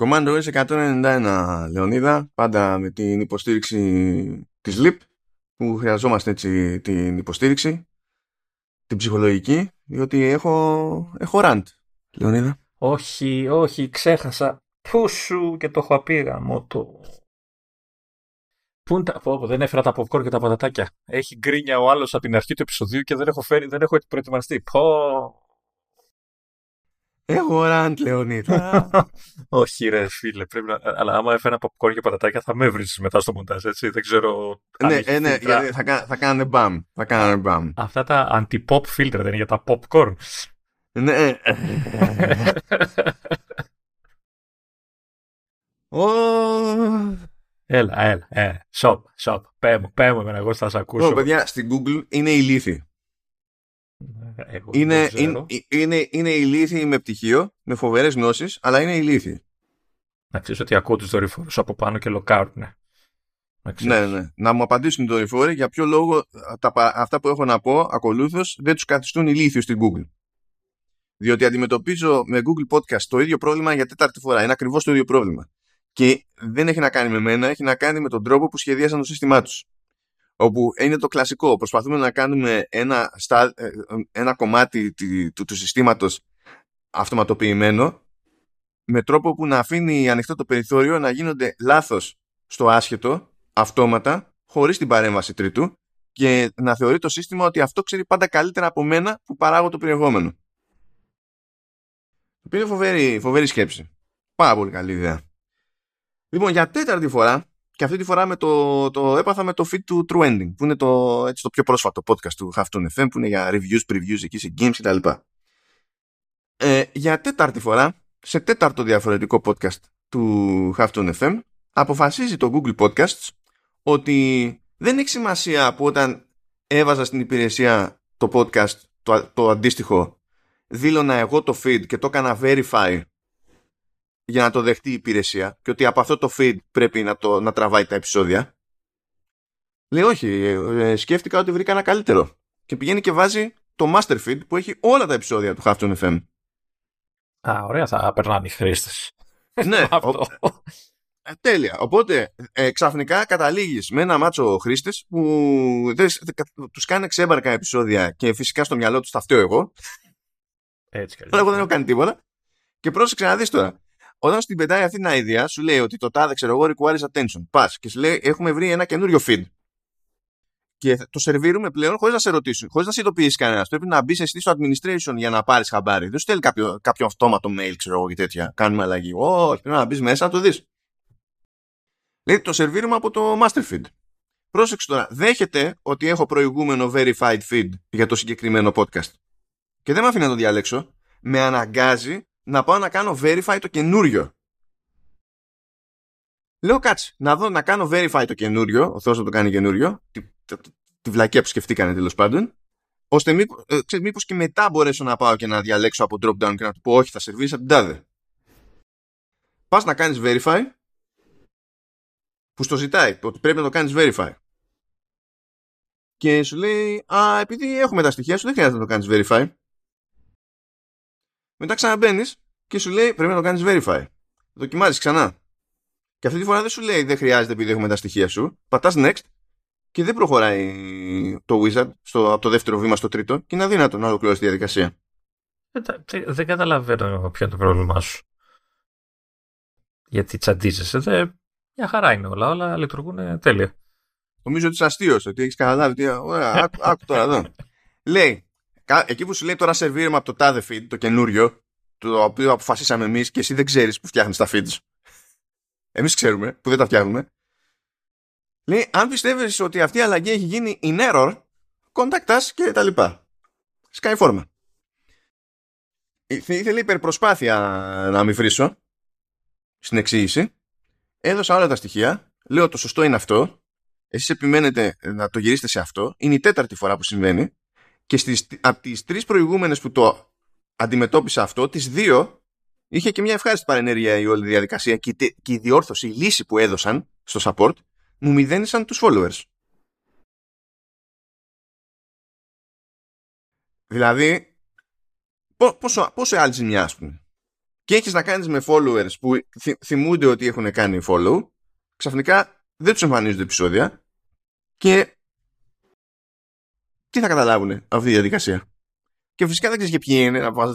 Command OS 191 Λεωνίδα, πάντα με την υποστήριξη της LIP που χρειαζόμαστε έτσι την υποστήριξη την ψυχολογική διότι έχω, έχω rant Λεωνίδα. Όχι, όχι, ξέχασα. Πού σου και το έχω απήγα το. Πού είναι τα... Πω, δεν έφερα τα popcorn και τα πατατάκια. Έχει γκρίνια ο άλλος από την αρχή του επεισοδίου και δεν έχω, φέρει, δεν έχω προετοιμαστεί. Πω. Έχω ραντ, Λεωνίδα. Όχι, ρε φίλε. Πρέπει να... Αλλά άμα έφερα popcorn και πατατάκια θα με βρεις μετά στο μοντάζ, έτσι. Δεν ξέρω. Ναι, ε, ναι, γιατί θα, θα κάνανε μπαμ. Θα κάνανε μπαμ. Αυτά τα anti-pop filter δεν είναι για τα popcorn. Ναι. Έλα, έλα, ε, σοπ, σοπ, πέ μου, πέ μου, εγώ θα σε ακούσω. παιδιά, στην Google είναι ηλίθιοι. Είναι, είναι, είναι, είναι ηλίθιοι με πτυχίο, με φοβερές γνώσεις, αλλά είναι ηλίθιοι. Να ξέρεις ότι ακούω τους δορυφόρους από πάνω και lockout, ναι. Ναι, ναι. Να μου απαντήσουν οι δορυφόροι για ποιο λόγο τα, αυτά που έχω να πω ακολούθως δεν τους καθιστούν ηλίθιους στην Google. Διότι αντιμετωπίζω με Google Podcast το ίδιο πρόβλημα για τέταρτη φορά. Είναι ακριβώς το ίδιο πρόβλημα. Και δεν έχει να κάνει με μένα, έχει να κάνει με τον τρόπο που σχεδίασαν το σύστημά τους. Όπου είναι το κλασικό. Προσπαθούμε να κάνουμε ένα, στα, ε, ένα κομμάτι του, του συστήματος αυτοματοποιημένο με τρόπο που να αφήνει ανοιχτό το περιθώριο να γίνονται λάθος στο άσχετο, αυτόματα, χωρίς την παρέμβαση τρίτου και να θεωρεί το σύστημα ότι αυτό ξέρει πάντα καλύτερα από μένα που παράγω το περιεχόμενο. Το είναι φοβερή, φοβερή σκέψη. Πάρα πολύ καλή ιδέα. Λοιπόν, για τέταρτη φορά, και αυτή τη φορά με το, το έπαθα με το feed του True Ending, που είναι το, έτσι, το πιο πρόσφατο podcast του Halftone FM, που είναι για reviews, previews εκεί σε games κτλ. Ε, για τέταρτη φορά, σε τέταρτο διαφορετικό podcast του Halftone FM, αποφασίζει το Google Podcasts ότι δεν έχει σημασία που όταν έβαζα στην υπηρεσία το podcast, το, το αντίστοιχο δήλωνα εγώ το feed και το έκανα verify για να το δεχτεί η υπηρεσία και ότι από αυτό το feed πρέπει να, το, να τραβάει τα επεισόδια. Λέει όχι, ε, ε, σκέφτηκα ότι βρήκα ένα καλύτερο. Και πηγαίνει και βάζει το master feed που έχει όλα τα επεισόδια του Halftone FM. Α, ωραία θα περνάνε οι χρήστες. ναι, ε, τέλεια. Οπότε ε, ξαφνικά καταλήγεις με ένα μάτσο χρήστες που δεν, τους κάνει ξέμπαρκα επεισόδια και φυσικά στο μυαλό τους τα φταίω εγώ έτσι Εγώ δεν έχω κάνει τίποτα. Και πρόσεξε να δεις τώρα. Όταν στην πετάει αυτή την idea, σου λέει ότι το τάδε ξέρω εγώ requires attention. Πας και σου λέει έχουμε βρει ένα καινούριο feed. Και το σερβίρουμε πλέον χωρίς να σε ρωτήσουν, χωρίς να σε ειδοποιήσει κανένας. Πρέπει να μπεις εσύ στο administration για να πάρεις χαμπάρι. Δεν σου στέλνει κάποιο, κάποιο αυτόματο mail, ξέρω εγώ και τέτοια. Κάνουμε αλλαγή. Όχι, πρέπει να μπεις μέσα να το δεις. Λέει το σερβίρουμε από το master feed. Πρόσεξε τώρα. Δέχεται ότι έχω προηγούμενο verified feed για το συγκεκριμένο podcast και δεν με αφήνει να το διαλέξω, με αναγκάζει να πάω να κάνω verify το καινούριο. Λέω κάτσε, να δω να κάνω verify το καινούριο, ο Θεός να το κάνει καινούριο, τη, τη, τη βλακία που σκεφτήκανε τέλος πάντων, ώστε μήπως, ε, μήπως και μετά μπορέσω να πάω και να διαλέξω από drop down και να του πω όχι θα σερβίρεις από την τάδε. Πας να κάνεις verify, που στο ζητάει, ότι πρέπει να το κάνεις verify. Και σου λέει, α, επειδή έχουμε τα στοιχεία σου δεν χρειάζεται να το κάνεις verify. Μετά ξαναμπαίνεις και σου λέει πρέπει να το κάνεις verify. Δοκιμάζεις ξανά. Και αυτή τη φορά δεν σου λέει δεν χρειάζεται επειδή έχουμε τα στοιχεία σου. Πατάς next και δεν προχωράει το wizard στο, από το δεύτερο βήμα στο τρίτο και είναι αδύνατο να ολοκληρώσει τη διαδικασία. Δεν καταλαβαίνω ποιο είναι το πρόβλημά σου. Γιατί τσαντίζεσαι. Δεν... Μια χαρά είναι όλα. Όλα λειτουργούν τέλεια. Νομίζω ότι είσαι αστείο, ότι έχεις καταλάβει. Ωραία, άκου, άκου τώρα εδώ. λέει, εκεί που σου λέει τώρα σερβίρουμε από το τάδε feed, το καινούριο, το οποίο αποφασίσαμε εμείς και εσύ δεν ξέρεις που φτιάχνεις τα feeds. Εμείς ξέρουμε που δεν τα φτιάχνουμε. Λέει, αν πιστεύεις ότι αυτή η αλλαγή έχει γίνει in error, contact us και τα λοιπά. Sky φόρμα. Ήθελε υπερπροσπάθεια να μην βρίσω στην εξήγηση. Έδωσα όλα τα στοιχεία. Λέω το σωστό είναι αυτό. Εσείς επιμένετε να το γυρίσετε σε αυτό. Είναι η τέταρτη φορά που συμβαίνει. Και στις, από τις τρεις προηγούμενες που το αντιμετώπισα αυτό, τις δύο είχε και μια ευχάριστη παρενέργεια η όλη διαδικασία και, και η διόρθωση, η λύση που έδωσαν στο support μου μηδένισαν τους followers. Δηλαδή, πόσο, πόσο άλλη ζημιά, ας πούμε. και έχεις να κάνεις με followers που θυμούνται ότι έχουν κάνει follow, ξαφνικά δεν τους εμφανίζονται επεισόδια και τι θα καταλάβουν αυτή τη διαδικασία; Και φυσικά δεν ξέρεις και ποιοι είναι να πα να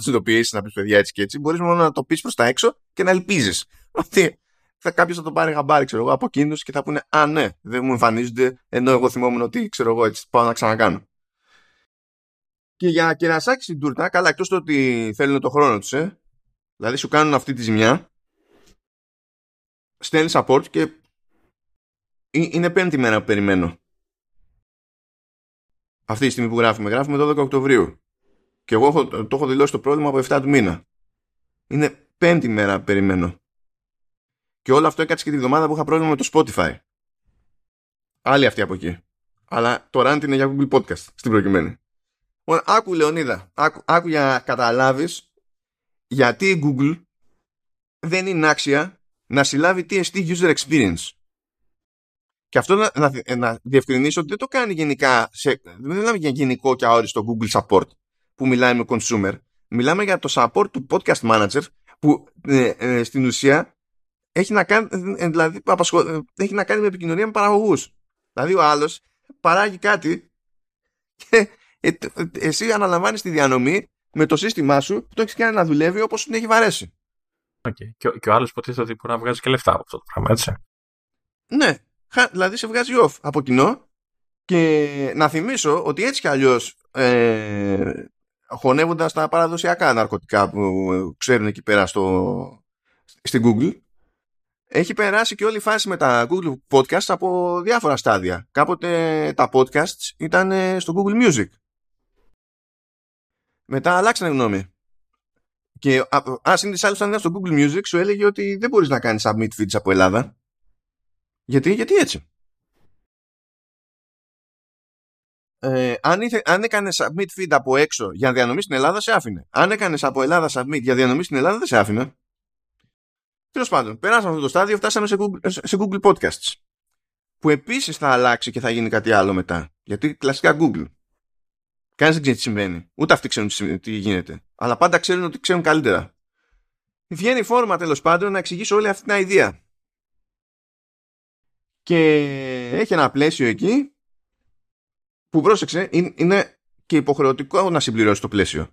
να πεις παιδιά έτσι και έτσι. Μπορείς μόνο να το πεις προς τα έξω και να ελπίζεις. Ότι θα κάποιος θα το πάρει γαμπάρι, ξέρω εγώ, από εκείνους και θα πούνε Α, ναι, δεν μου εμφανίζονται, ενώ εγώ θυμόμουν ότι ξέρω εγώ έτσι πάω να ξανακάνω. Και για κερασάκι στην τούρτα, καλά, εκτός το ότι θέλουν το χρόνο τους, ε, δηλαδή σου κάνουν αυτή τη ζημιά, στέλνεις support και είναι πέμπτη μέρα που περιμένω. Αυτή τη στιγμή που γράφουμε, γράφουμε 12 Οκτωβρίου. Και εγώ έχω, το έχω δηλώσει το πρόβλημα από 7 του μήνα. Είναι πέμπτη μέρα που περιμένω. Και όλο αυτό έκατσε και τη βδομάδα που είχα πρόβλημα με το Spotify. Άλλη αυτή από εκεί. Αλλά το rant είναι για Google Podcast στην προκειμένη. Άκου Λεωνίδα, άκου, άκου για να καταλάβεις γιατί η Google δεν είναι άξια να συλλάβει TST User Experience. Και αυτό να, να, να διευκρινίσω ότι δεν το κάνει γενικά, σε, δεν μιλάμε για γενικό και αόριστο Google Support που μιλάει με consumer. Μιλάμε για το support του podcast manager που ε, ε, στην ουσία έχει να, κάνει, ε, δηλαδή, έχει να κάνει με επικοινωνία με παραγωγούς. Δηλαδή ο άλλος παράγει κάτι και εσύ αναλαμβάνεις τη διανομή με το σύστημά σου που το έχεις κάνει να δουλεύει όπως την έχει βαρέσει. Okay. Και, ο, και ο άλλος υποτίθεται ότι μπορεί να βγάζει και λεφτά από αυτό το πράγμα, έτσι. Ναι, δηλαδή σε βγάζει off από κοινό και να θυμίσω ότι έτσι κι αλλιώς ε, χωνεύοντας τα παραδοσιακά ναρκωτικά που ξέρουν εκεί πέρα στο, στην Google έχει περάσει και όλη η φάση με τα Google Podcasts από διάφορα στάδια. Κάποτε τα podcasts ήταν στο Google Music. Μετά αλλάξανε γνώμη. Και αν είναι άλλος ήταν στο Google Music σου έλεγε ότι δεν μπορείς να κάνεις submit feeds από Ελλάδα. Γιατί, γιατί έτσι; Ε, αν, ήθε, αν έκανε submit feed από έξω για διανομή στην Ελλάδα, σε άφηνε. Αν έκανες από Ελλάδα submit για διανομή στην Ελλάδα, δεν σε άφηνε. Τέλος πάντων, περάσαμε αυτό το στάδιο, φτάσαμε σε Google, σε Google Podcasts. Που επίσης θα αλλάξει και θα γίνει κάτι άλλο μετά. Γιατί κλασικά Google. Κανείς δεν ξέρει τι συμβαίνει. Ούτε αυτοί ξέρουν τι γίνεται. Αλλά πάντα ξέρουν ότι ξέρουν καλύτερα. Βγαίνει φόρμα τέλος πάντων να εξηγήσω όλη αυτή την ιδέα. Και έχει ένα πλαίσιο εκεί που πρόσεξε είναι και υποχρεωτικό να συμπληρώσει το πλαίσιο.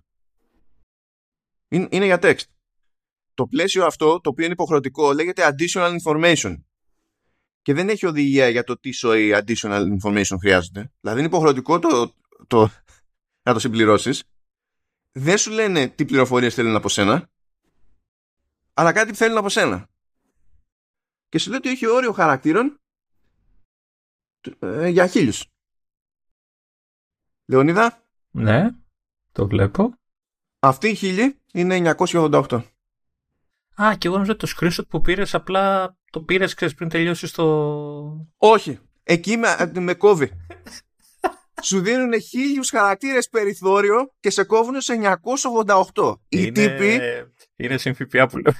Είναι, για text. Το πλαίσιο αυτό, το οποίο είναι υποχρεωτικό, λέγεται additional information. Και δεν έχει οδηγία για το τι σοή additional information χρειάζεται. Δηλαδή είναι υποχρεωτικό το, το, να το συμπληρώσεις. Δεν σου λένε τι πληροφορίες θέλουν από σένα, αλλά κάτι θέλουν από σένα. Και σου λέει ότι έχει όριο χαρακτήρων ε, για χίλιους. Λεωνίδα. Ναι, το βλέπω. Αυτή η χίλιη είναι 988. Α, και εγώ νομίζω το screenshot που πήρες απλά το πήρες πριν τελειώσεις το. Όχι. Εκεί με, με κόβει. Σου δίνουν χίλιους χαρακτήρες περιθώριο και σε κόβουν σε 988. Είναι... Οι τύποι. Είναι συμφιπιά που λέω.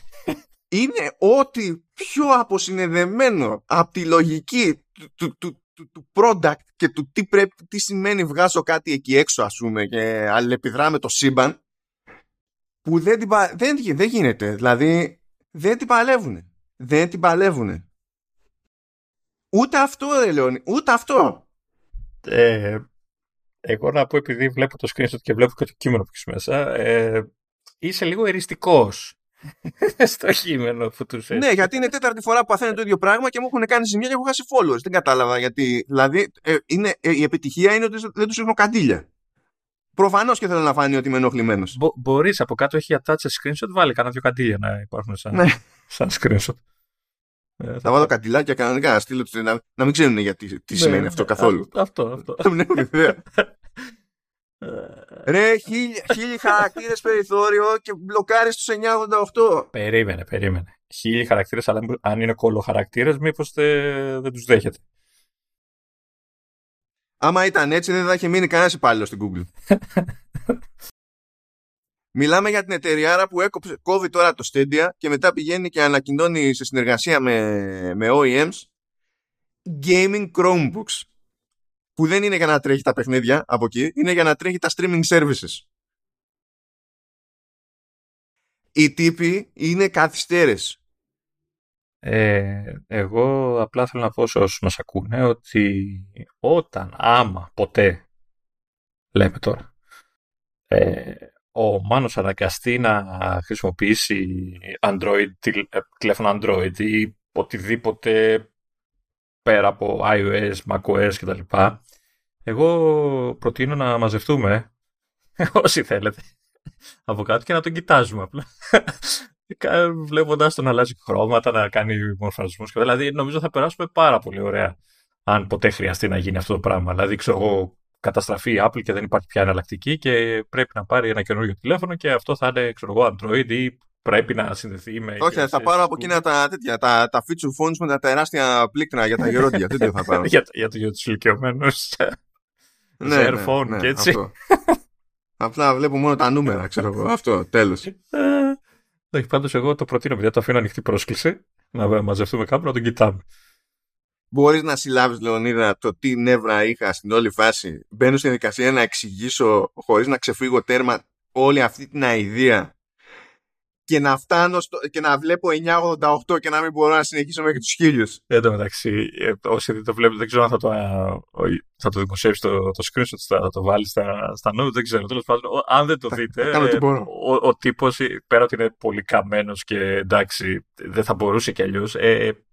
Είναι ό,τι πιο αποσυνεδεμένο από τη λογική του, του, του, του product και του τι, πρέπει, τι σημαίνει βγάζω κάτι εκεί έξω ας πούμε και αλληλεπιδρά το σύμπαν που δεν, την, δεν, δεν γίνεται. Δηλαδή δεν την παλεύουν δεν την παλεύουν ούτε αυτό ρε Λεωνί ούτε αυτό. Ε, εγώ να πω επειδή βλέπω το screenshot και βλέπω και το κείμενο που έχεις μέσα ε, είσαι λίγο εριστικός στο κείμενο που τους Ναι, γιατί είναι τέταρτη φορά που παθαίνουν το ίδιο πράγμα και μου έχουν κάνει ζημιά και έχω χάσει followers. Δεν κατάλαβα γιατί. Δηλαδή, ε, είναι, ε, η επιτυχία είναι ότι δεν τους έχω καντήλια. Προφανώς και θέλω να φάνει ότι είμαι ενοχλημένος. Μπο, Μπορείς από κάτω έχει attach screenshot, βάλει κανένα δύο καντήλια να υπάρχουν σαν, ναι. σαν screenshot. Ε, θα βάλω καντιλάκια κανονικά να στείλω να, να μην ξέρουν γιατί τι ναι, σημαίνει αυτό καθόλου. Αυτό, αυτό. Δεν έχουν ιδέα. Ρε, χίλιοι χαρακτήρες περιθώριο και μπλοκάρεις τους 988. Περίμενε, περίμενε. Χίλιοι χαρακτήρες, αλλά αν είναι κολοχαρακτήρες, μήπως δεν τους δέχεται. Άμα ήταν έτσι, δεν θα είχε μείνει κανένας υπάλληλος στην Google. Μιλάμε για την εταιρεία που έκοψε, κόβει τώρα το Stadia και μετά πηγαίνει και ανακοινώνει σε συνεργασία με, με OEMs gaming Chromebooks που δεν είναι για να τρέχει τα παιχνίδια από εκεί, είναι για να τρέχει τα streaming services. οι τύποι είναι καθυστέρες. Ε, εγώ απλά θέλω να πω σε όσους μας ακούνε ότι όταν, άμα, ποτέ, λέμε τώρα, ε, ο Μάνος αναγκαστεί να χρησιμοποιήσει Android, ε, τηλέφωνο Android ή οτιδήποτε πέρα από iOS, macOS κτλ. Εγώ προτείνω να μαζευτούμε όσοι θέλετε από κάτω και να τον κοιτάζουμε απλά. Βλέποντας τον να αλλάζει χρώματα, να κάνει μορφασμούς. Δηλαδή, νομίζω θα περάσουμε πάρα πολύ ωραία αν ποτέ χρειαστεί να γίνει αυτό το πράγμα. Δηλαδή, ξέρω εγώ, καταστραφεί η Apple και δεν υπάρχει πια εναλλακτική και πρέπει να πάρει ένα καινούριο τηλέφωνο και αυτό θα είναι, ξέρω εγώ, Android ή πρέπει να συνδεθεί με. Όχι, θα πάρω από εκείνα τα, τέτοια, τα, τα feature phones με τα τεράστια πλήκτρα για τα γερόντια. Τι θα πάρω. για, για, για τους ηλικιωμένους. ναι, ναι, ναι, και έτσι. Αυτό. Απλά βλέπω μόνο τα νούμερα, ξέρω εγώ. Αυτό, τέλος. Όχι, πάντως εγώ το προτείνω, γιατί το αφήνω ανοιχτή πρόσκληση να μαζευτούμε κάπου να τον κοιτάμε. Μπορείς να συλλάβεις, Λεωνίδα, το τι νεύρα είχα στην όλη φάση. Μπαίνω στην διαδικασία να εξηγήσω, χωρίς να ξεφύγω τέρμα, όλη αυτή την αηδία και να φτάνω στο, και να βλέπω 988 και να μην μπορώ να συνεχίσω μέχρι τους χίλιους. Εν τω μεταξύ, ε, όσοι δεν το βλέπετε, δεν ξέρω αν θα το, θα το δημοσιεύσει το, το screenshot, θα το βάλει στα, στα notes, δεν ξέρω. Τέλος πάντων, αν δεν το δείτε, θα, ε, ο, ο τύπος πέρα ότι είναι πολύ καμένος και εντάξει, δεν θα μπορούσε κι αλλιώς. Ε,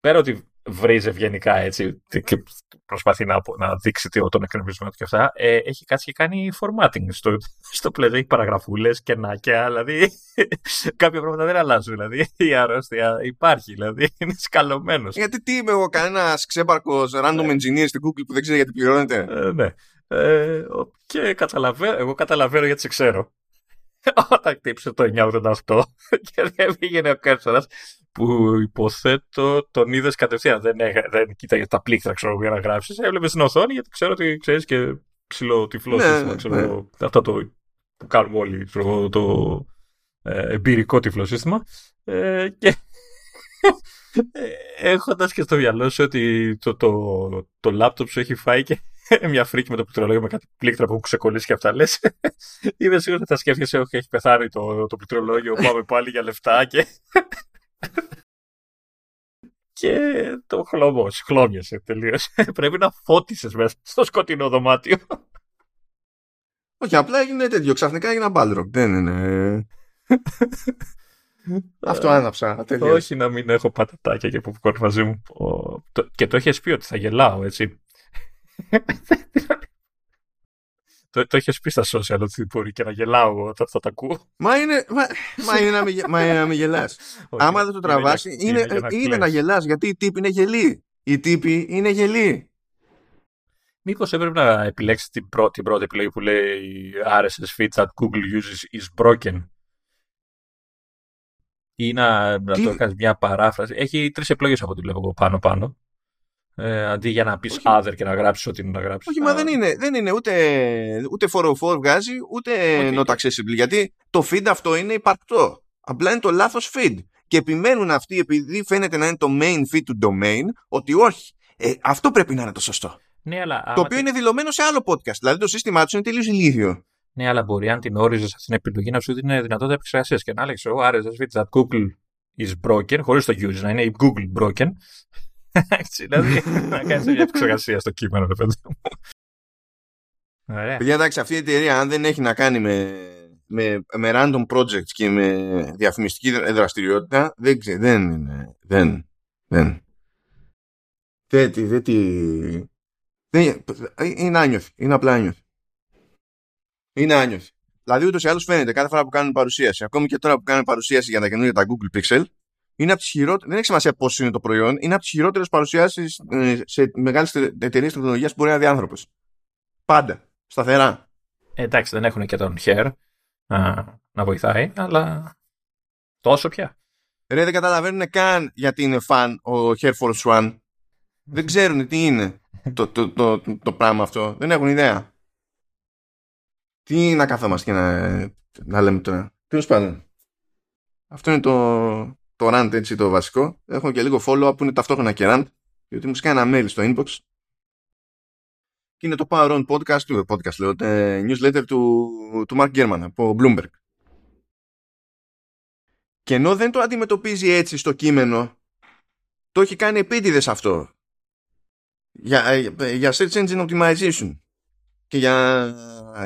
πέρα ότι βρίζει ευγενικά έτσι και προσπαθεί να, να δείξει τον εκνευρισμό του και αυτά, ε, έχει κάτσει και κάνει formatting στο, στο πλαίσιο. Έχει παραγραφούλες, κενάκια, δηλαδή κάποια πράγματα δεν αλλάζουν. Δηλαδή η αρρώστια υπάρχει, δηλαδή είναι σκαλωμένος. Γιατί τι είμαι εγώ, κανένας ξέμπαρκο random ναι. engineer στην Google που δεν ξέρει γιατί πληρώνεται; Ε, ναι. Ε, και καταλαβαίνω, εγώ καταλαβαίνω γιατί σε ξέρω. Όταν χτύπησε το 988 και δεν πήγαινε ο Κέρσορα που υποθέτω τον είδες κατευθείαν. Δεν, δεν κοίταγες τα πλήκτρα ξέρω, για να γράψεις. Έβλεπες στην οθόνη γιατί ξέρω ότι ξέρεις και ψηλό τυφλό ναι, σύστημα. Ξέρω, ναι. Αυτό το που κάνουμε όλοι, ξέρω, το ε, εμπειρικό τυφλό σύστημα. Ε, και έχοντας και στο μυαλό σου ότι το, το, το, λάπτοπ σου έχει φάει και μια φρίκη με το πληκτρολόγιο με κάτι πλήκτρα που έχουν ξεκολλήσει και αυτά λες. Είμαι σίγουρος ότι θα σκέφτεσαι ότι έχει πεθάνει το, το πληκτρολόγιο. Πάμε πάλι για λεφτά και και το χλωμός, χλώμιασε τελείως. Πρέπει να φώτισες μέσα στο σκοτεινό δωμάτιο. Όχι, απλά έγινε τέτοιο. Ξαφνικά έγινε μπάλροκ. Δεν είναι. Αυτό άναψα. Τελείως. Όχι να μην έχω πατατάκια και popcorn μαζί μου. Και το έχει πει ότι θα γελάω, έτσι. Το, το έχεις πει στα social ότι μπορεί και να γελάω όταν θα τα ακούω. Μα είναι, μα, μα είναι να μην, μα είναι γελάς. Άμα δεν το τραβάσει, είναι, είναι, είναι, να γελάς γιατί οι τύποι είναι γελοί. Οι τύποι είναι γελοί. Μήπως έπρεπε να επιλέξεις την πρώτη, την πρώτη επιλογή που λέει RSS feed that Google uses is broken. Ή να, να το κάνεις μια παράφραση. Έχει τρεις επιλογές από ό,τι βλέπω πάνω-πάνω. Ε, αντί για να πεις other και να γράψεις ό,τι είναι να γράψεις. Όχι, μα δεν είναι, δεν είναι ούτε, ούτε 404 βγάζει, ούτε okay. not accessible. Γιατί το feed αυτό είναι υπαρκτό. Απλά είναι το λάθος feed. Και επιμένουν αυτοί, επειδή φαίνεται να είναι το main feed του domain, ότι όχι. Ε, αυτό πρέπει να είναι το σωστό. Ναι, αλλά, το οποίο είναι δηλωμένο σε άλλο podcast. Δηλαδή το σύστημά τους είναι τελείως ηλίθιο. Ναι, αλλά μπορεί αν την όριζες αυτή την επιλογή να σου δίνει δυνατότητα επεξεργασίας και να έλεγε: Εγώ άρεσε that Google is broken, χωρίς το user να είναι η Google broken. Έτσι, δηλαδή να κάνεις μια επεξεργασία στο κείμενο, ρε παιδί μου. Παιδιά, εντάξει, αυτή η εταιρεία, αν δεν έχει να κάνει με, με, με random projects και με διαφημιστική δραστηριότητα, δεν ξέρω, δεν είναι. Δεν. Δεν. Δεν, δεν, δεν, είναι άνιωθη. Είναι απλά άνιωθη. Είναι άνιωθη. Δηλαδή, ούτως ή άλλως φαίνεται κάθε φορά που κάνουν παρουσίαση, ακόμη και τώρα που κάνουν παρουσίαση για τα καινούργια τα Google Pixel, είναι από τις χειρότερες, δεν έχει σημασία πώ είναι το προϊόν, είναι από τις χειρότερες παρουσιάσεις ε, σε μεγάλες εταιρείες τεχνολογίας που μπορεί να δει άνθρωπος. Πάντα. Σταθερά. Ε, εντάξει, δεν έχουν και τον Hair να, να βοηθάει, αλλά τόσο πια. Ρε, δεν καταλαβαίνουν καν γιατί είναι φαν ο Hair Force One. δεν ξέρουν τι είναι το, το, το, το, το πράγμα αυτό. Δεν έχουν ιδέα. Τι να καθόμαστε και να, να λέμε τώρα. Τέλος πάντων. Αυτό είναι το, το rant έτσι το βασικό. Έχω και λίγο follow-up που είναι ταυτόχρονα και rant, γιατί μου σκάει ένα mail στο inbox. Και είναι το Power On podcast, του podcast λέω, newsletter του, του Mark Gurman από Bloomberg. Και ενώ δεν το αντιμετωπίζει έτσι στο κείμενο, το έχει κάνει επίτηδες αυτό. Για, ε, για search engine optimization. Και για,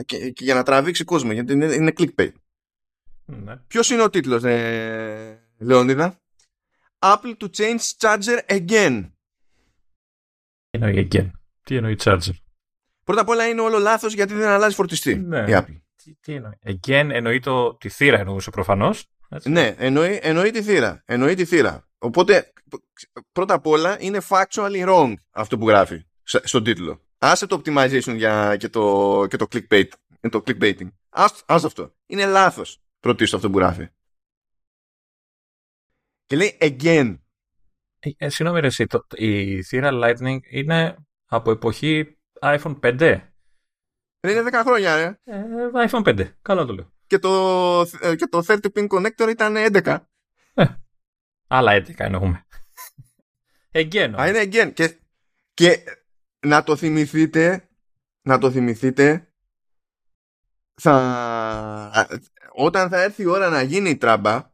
και, και για να τραβήξει κόσμο, γιατί είναι, είναι clickbait. Ναι. Ποιος είναι ο τίτλος, ε, Λεωνίδα; Apple to change charger again. Τι εννοεί again; Τι εννοεί charger; Πρώτα απ' όλα είναι όλο λάθος γιατί δεν αλλάζει φορτιστή Ναι. η Apple. Τι, τι εννοεί; Again εννοεί το, τη θύρα εννοούσε προφανώς. Έτσι. Ναι, εννοεί, εννοεί τη θύρα. Εννοεί τη θύρα. Οπότε, πρώτα απ' όλα είναι factually wrong αυτό που γράφει σε- στον τίτλο. Άσε το optimization για, και, το, και το clickbait. ε, Το clickbaiting. Ας, ας αυτό. Είναι λάθος πρωτίστως αυτό που γράφει. Και λέει again. Ε, ε, συγγνώμη ρε εσύ, το, η θύρα Lightning είναι από εποχή iPhone 5. Δεν είναι 10 χρόνια, ρε. Ε, iPhone 5. Καλά το λέω. Και το, ε, και το 30 pin connector ήταν 11. Άλλα 11 εννοούμε. Again. Α, είναι again. Και, και να το θυμηθείτε, να το θυμηθείτε, θα, όταν θα έρθει η ώρα να γίνει η τράμπα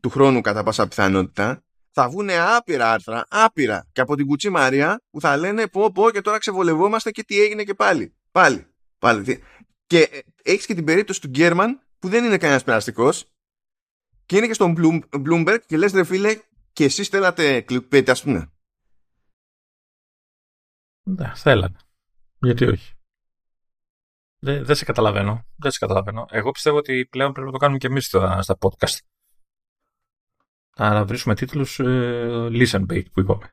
του χρόνου κατά πάσα πιθανότητα, θα βγουν άπειρα άρθρα, άπειρα και από την Κουτσή Μαρία που θα λένε πω πω και τώρα ξεβολευόμαστε και τι έγινε και πάλι. Πάλι. πάλι. Τι- Και ε, έχεις και την περίπτωση του Γκέρμαν που δεν είναι κανένας περαστικός και είναι και στον Bloom- Bloomberg και λες ρε φίλε και εσείς θέλατε clickbait ας πούμε. Ναι, θέλανε. Γιατί όχι. Δεν, δεν σε καταλαβαίνω. Δεν σε καταλαβαίνω. Εγώ πιστεύω ότι πλέον πρέπει να το κάνουμε και εμείς στα, στα podcast. Να βρίσκουμε τίτλους ε, listen bait που είπαμε.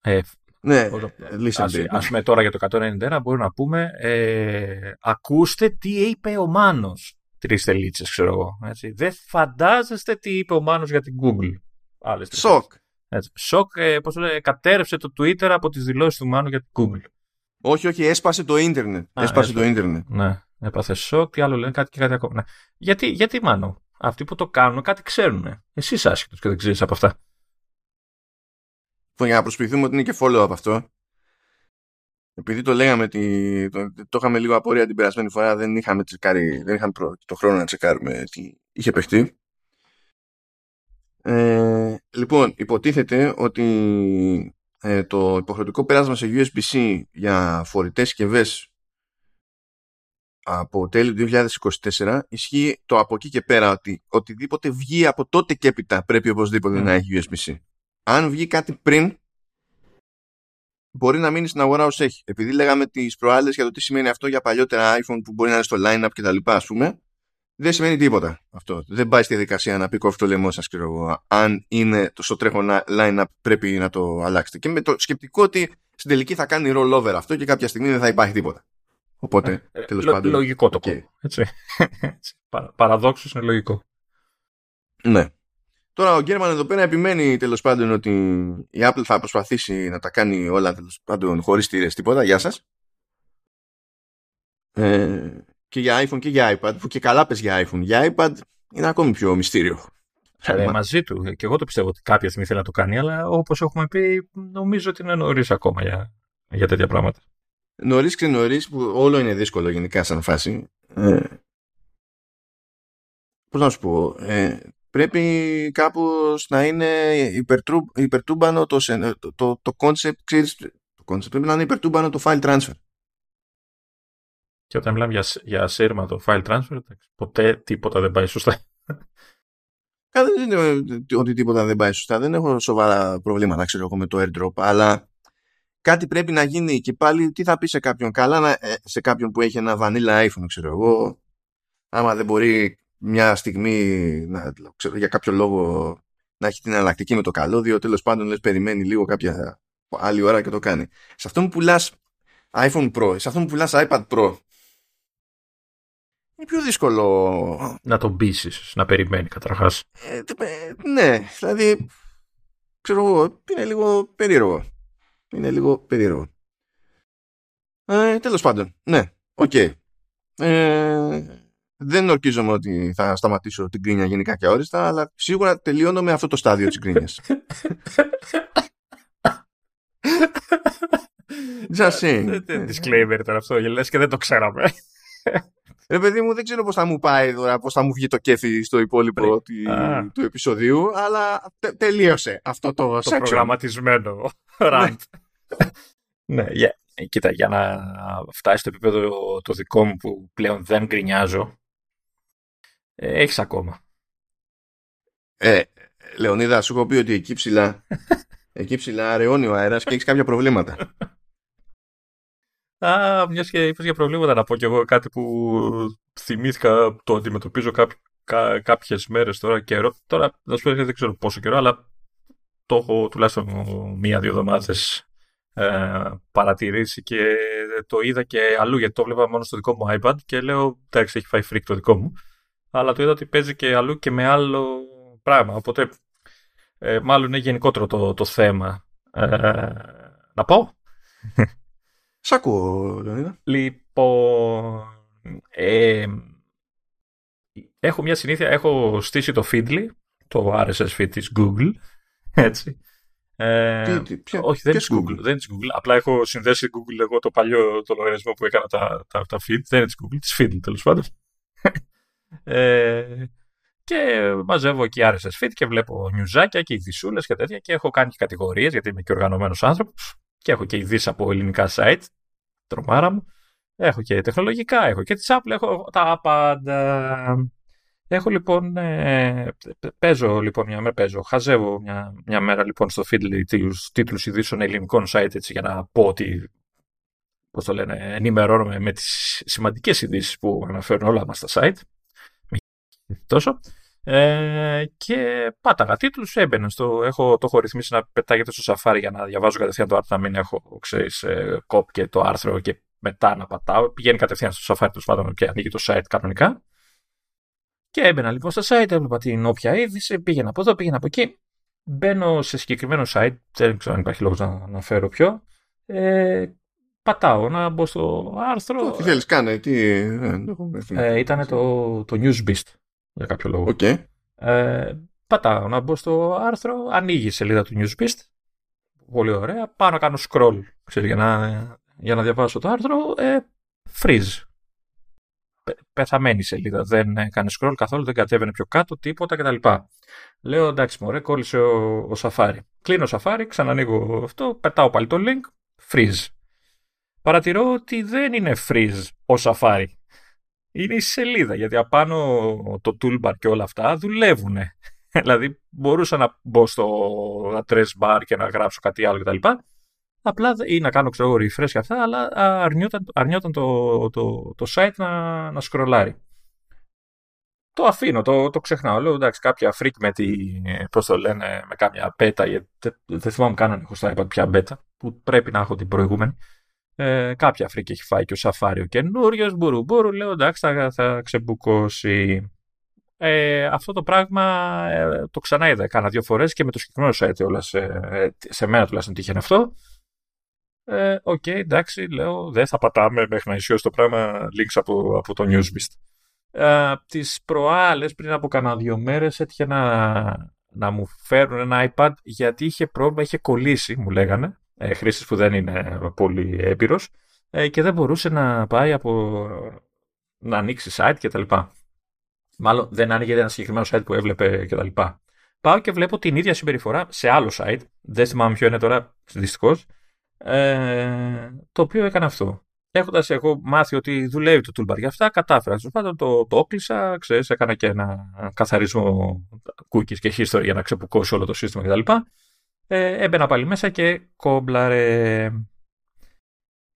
Ε, Ναι, Πώς- listen ας, bait. ας πούμε τώρα για το 191 μπορούμε να πούμε ε, ακούστε τι είπε ο Μάνος. Τρεις τελίτσες ξέρω εγώ. Έτσι. Δεν φαντάζεστε τι είπε ο Μάνος για την Google. Άλλες τρεις Σοκ. έτσι. Σοκ, ε, πώς το λέει, κατέρρευσε το Twitter από τις δηλώσεις του Μάνου για την Google. Όχι, όχι, έσπασε το ίντερνετ. Α, έσπασε έσπασε. το ίντερνετ. Ναι, έπαθε σοκ, τι άλλο λένε, κάτι και κάτι ακόμα. Ναι. Γιατί, γιατί Μάνο, αυτοί που το κάνουν κάτι ξέρουν. Εσύ είσαι άσχετος και δεν ξέρεις από αυτά. Λοιπόν, για να προσποιηθούμε ότι είναι και follow-up αυτό. Επειδή το λέγαμε, τη, το, το είχαμε λίγο απορία την περασμένη φορά, δεν είχαμε, τσεκάρει, δεν είχαμε προ- το χρόνο να τσεκάρουμε τι είχε παιχτεί. Ε, λοιπόν, υποτίθεται ότι ε, το υποχρεωτικό πέρασμα σε USB-C για φορητές συσκευές από τέλη του 2024 ισχύει το από εκεί και πέρα ότι οτιδήποτε βγει από τότε και έπειτα πρέπει οπωσδήποτε Mm. να έχει USB-C. Αν βγει κάτι πριν μπορεί να μείνει στην αγορά ως έχει. Επειδή λέγαμε τις προάλλες για το τι σημαίνει αυτό για παλιότερα iPhone που μπορεί να είναι στο line-up και τα λοιπά ας πούμε δεν σημαίνει τίποτα αυτό. Δεν πάει στη διαδικασία να πει κόφτε το λαιμό σας ξέρω εγώ. Αν είναι το στο τρέχον line-up πρέπει να το αλλάξετε. Και με το σκεπτικό ότι στην τελική θα κάνει rollover αυτό και κάποια στιγμή δεν θα υπάρχει τίποτα. Οπότε, Ε, τέλος λο- πάντων. Λογικό το οκ. κόμμα. Έτσι. Έτσι. Παρα, παραδόξως είναι λογικό. Ναι. Τώρα ο Γκέρμαν εδώ πέρα επιμένει τέλος πάντων ότι η Apple θα προσπαθήσει να τα κάνει όλα τέλος πάντων χωρίς τήρες τίποτα. Γεια σας. Ε, και για iPhone και για iPad που και καλά πες για iPhone. Για iPad είναι ακόμη πιο μυστήριο. Ε, μαζί του. Και εγώ το πιστεύω ότι κάποια στιγμή θέλει να το κάνει, αλλά όπως έχουμε πει, νομίζω ότι είναι νωρίς ακόμα για, για τέτοια πράγματα. Νωρίς ξενωρί που όλο είναι δύσκολο γενικά σαν φάση. Ε, πώς να σου πω. Ε, πρέπει κάπως να είναι υπερτρου, υπερτούμπανο το, σε- το, το, το concept, ξέρεις, το concept πρέπει να είναι υπερτούμπανο το file transfer. Και όταν μιλάμε για, σ- για σύρματο file transfer, εντάξει, ποτέ τίποτα δεν πάει σωστά. Καλά, δεν είναι ότι τίποτα δεν πάει σωστά. Δεν έχω σοβαρά προβλήματα, ξέρω εγώ, με το airdrop, αλλά κάτι πρέπει να γίνει και πάλι τι θα πει σε κάποιον; Καλά, να- ε, σε κάποιον που έχει ένα vanilla iPhone, ξέρω εγώ, άμα δεν μπορεί μια στιγμή, να, ξέρω, για κάποιο λόγο, να έχει την εναλλακτική με το καλώδιο, τέλος πάντων λες περιμένει λίγο κάποια άλλη ώρα και το κάνει. Σε αυτό που πουλάς iPhone Pro, σε αυτό που πουλάς iPad Pro, είναι πιο δύσκολο να τον πείσεις, να περιμένει καταρχάς. ε, ε, ναι, δηλαδή, ξέρω εγώ, είναι λίγο περίεργο. Είναι λίγο περίεργο. Ε, τέλος πάντων, ναι, οκ. Ε, δεν ορκίζομαι ότι θα σταματήσω την κρίνια γενικά και αόριστα, αλλά σίγουρα τελειώνω με αυτό το στάδιο της κρίνιας. Just saying. Disclaimer ήταν αυτό, λες και δεν το ξέραμε. Ρε παιδί μου, δεν ξέρω πώς θα μου πάει τώρα, πώς θα μου βγει το κέφι στο υπόλοιπο του, του επεισοδίου, αλλά τε, τελείωσε αυτό το, το προγραμματισμένο ραντ. Ναι, yeah. κοίτα, για να φτάσει στο επίπεδο το δικό μου που πλέον δεν γκρινιάζω, ε, έχεις ακόμα. Ε, Λεωνίδα, σου έχω πει ότι εκεί ψηλά, εκεί ψηλά αραιώνει ο αέρας και έχεις κάποια προβλήματα. Α, μιας και είπες για προβλήματα, να πω κι εγώ κάτι που θυμήθηκα, το αντιμετωπίζω κάποιε κά, κάποιες μέρες τώρα καιρό. Τώρα, να σου πω, δεν ξέρω πόσο καιρό, αλλά το έχω τουλάχιστον μία-δύο εβδομάδες ε, παρατηρήσει και το είδα και αλλού, γιατί το βλέπα μόνο στο δικό μου iPad και λέω, εντάξει, έχει φάει freak το δικό μου. Αλλά το είδα ότι παίζει και αλλού και με άλλο πράγμα. Οπότε, ε, μάλλον είναι γενικότερο το, το θέμα. Ε, να πω. Σ' ακούω, Λεωνίδα. Λοιπόν, ε, έχω μια συνήθεια, έχω στήσει το Feedly, το RSS feed της Google, έτσι. Ε, τι, τι, όχι, δεν είναι Google, δεν είναι Google. Απλά έχω συνδέσει Google εγώ το παλιό το λογαριασμό που έκανα τα, τα, τα feed. Δεν είναι της Google, της Feedly τέλος πάντων. ε, και μαζεύω εκεί RSS feed και βλέπω νιουζάκια και ειδισούλε και τέτοια και έχω κάνει και κατηγορίες γιατί είμαι και οργανωμένος άνθρωπος και έχω και ειδήσει από ελληνικά site, τρομάρα μου. Έχω και τεχνολογικά, έχω και τη Apple, έχω τα πάντα. Έχω λοιπόν, ε, παίζω λοιπόν μια μέρα, παίζω, χαζεύω μια, μια μέρα λοιπόν στο Feedly τους τίτλους ειδήσεων ελληνικών site έτσι για να πω ότι, πώς το λένε, ενημερώνομαι με τις σημαντικές ειδήσεις που αναφέρουν όλα μας στα site. Τόσο. Ε, και πάταγα τίτλους, έμπαινε στο. Έχω, το έχω ρυθμίσει να πετάγεται στο Safari για να διαβάζω κατευθείαν το άρθρο, να μην έχω, ξέρεις, ε, κόπ και το άρθρο και μετά να πατάω. Πηγαίνει κατευθείαν στο Safari του πάντων και ανοίγει το site κανονικά. Και έμπαινα λοιπόν στο site, έβλεπα την όποια είδηση, πήγαινα από εδώ, πήγαινα από εκεί. Μπαίνω σε συγκεκριμένο site, δεν ξέρω αν υπάρχει λόγος να αναφέρω ποιο. Ε, πατάω να μπω στο άρθρο. Τι θέλεις, κάνε, τι. Ε, ήταν το, το Newsbeast για κάποιο λόγο. Okay. Ε, πατάω να μπω στο άρθρο, ανοίγει η σελίδα του Newsbeast. Πολύ ωραία. Πάω να κάνω scroll ξέρεις, για, να, για να διαβάσω το άρθρο. Ε, freeze. Πεθαμένη σελίδα. Δεν έκανε scroll καθόλου, δεν κατέβαινε πιο κάτω, τίποτα κτλ. Λέω εντάξει, μωρέ, κόλλησε ο, ο Safari. Κλείνω Safari, ξανανοίγω αυτό, πετάω πάλι το link, freeze. Παρατηρώ ότι δεν είναι freeze ο Safari είναι η σελίδα, γιατί απάνω το toolbar και όλα αυτά δουλεύουν. δηλαδή μπορούσα να μπω στο address bar και να γράψω κάτι άλλο κτλ. Απλά ή να κάνω ξέρω refresh και αυτά, αλλά αρνιόταν, αρνιόταν το, το, το site να, να σκρολάρει. Το αφήνω, το, το ξεχνάω. Λέω εντάξει, κάποια freak με τη. Πώς το λένε, με κάμια beta, γιατί δεν θυμάμαι καν αν έχω στο iPad πια beta, που πρέπει να έχω την προηγούμενη. Ε, κάποια φρίκη έχει φάει και ο Σαφάριο ο καινούριος, μπουρου λέω εντάξει θα, θα ξεμπουκώσει. Ε, αυτό το πράγμα ε, το ξανά είδα κάνα δύο φορές και με το συγκεκριμένο site όλας σε, σε μένα τουλάχιστον τύχαινε αυτό. Ε, OK, okay, εντάξει, λέω, δεν θα πατάμε μέχρι να ισιώσει το πράγμα links από, από το Newsbeast. Ε, τις προάλλες, πριν από κανένα δύο μέρες, έτυχε να, να μου φέρουν ένα iPad γιατί είχε πρόβλημα, είχε κολλήσει, μου λέγανε ε, χρήστης που δεν είναι πολύ έμπειρος ε, και δεν μπορούσε να πάει από να ανοίξει site κτλ. Μάλλον δεν άνοιγε ένα συγκεκριμένο site που έβλεπε κτλ. Πάω και βλέπω την ίδια συμπεριφορά σε άλλο site, δεν θυμάμαι ποιο είναι τώρα δυστυχώς, ε, το οποίο έκανε αυτό. Έχοντας εγώ μάθει ότι δουλεύει το toolbar για αυτά, κατάφερα. Τέλος το, το όκλεισα, ξέρεις, έκανα και ένα καθαρισμό cookies και history για να ξεπουκώσει όλο το σύστημα κτλ ε, έμπαινα πάλι μέσα και κόμπλαρε.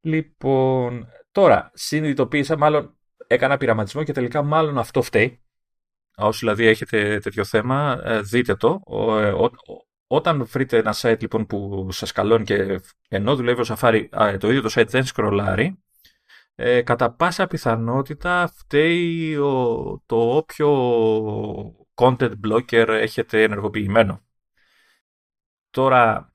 Λοιπόν, τώρα συνειδητοποίησα, μάλλον έκανα πειραματισμό και τελικά μάλλον αυτό φταίει. Όσοι δηλαδή έχετε τέτοιο θέμα, ε, δείτε το. Ε, όταν βρείτε ένα site λοιπόν που σας καλώνει και ενώ δουλεύει ο Safari, το ίδιο το site δεν σκρολάρει, ε, κατά πάσα πιθανότητα φταίει το όποιο content blocker έχετε ενεργοποιημένο. Τώρα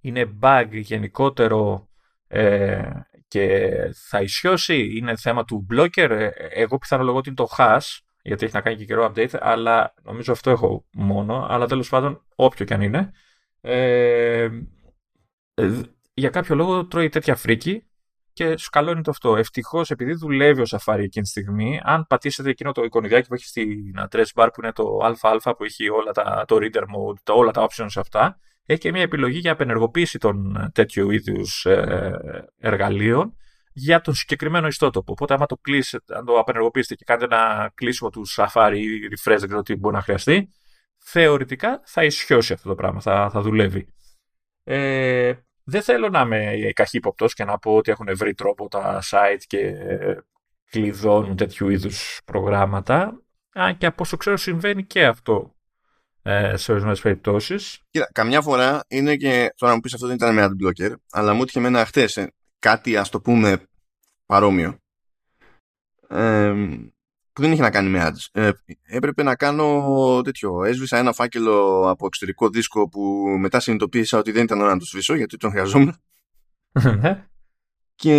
είναι bug γενικότερο ε, και θα ισιώσει, είναι θέμα του blocker. Ε, εγώ πιθανολογώ ότι είναι το hash, γιατί έχει να κάνει και καιρό update, αλλά νομίζω αυτό έχω μόνο, αλλά τέλος πάντων όποιο και αν είναι. Ε, για κάποιο λόγο τρώει τέτοια φρίκη και σκαλώνει το αυτό. Ευτυχώς, επειδή δουλεύει ο Safari εκείνη τη στιγμή, αν πατήσετε εκείνο το εικονιδιάκι που έχει στην address bar που είναι το ΑΑ που έχει όλα τα, το reader mode, τα, όλα τα options αυτά, έχει και μια επιλογή για απενεργοποίηση των τέτοιου είδους ε, εργαλείων για τον συγκεκριμένο ιστότοπο. Οπότε, άμα το κλείσετε, αν το απενεργοποιήσετε και κάνετε ένα κλείσιμο του Safari ή refresh, δεν ξέρω τι μπορεί να χρειαστεί, θεωρητικά θα ισιώσει αυτό το πράγμα, θα, θα δουλεύει. Ε, δεν θέλω να είμαι καχύποπτος και να πω ότι έχουν βρει τρόπο τα site και κλειδώνουν τέτοιου είδους προγράμματα. Αν και από όσο ξέρω συμβαίνει και αυτό ε, σε ορισμένες περιπτώσεις. Κοίτα, καμιά φορά είναι και. Τώρα μου πεις αυτό δεν ήταν με adblocker, αλλά μου έτυχε εμένα χτε ε, κάτι ας το πούμε παρόμοιο. Ε, που δεν είχε να κάνει με ads. Ε, έπρεπε να κάνω τέτοιο. Έσβησα ένα φάκελο από εξωτερικό δίσκο που μετά συνειδητοποίησα ότι δεν ήταν ώρα να το σβήσω γιατί τον χρειαζόμουν. Ναι. και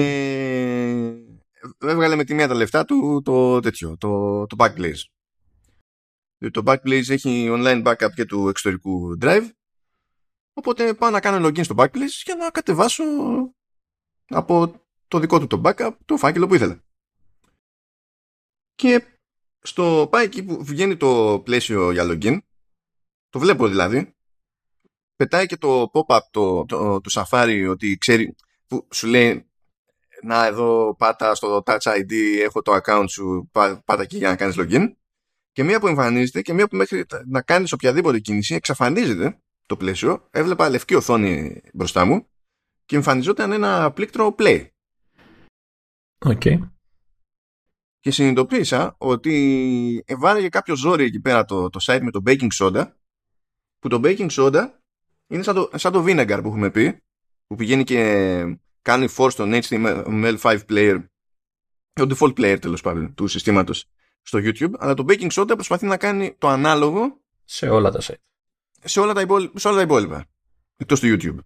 έβγαλε με τη μία τα λεφτά του το τέτοιο, το, το Backblaze. Το Backblaze έχει online backup και του εξωτερικού drive. Οπότε πάω να κάνω login στο Backblaze για να κατεβάσω από το δικό του το backup το φάκελο που ήθελα. Και στο πάει εκεί που βγαίνει το πλαίσιο για login, το βλέπω δηλαδή, πετάει και το pop-up το, το, το, Safari ότι ξέρει, που σου λέει να εδώ πάτα στο Touch ID, έχω το account σου, πάτα εκεί για να κάνεις login. Και μία που εμφανίζεται και μία που μέχρι να κάνεις οποιαδήποτε κίνηση εξαφανίζεται το πλαίσιο. Έβλεπα λευκή οθόνη μπροστά μου και εμφανιζόταν ένα πλήκτρο play. OK. Okay και συνειδητοποίησα ότι εβάραγε κάποιο ζόρι εκεί πέρα το, το site με το baking soda που το baking soda είναι σαν το, σαν το vinegar που έχουμε πει που πηγαίνει και κάνει force στον HTML5 player το default player τέλος πάντων του συστήματος στο YouTube αλλά το baking soda προσπαθεί να κάνει το ανάλογο σε όλα τα site σε όλα τα υπόλοιπα, σε όλα τα υπόλοιπα εκτός του YouTube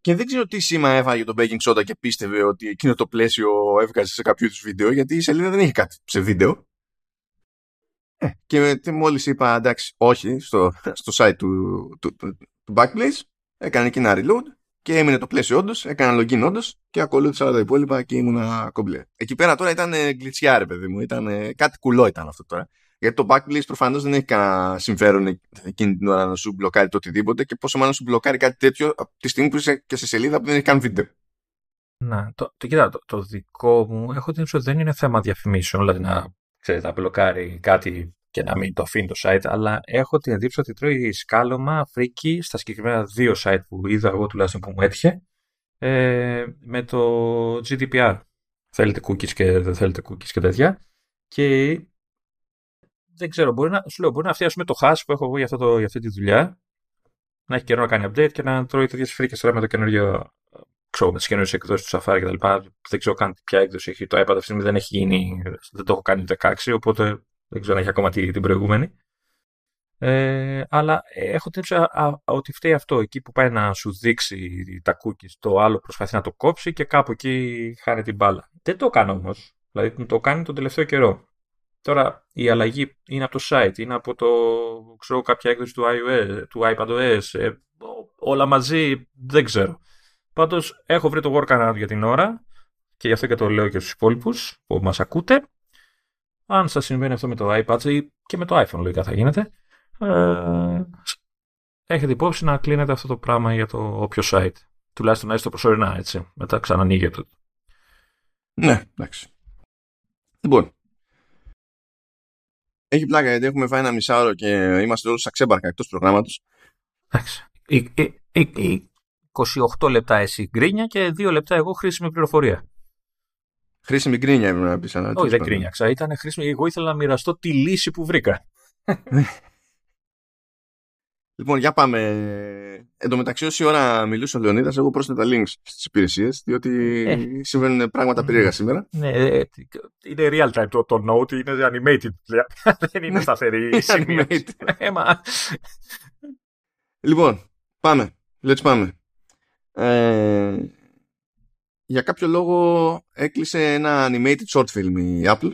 και δεν ξέρω τι σήμα έβαγε το baking soda και πίστευε ότι εκείνο το πλαίσιο έβγαζε σε κάποιο του βίντεο, γιατί η σελίδα δεν έχει κάτι σε βίντεο. Ε, και μόλις είπα εντάξει, όχι, στο, στο site του, του, του, του Backblaze, έκανε εκεί ένα reload και έμεινε το πλαίσιο όντως, έκανα login όντως και ακολούθησα όλα τα υπόλοιπα και ήμουν κομπλέ. Εκεί πέρα τώρα ήταν γκλιτσιά, ρε παιδί μου, ήταν, κάτι κουλό ήταν αυτό τώρα. Γιατί το backlist προφανώς δεν έχει κανένα συμφέρον εκείνη την ώρα να σου μπλοκάρει το οτιδήποτε και πόσο μάλλον σου μπλοκάρει κάτι τέτοιο από τη στιγμή που είσαι και σε σελίδα που δεν έχει καν βίντεο. Να, το, το, κοίτα, το, το δικό μου έχω την ότι δεν είναι θέμα διαφημίσεων, δηλαδή να ξέρετε, να μπλοκάρει κάτι και να μην το αφήνει το site, αλλά έχω την εντύπωση ότι τρώει σκάλωμα φρίκι στα συγκεκριμένα δύο site που είδα εγώ τουλάχιστον που μου έτυχε ε, με το GDPR. Θέλετε cookies και δεν θέλετε cookies και τέτοια. Και δεν ξέρω, μπορεί να, σου λέω, μπορεί να φτιάξουμε το hash που έχω εγώ για, αυτό το, για αυτή τη δουλειά, να έχει καιρό να κάνει update και να τρώει τέτοιες φρίκες τώρα με το καινούριο, ξέρω, με τις καινούριες εκδόσεις του Safari κτλ. Δεν ξέρω καν ποια έκδοση έχει το iPad αυτή τη στιγμή, δεν έχει γίνει, δεν το έχω κάνει 16, οπότε δεν ξέρω αν έχει ακόμα την προηγούμενη. Ε, αλλά έχω την ότι φταίει αυτό. Εκεί που πάει να σου δείξει τα cookies, το άλλο προσπαθεί να το κόψει και κάπου εκεί χάνει την μπάλα. Δεν το κάνω όμως. Δηλαδή το κάνει τον τελευταίο καιρό. Τώρα η αλλαγή είναι από το site, είναι από το, ξέρω, κάποια έκδοση του, iOS, του iPadOS, ε, όλα μαζί δεν ξέρω. Πάντως έχω βρει το workaround για την ώρα και γι' αυτό και το λέω και στους υπόλοιπους που μας ακούτε. Αν σας συμβαίνει αυτό με το iPad ή και με το iPhone λογικά θα γίνεται, ε, έχετε υπόψη να κλείνετε αυτό το πράγμα για το όποιο site. Τουλάχιστον να είστε προσωρινά έτσι. Μετά ξανανοίγετε. Ναι, εντάξει. Λοιπόν, έχει πλάκα γιατί έχουμε φάει ένα μισάωρο και είμαστε όλους αξέμπαρκα εκτός προγράμματος. Εντάξει. 28 λεπτά εσύ γκρίνια και 2 λεπτά εγώ χρήσιμη πληροφορία. Χρήσιμη γκρίνια ήμουν να πεις. Όχι, δεν γκρίνιαξα. Ήταν χρήσιμη. Εγώ ήθελα να μοιραστώ τη λύση που βρήκα. Λοιπόν, για πάμε. Εν τω μεταξύ, όση ώρα μιλούσε ο Λεωνίδας, εγώ πρόσθετα links στις υπηρεσίες, διότι ε. συμβαίνουν πράγματα περίεργα σήμερα. Ναι, ε, είναι real time το, το note, είναι animated. Δεν είναι σταθερή σημεία. Ε, λοιπόν, πάμε. Let's πάμε. Ε, για κάποιο λόγο έκλεισε ένα animated short film η Apple.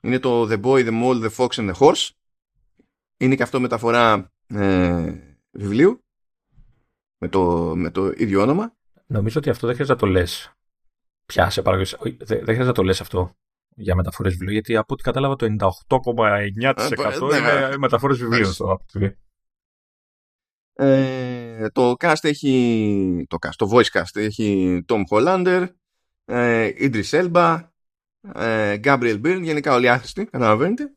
Είναι το The Boy, The Mole, The Fox and The Horse είναι και αυτό μεταφορά ε, βιβλίου με το, με το ίδιο όνομα. Νομίζω ότι αυτό δεν χρειάζεται να το λες. Πια σε παραγωγή. Δεν χρειάζεται να το λες αυτό για μεταφορές βιβλίων, γιατί από ό,τι κατάλαβα το 98,9% Ε, είναι ναι. μεταφορές βιβλίων στο Apple TV. Ε, το cast έχει το, cast, το voice cast έχει Tom Hollander ε, Idris Elba ε, Gabriel Byrne γενικά όλοι άχρηστοι καταλαβαίνετε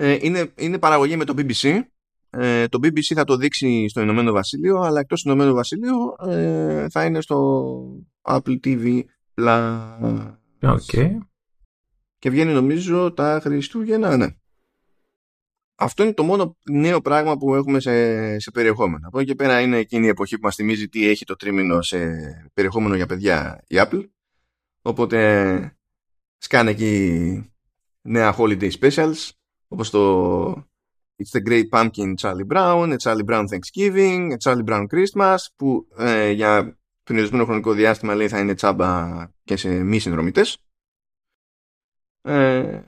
ε, είναι, είναι παραγωγή με το BBC ε, το BBC θα το δείξει στο Ηνωμένο Βασίλειο αλλά εκτός του Ηνωμένου Βασίλειου ε, θα είναι στο Apple TV Plus Okay. και βγαίνει νομίζω τα Χριστούγεννα ναι. Αυτό είναι το μόνο νέο πράγμα που έχουμε σε, σε περιεχόμενο. Από εκεί και πέρα είναι εκείνη η εποχή που μας θυμίζει τι έχει το τρίμηνο σε περιεχόμενο για παιδιά η Apple. Οπότε σκάνε εκεί νέα holiday specials όπως το It's the Great Pumpkin Charlie Brown, A Charlie Brown Thanksgiving, A Charlie Brown Christmas που ε, για περιορισμένο χρονικό διάστημα λέει θα είναι τσάμπα και σε μη συνδρομητές. Ε,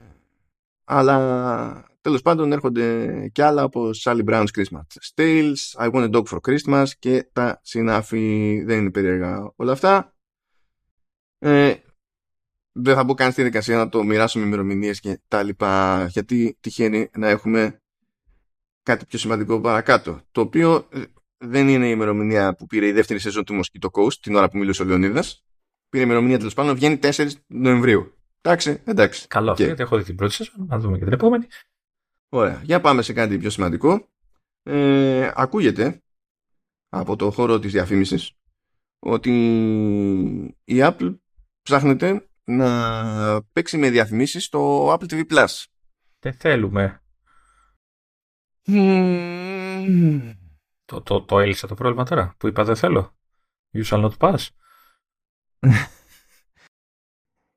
αλλά τέλος πάντων έρχονται κι άλλα όπως Charlie Brown's Christmas Tales, I Want a Dog for Christmas και τα συνάφη δεν είναι περίεργα όλα αυτά. Ε, δεν θα μπω καν στη δικασία να το μοιράσω με ημερομηνίες και τα λοιπά γιατί τυχαίνει να έχουμε κάτι πιο σημαντικό παρακάτω το οποίο ε, δεν είναι η ημερομηνία που πήρε η δεύτερη σεζόν του Mosquito Coast την ώρα που μιλούσε ο Λεωνίδας πήρε η ημερομηνία τέλος πάντων βγαίνει 4 Νοεμβρίου εντάξει, εντάξει Καλό αυτό, Και- γιατί έχω δει την πρώτη σεζόν. Να δούμε και την επόμενη. Ωραία. Για πάμε σε κάτι πιο σημαντικό. Ε, ακούγεται από το χώρο της διαφήμισης ότι η Apple ψάχνεται να παίξει με διαφημίσεις στο Apple TV Plus. Δεν θέλουμε. Το, το, το έλυσα το πρόβλημα τώρα που είπα δεν θέλω. You shall not pass.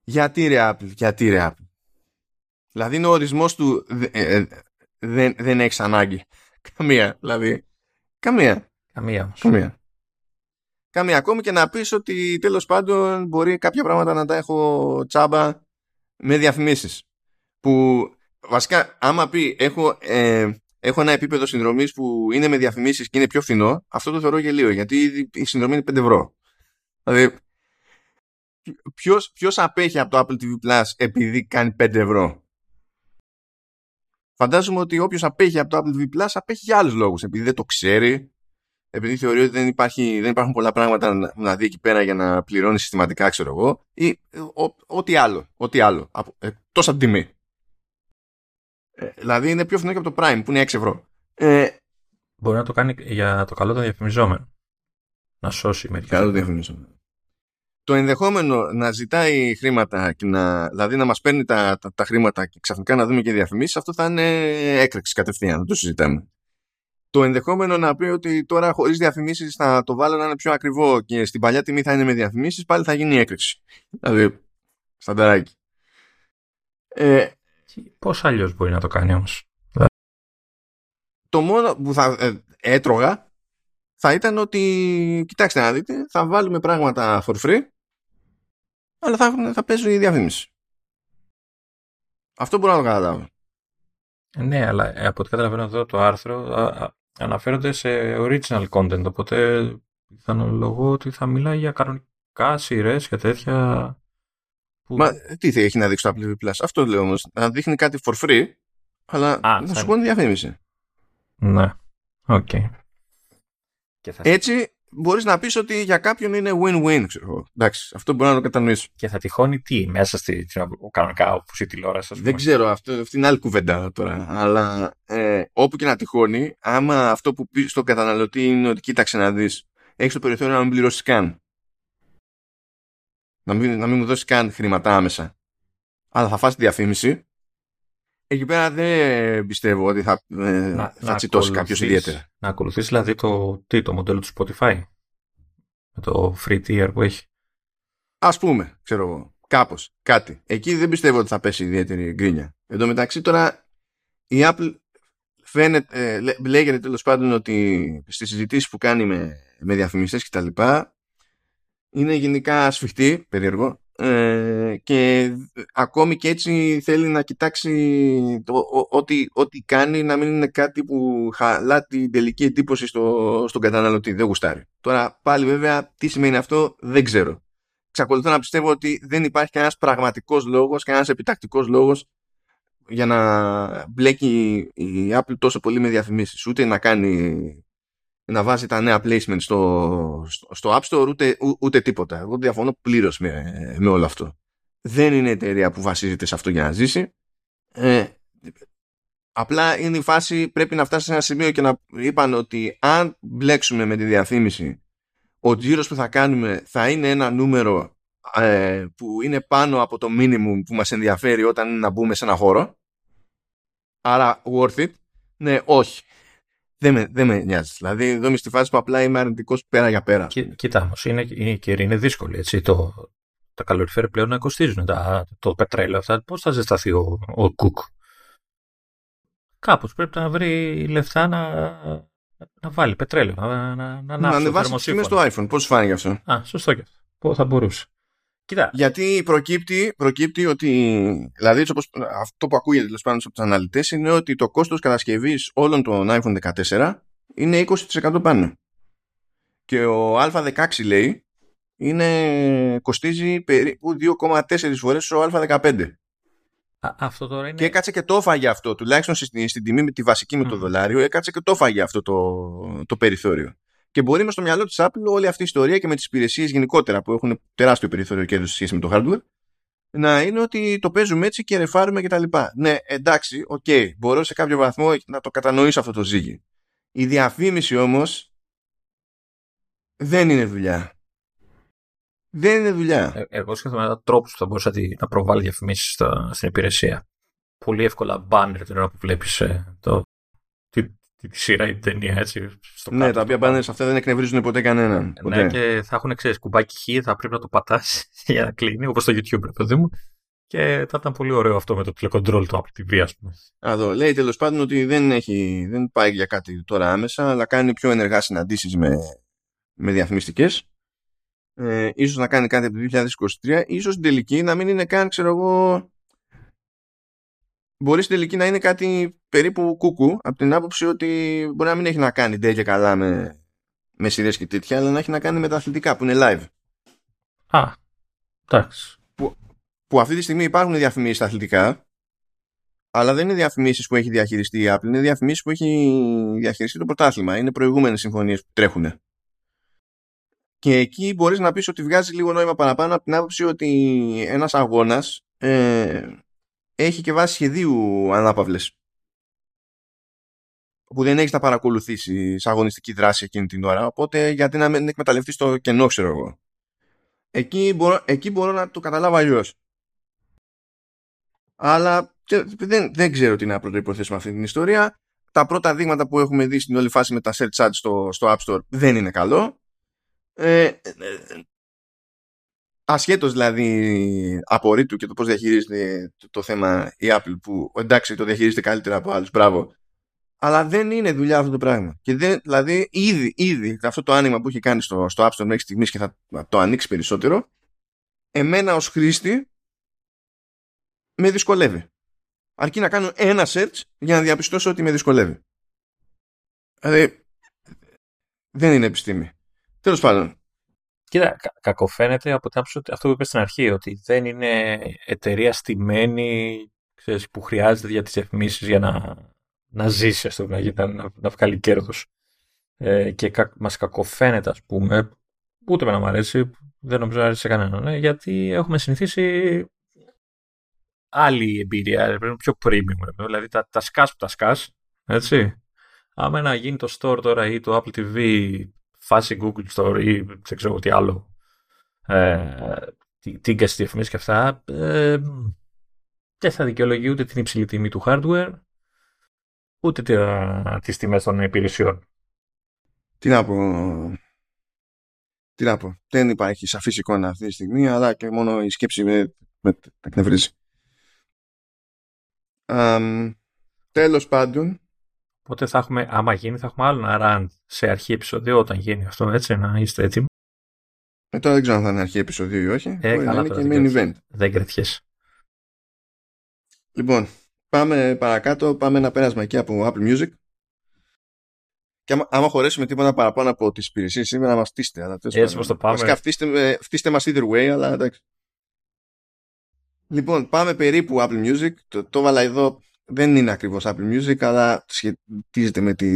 Γιατί ρε Apple, γιατί ρε Apple. Δηλαδή είναι ο ορισμός του δε- ε, ε, δεν, δεν έχεις ανάγκη. Καμία, δηλαδή. Καμία. Καμία όμως. Καμία. Καμία. Ακόμη και να πεις ότι τέλος πάντων μπορεί κάποια πράγματα να τα έχω τσάμπα με διαφημίσεις. Που βασικά άμα πει έχω, ε, έχω ένα επίπεδο συνδρομής που είναι με διαφημίσεις και είναι πιο φθηνό, αυτό το θεωρώ γελίο γιατί η- η συνδρομή είναι 5 ευρώ. Δηλαδή ποιος, ποιος απέχει από το Apple TV Plus επειδή κάνει 5 ευρώ; Φαντάζομαι ότι όποιος απέχει από το Apple TV Plus απέχει για άλλους λόγους. Επειδή δεν το ξέρει, επειδή θεωρεί ότι δεν, υπάρχει, δεν υπάρχουν πολλά πράγματα να, να δει εκεί πέρα για να πληρώνει συστηματικά, ξέρω εγώ, ή ε, ο- ό,τι άλλο. Ό,τι άλλο. Από, ε, εκτός από την τιμή. Ε, δηλαδή είναι πιο φθηνό και από το Prime που είναι 6 ευρώ. Ε, Μπορεί να το κάνει για το καλό των διαφημιζόμενων. Να σώσει μερικά. Καλό διαφημίσω. Το ενδεχόμενο να ζητάει χρήματα και να, δηλαδή να μας παίρνει τα, τα, τα χρήματα και ξαφνικά να δούμε και διαφημίσεις, αυτό θα είναι έκρηξη κατευθείαν, δεν το συζητάμε. Το ενδεχόμενο να πει ότι τώρα χωρίς διαφημίσεις θα το βάλω να είναι πιο ακριβό και στην παλιά τιμή θα είναι με διαφημίσεις, πάλι θα γίνει έκρηξη. Δηλαδή, στανταράκι. Ε, Πώς αλλιώς μπορεί να το κάνει όμως; το μόνο που θα ε, έτρωγα θα ήταν ότι, κοιτάξτε να δείτε, θα βάλουμε πράγματα for free, αλλά θα, έχουν- θα παίζουν η διαφήμιση. Αυτό μπορώ να το καταλάβω. Ναι, αλλά ε, από ό,τι καταλαβαίνω εδώ το άρθρο α, α, αναφέρονται σε original content, οπότε πιθανολογώ ότι θα μιλάει για κανονικά σειρές και τέτοια. Που... Μα τι θα έχει να δείξει το Apple TV Plus; Αυτό λέω όμως. Να δείχνει κάτι for free, αλλά Α, να θα- σου κάνει διαφήμιση. Ναι, οκ. Και, θα... Έτσι μπορείς να πεις ότι για κάποιον είναι win-win, ξέρω εγώ. Εντάξει, αυτό μπορώ να το κατανοήσω. και θα το χώνει τι, μέσα στη, στην- κανονικά όπως η τηλεόραση, ας πούμε. Δεν ξέρω, αυτό, αυτή είναι άλλη κουβέντα τώρα. Αλλά ε, όπου και να το χώνει, άμα αυτό που πεις στον καταναλωτή είναι ότι κοίταξε να δεις, έχεις το περιθώριο να μην πληρώσεις καν. Να μην, να μην μου δώσεις καν χρήματα άμεσα. Αλλά θα φας τη διαφήμιση. Εκεί πέρα δεν πιστεύω ότι θα, ε, θα τσιτώσει κάποιος ακολουθείς- ιδιαίτερα. Να ακολουθείς δηλαδή το, τι, το μοντέλο του Spotify; Με το free tier που έχει. Α πούμε, ξέρω εγώ, κάπως, κάτι. Εκεί δεν πιστεύω ότι θα πέσει ιδιαίτερη γκρίνια. Εν τω μεταξύ τώρα η Apple φαίνεται, ε, λέ- λέγεται τέλος πάντων ότι στις συζητήσεις που κάνει με, με διαφημιστές και τα λοιπά είναι γενικά σφιχτή, περίεργο, ε, και ακόμη και έτσι θέλει να κοιτάξει ό,τι, ό,τι κάνει να μην είναι κάτι που χαλά την τελική εντύπωση στο, στον καταναλωτή. Δεν γουστάρει. Τώρα πάλι βέβαια τι σημαίνει αυτό δεν ξέρω. Ξακολουθώ να πιστεύω ότι δεν υπάρχει κανένας πραγματικός λόγος, κανένας επιτακτικός λόγος για να μπλέκει η Apple τόσο πολύ με διαφημίσεις. Ούτε να κάνει να βάζει τα νέα placement στο, στο App Store ούτε, ούτε τίποτα. Εγώ διαφωνώ πλήρως με, με όλο αυτό. Δεν είναι εταιρεία που βασίζεται σε αυτό για να ζήσει. Ε, απλά είναι η φάση πρέπει να φτάσει σε ένα σημείο και να είπαν ότι αν μπλέξουμε με τη διαφήμιση ο τζίρος που θα κάνουμε θα είναι ένα νούμερο ε, που είναι πάνω από το minimum που μας ενδιαφέρει όταν είναι να μπούμε σε ένα χώρο άρα worth it ναι όχι δεν με, δεν με νοιάζει. Δηλαδή, εδώ είμαι στη φάση που απλά είμαι αρνητικός πέρα για πέρα. κοίτα όμως, είναι, η καιρή είναι δύσκολη. Έτσι, το, τα καλοριφέρ πλέον να κοστίζουν. Τα, το πετρέλαιο αυτά. Πώς θα ζεσταθεί ο, ο Κουκ; Κάπως πρέπει να βρει λεφτά να, να βάλει πετρέλαιο. Να, να, να, να ανεβάσει τις στο iPhone. Πώς φάνηκε αυτό; Α, σωστό και αυτό. Πώ θα μπορούσε. Κοίτα. Γιατί προκύπτει, προκύπτει ότι, δηλαδή όπως, αυτό που ακούγεται τέλος πάντων από του αναλυτές είναι ότι το κόστος κατασκευής όλων των iPhone 14 είναι 20% πάνω. Και ο Α16 λέει είναι, κοστίζει περίπου 2,4 φορές ο Α15. αυτό τώρα είναι... Και έκατσε και το έφαγε αυτό, τουλάχιστον στην, στην τιμή με τη βασική με το δολάριο, έκατσε και το έφαγε αυτό το, το περιθώριο. Και μπορεί μες στο μυαλό της Apple όλη αυτή η ιστορία και με τις υπηρεσίες γενικότερα που έχουν τεράστιο περιθώριο κέρδους σε σχέση με το hardware να είναι ότι το παίζουμε έτσι και ρεφάρουμε κτλ. Ναι, εντάξει, OK, okay, μπορώ σε κάποιο βαθμό να το κατανοήσω αυτό το ζύγι. Η διαφήμιση όμως δεν είναι δουλειά. Δεν είναι δουλειά. Ε, εγώ σκέφτομαι έναν τρόπο που θα μπορούσα να προβάλλει διαφημίσεις στην υπηρεσία. Πολύ εύκολα banner την ώρα που βλέπεις ε, το, τη σειρά ή την ταινία έτσι. Στο ναι, τα οποία πάνε σε αυτά δεν εκνευρίζουν ποτέ κανέναν. Ναι, ποτέ. Ναι, και θα έχουν ξέρεις κουμπάκι χ, θα πρέπει να το πατάς για να κλείνει, όπως στο YouTube, παιδί μου. Και θα ήταν πολύ ωραίο αυτό με το τηλεκοντρόλ του Apple TV, ας πούμε. Εδώ λέει τέλος πάντων ότι δεν, έχει, δεν πάει για κάτι τώρα άμεσα, αλλά κάνει πιο ενεργά συναντήσεις με, με διαφημιστικές. Ε, ίσως να κάνει κάτι από το 2023, ίσως στην τελική να μην είναι καν, ξέρω εγώ, μπορεί στην τελική να είναι κάτι περίπου κούκου από την άποψη ότι μπορεί να μην έχει να κάνει ντε και καλά με, με σειρές και τέτοια αλλά να έχει να κάνει με τα αθλητικά που είναι live. Α, εντάξει. Που, που αυτή τη στιγμή υπάρχουν διαφημίσεις στα αθλητικά αλλά δεν είναι διαφημίσεις που έχει διαχειριστεί η Apple, είναι διαφημίσεις που έχει διαχειριστεί το πρωτάθλημα. Είναι προηγούμενες συμφωνίες που τρέχουν. Και εκεί μπορείς να πεις ότι βγάζει λίγο νόημα παραπάνω από την άποψη ότι ένας αγώνας ε, έχει και βάση σχεδίου ανάπαυλες που δεν έχεις να παρακολουθήσεις αγωνιστική δράση εκείνη την ώρα. Οπότε γιατί να μην εκμεταλλευτείς το κενό, ξέρω εγώ. Εκεί μπορώ, εκεί μπορώ να το καταλάβω αλλιώς. Αλλά δεν, δεν ξέρω τι να πρωτοϋποθέσουμε αυτή την ιστορία. Τα πρώτα δείγματα που έχουμε δει στην όλη φάση με τα search ads στο, στο App Store δεν είναι καλό. Ε, ε ασχέτως δηλαδή απορρίτου και το πώς διαχειρίζεται το, θέμα η Apple που εντάξει το διαχειρίζεται καλύτερα από άλλους, μπράβο. Αλλά δεν είναι δουλειά αυτό το πράγμα. Και δεν, δηλαδή ήδη, ήδη αυτό το άνοιγμα που έχει κάνει στο, στο App Store μέχρι στιγμής και θα το ανοίξει περισσότερο εμένα ως χρήστη με δυσκολεύει. Αρκεί να κάνω ένα search για να διαπιστώσω ότι με δυσκολεύει. Δηλαδή δεν είναι επιστήμη. Τέλος πάντων Κοίτα, κα, κακοφαίνεται από την άποψη αυτό που είπες στην αρχή, ότι δεν είναι εταιρεία στημένη ξέρεις, που χρειάζεται για τις διαφημίσεις για να, να ζήσει, ας το να, να, να βγάλει κέρδος. Ε, και κα, μας κακοφαίνεται, ας πούμε, ούτε με να μου αρέσει, δεν νομίζω να αρέσει σε κανέναν, ναι, γιατί έχουμε συνηθίσει άλλη εμπειρία, πιο premium, δηλαδή τα, τα σκάς που τα σκάς, έτσι. Άμα να γίνει το store τώρα ή το Apple TV φάση Google Store ή δεν ξέρω τι άλλο ε, τίγκα στις διαφημίσεις και αυτά ε, δεν θα δικαιολογεί ούτε την υψηλή τιμή του hardware ούτε τις τιμές των υπηρεσιών. Τι να πω... Τι να πω. Δεν υπάρχει σαφής εικόνα αυτή τη στιγμή, αλλά και μόνο η σκέψη με, με εκνευρίζει. Um, τέλος πάντων, Οπότε θα έχουμε, άμα γίνει, θα έχουμε άλλο ένα run σε αρχή επεισόδιο όταν γίνει αυτό, έτσι, να είστε έτοιμοι. Ε, τώρα δεν ξέρω αν θα είναι αρχή επεισοδίου ή όχι. Ε, Μπορεί καλά, να είναι τώρα και δεν main κρατιέσαι. event. Δεν κρατιέσαι. Λοιπόν, πάμε παρακάτω. Πάμε ένα πέρασμα εκεί από Apple Music. Και άμα, άμα χωρέσουμε τίποτα παραπάνω από τις υπηρεσίες σήμερα, να μας φτύσετε. Αλλά, τέλος Έτσι πάντων. πως το πάμε. Βασικά, φτύστε, με- φτύστε μας either way, αλλά εντάξει. Λοιπόν, πάμε περίπου Apple Music. Το, το βάλα εδώ. Δεν είναι ακριβώς Apple Music, αλλά σχετίζεται με, τη,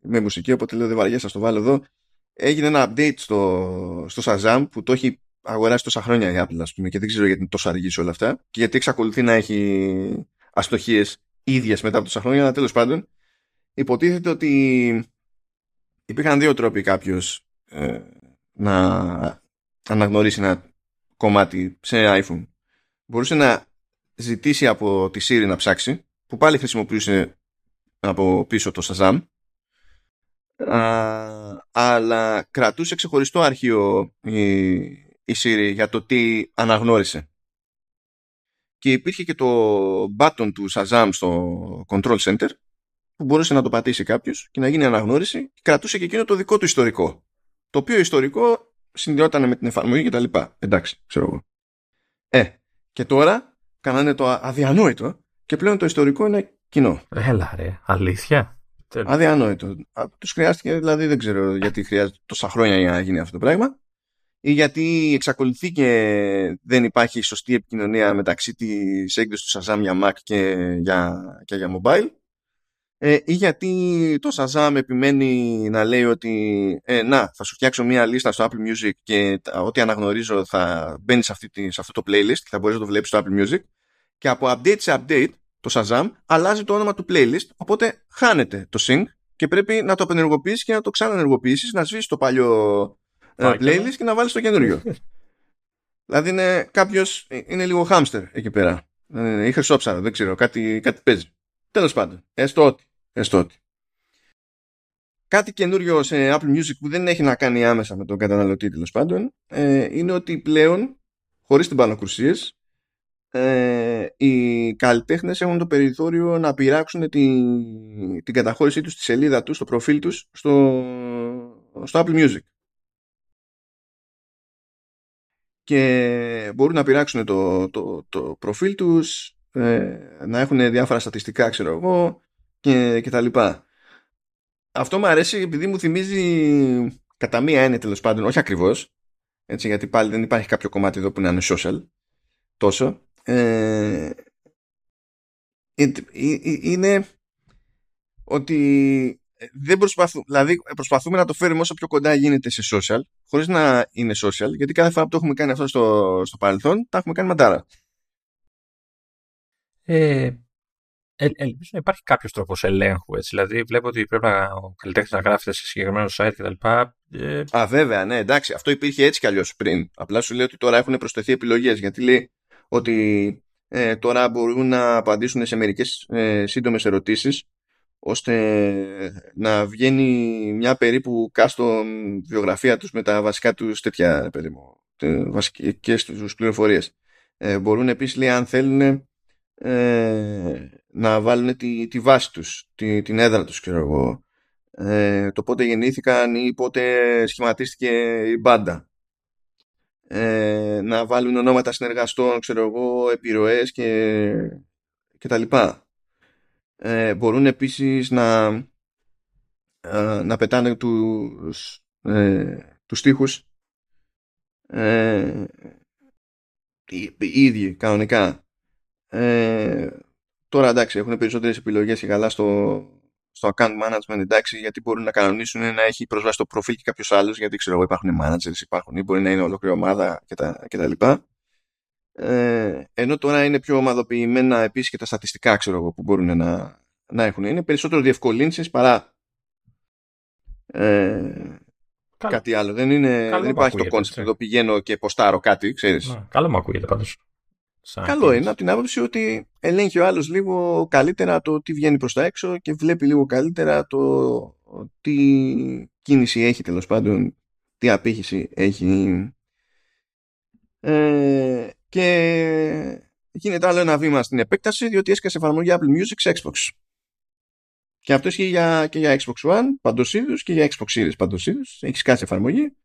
με μουσική, οπότε λέω δεν βαριέσαι, θα το βάλω εδώ. Έγινε ένα update στο, στο Shazam που το έχει αγοράσει τόσα χρόνια η Apple, ας πούμε, και δεν ξέρω γιατί είναι τόσο αργή σε όλα αυτά και γιατί εξακολουθεί να έχει αστοχίες ίδιες μετά από τόσα χρόνια, αλλά τέλος πάντων υποτίθεται ότι υπήρχαν δύο τρόποι κάποιος ε, να αναγνωρίσει ένα κομμάτι σε iPhone. Μπορούσε να ζητήσει από τη Siri να ψάξει, που πάλι χρησιμοποιούσε από πίσω το Shazam, Α, αλλά κρατούσε ξεχωριστό αρχείο η, η Siri για το τι αναγνώρισε. Και υπήρχε και το button του Shazam στο Control Center που μπορούσε να το πατήσει κάποιος και να γίνει αναγνώριση και κρατούσε και εκείνο το δικό του ιστορικό. Το οποίο ιστορικό συνδυόταν με την εφαρμογή και τα λοιπά. Εντάξει, ξέρω εγώ. Ε, και τώρα κάνανε το αδιανόητο και πλέον το ιστορικό είναι κοινό. Έλα ρε, αλήθεια. Τέλος. Αδιανόητο. Τους χρειάστηκε, δηλαδή δεν ξέρω γιατί χρειάζεται τόσα χρόνια για να γίνει αυτό το πράγμα ή γιατί εξακολουθεί και δεν υπάρχει σωστή επικοινωνία μεταξύ της έκδοσης του Shazam για Mac και για, και για mobile ε, ή γιατί το Shazam επιμένει να λέει ότι ε, να, θα σου φτιάξω μια λίστα στο Apple Music και τα- ό,τι αναγνωρίζω θα μπαίνει σε, αυτή τη- σε αυτό το playlist και θα μπορείς να το βλέπεις στο Apple Music και από update σε update το Shazam αλλάζει το όνομα του playlist οπότε χάνεται το sync και πρέπει να το απενεργοποιήσεις και να το ξαναενεργοποιήσεις να σβήσεις το παλιό ε, Φάκελο. playlist και να βάλεις το καινούριο δηλαδή είναι κάποιος είναι λίγο hamster εκεί πέρα Ε, ή χρυσόψαρο δεν ξέρω κάτι, κάτι παίζει τέλος πάντων έστω ότι, έστω ότι. Κάτι καινούριο σε Apple Music που δεν έχει να κάνει άμεσα με τον καταναλωτή τέλος πάντων ε, είναι ότι πλέον χωρίς την πανοκρουσίες ε, οι καλλιτέχνες έχουν το περιθώριο να πειράξουν την, την καταχώρησή τους στη σελίδα τους, στο προφίλ τους στο, στο Apple Music. Και μπορούν να πειράξουν το, το, το προφίλ τους, ε, να έχουν διάφορα στατιστικά, ξέρω εγώ, και, και τα λοιπά. Αυτό μου αρέσει επειδή μου θυμίζει κατά μία έννοια τέλος πάντων, όχι ακριβώς, έτσι, γιατί πάλι δεν υπάρχει κάποιο κομμάτι εδώ που να είναι social τόσο. Ε, ε, ε, είναι ότι δεν προσπαθούμε, δηλαδή προσπαθούμε να το φέρουμε όσο πιο κοντά γίνεται σε social, χωρίς να είναι social, γιατί κάθε φορά που το έχουμε κάνει αυτό στο, στο παρελθόν, τα έχουμε κάνει μαντάρα. Ε, ε, ελπίζω να υπάρχει κάποιος τρόπος ελέγχου. Έτσι. Δηλαδή, βλέπω ότι πρέπει να, ο καλλιτέχνης να γράφεται σε συγκεκριμένο site κτλ. Ε, Α, βέβαια, ναι, εντάξει. Αυτό υπήρχε έτσι κι αλλιώς πριν. Απλά σου λέει ότι τώρα έχουν προσθεθεί επιλογές. Γιατί λέει ότι ε, τώρα μπορούν να απαντήσουν σε μερικές ε, σύντομες ερωτήσεις ώστε να βγαίνει μια περίπου custom βιογραφία τους με τα βασικά τους τέτοια παιδί μου, τε- βασικές τους πληροφορίες. Ε, μπορούν επίσης λέει αν θέλουν ε, να βάλουν τη, τη βάση τους, τη, την έδρα τους ξέρω εγώ, ε, το πότε γεννήθηκαν ή πότε σχηματίστηκε η μπάντα. Ε, να βάλουν ονόματα συνεργαστών, ξέρω εγώ, επιρροές και, και τα λοιπά. Ε, μπορούν επίσης να, ε, να πετάνε τους, ε, τους στίχους ε, οι, οι ίδιοι κανονικά. Ε, τώρα εντάξει έχουν περισσότερες επιλογές και καλά στο, στο account management εντάξει γιατί μπορούν να κανονίσουν να έχει προσβάσει το προφίλ και κάποιος άλλος γιατί ξέρω εγώ υπάρχουν managers υπάρχουν ή μπορεί να είναι ολόκληρη ομάδα και τα, και τα λοιπά. Ε, ενώ τώρα είναι πιο ομαδοποιημένα επίσης και τα στατιστικά ξέρω εγώ που μπορούν να, να έχουν. Είναι περισσότερο διευκολύνσεις παρά ε, Καλό. κάτι άλλο. Δεν, είναι, Καλό δεν υπάρχει το ακούγεται, concept έτσι. εδώ πηγαίνω και ποστάρω κάτι, ξέρεις. ναι, καλό μου ακούγεται πάντως. Καλό είναι από την άποψη ότι ελέγχει ο άλλος λίγο καλύτερα το τι βγαίνει προς τα έξω και βλέπει λίγο καλύτερα το τι κίνηση έχει τέλος πάντων, τι απήχηση έχει. Ε, και γίνεται άλλο ένα βήμα στην επέκταση διότι έσκασε εφαρμογή Apple Music σε Xbox. Και αυτό ισχύει για, και για Xbox One παντός είδους και για Xbox Series παντός είδους. Έχει σκάσει εφαρμογή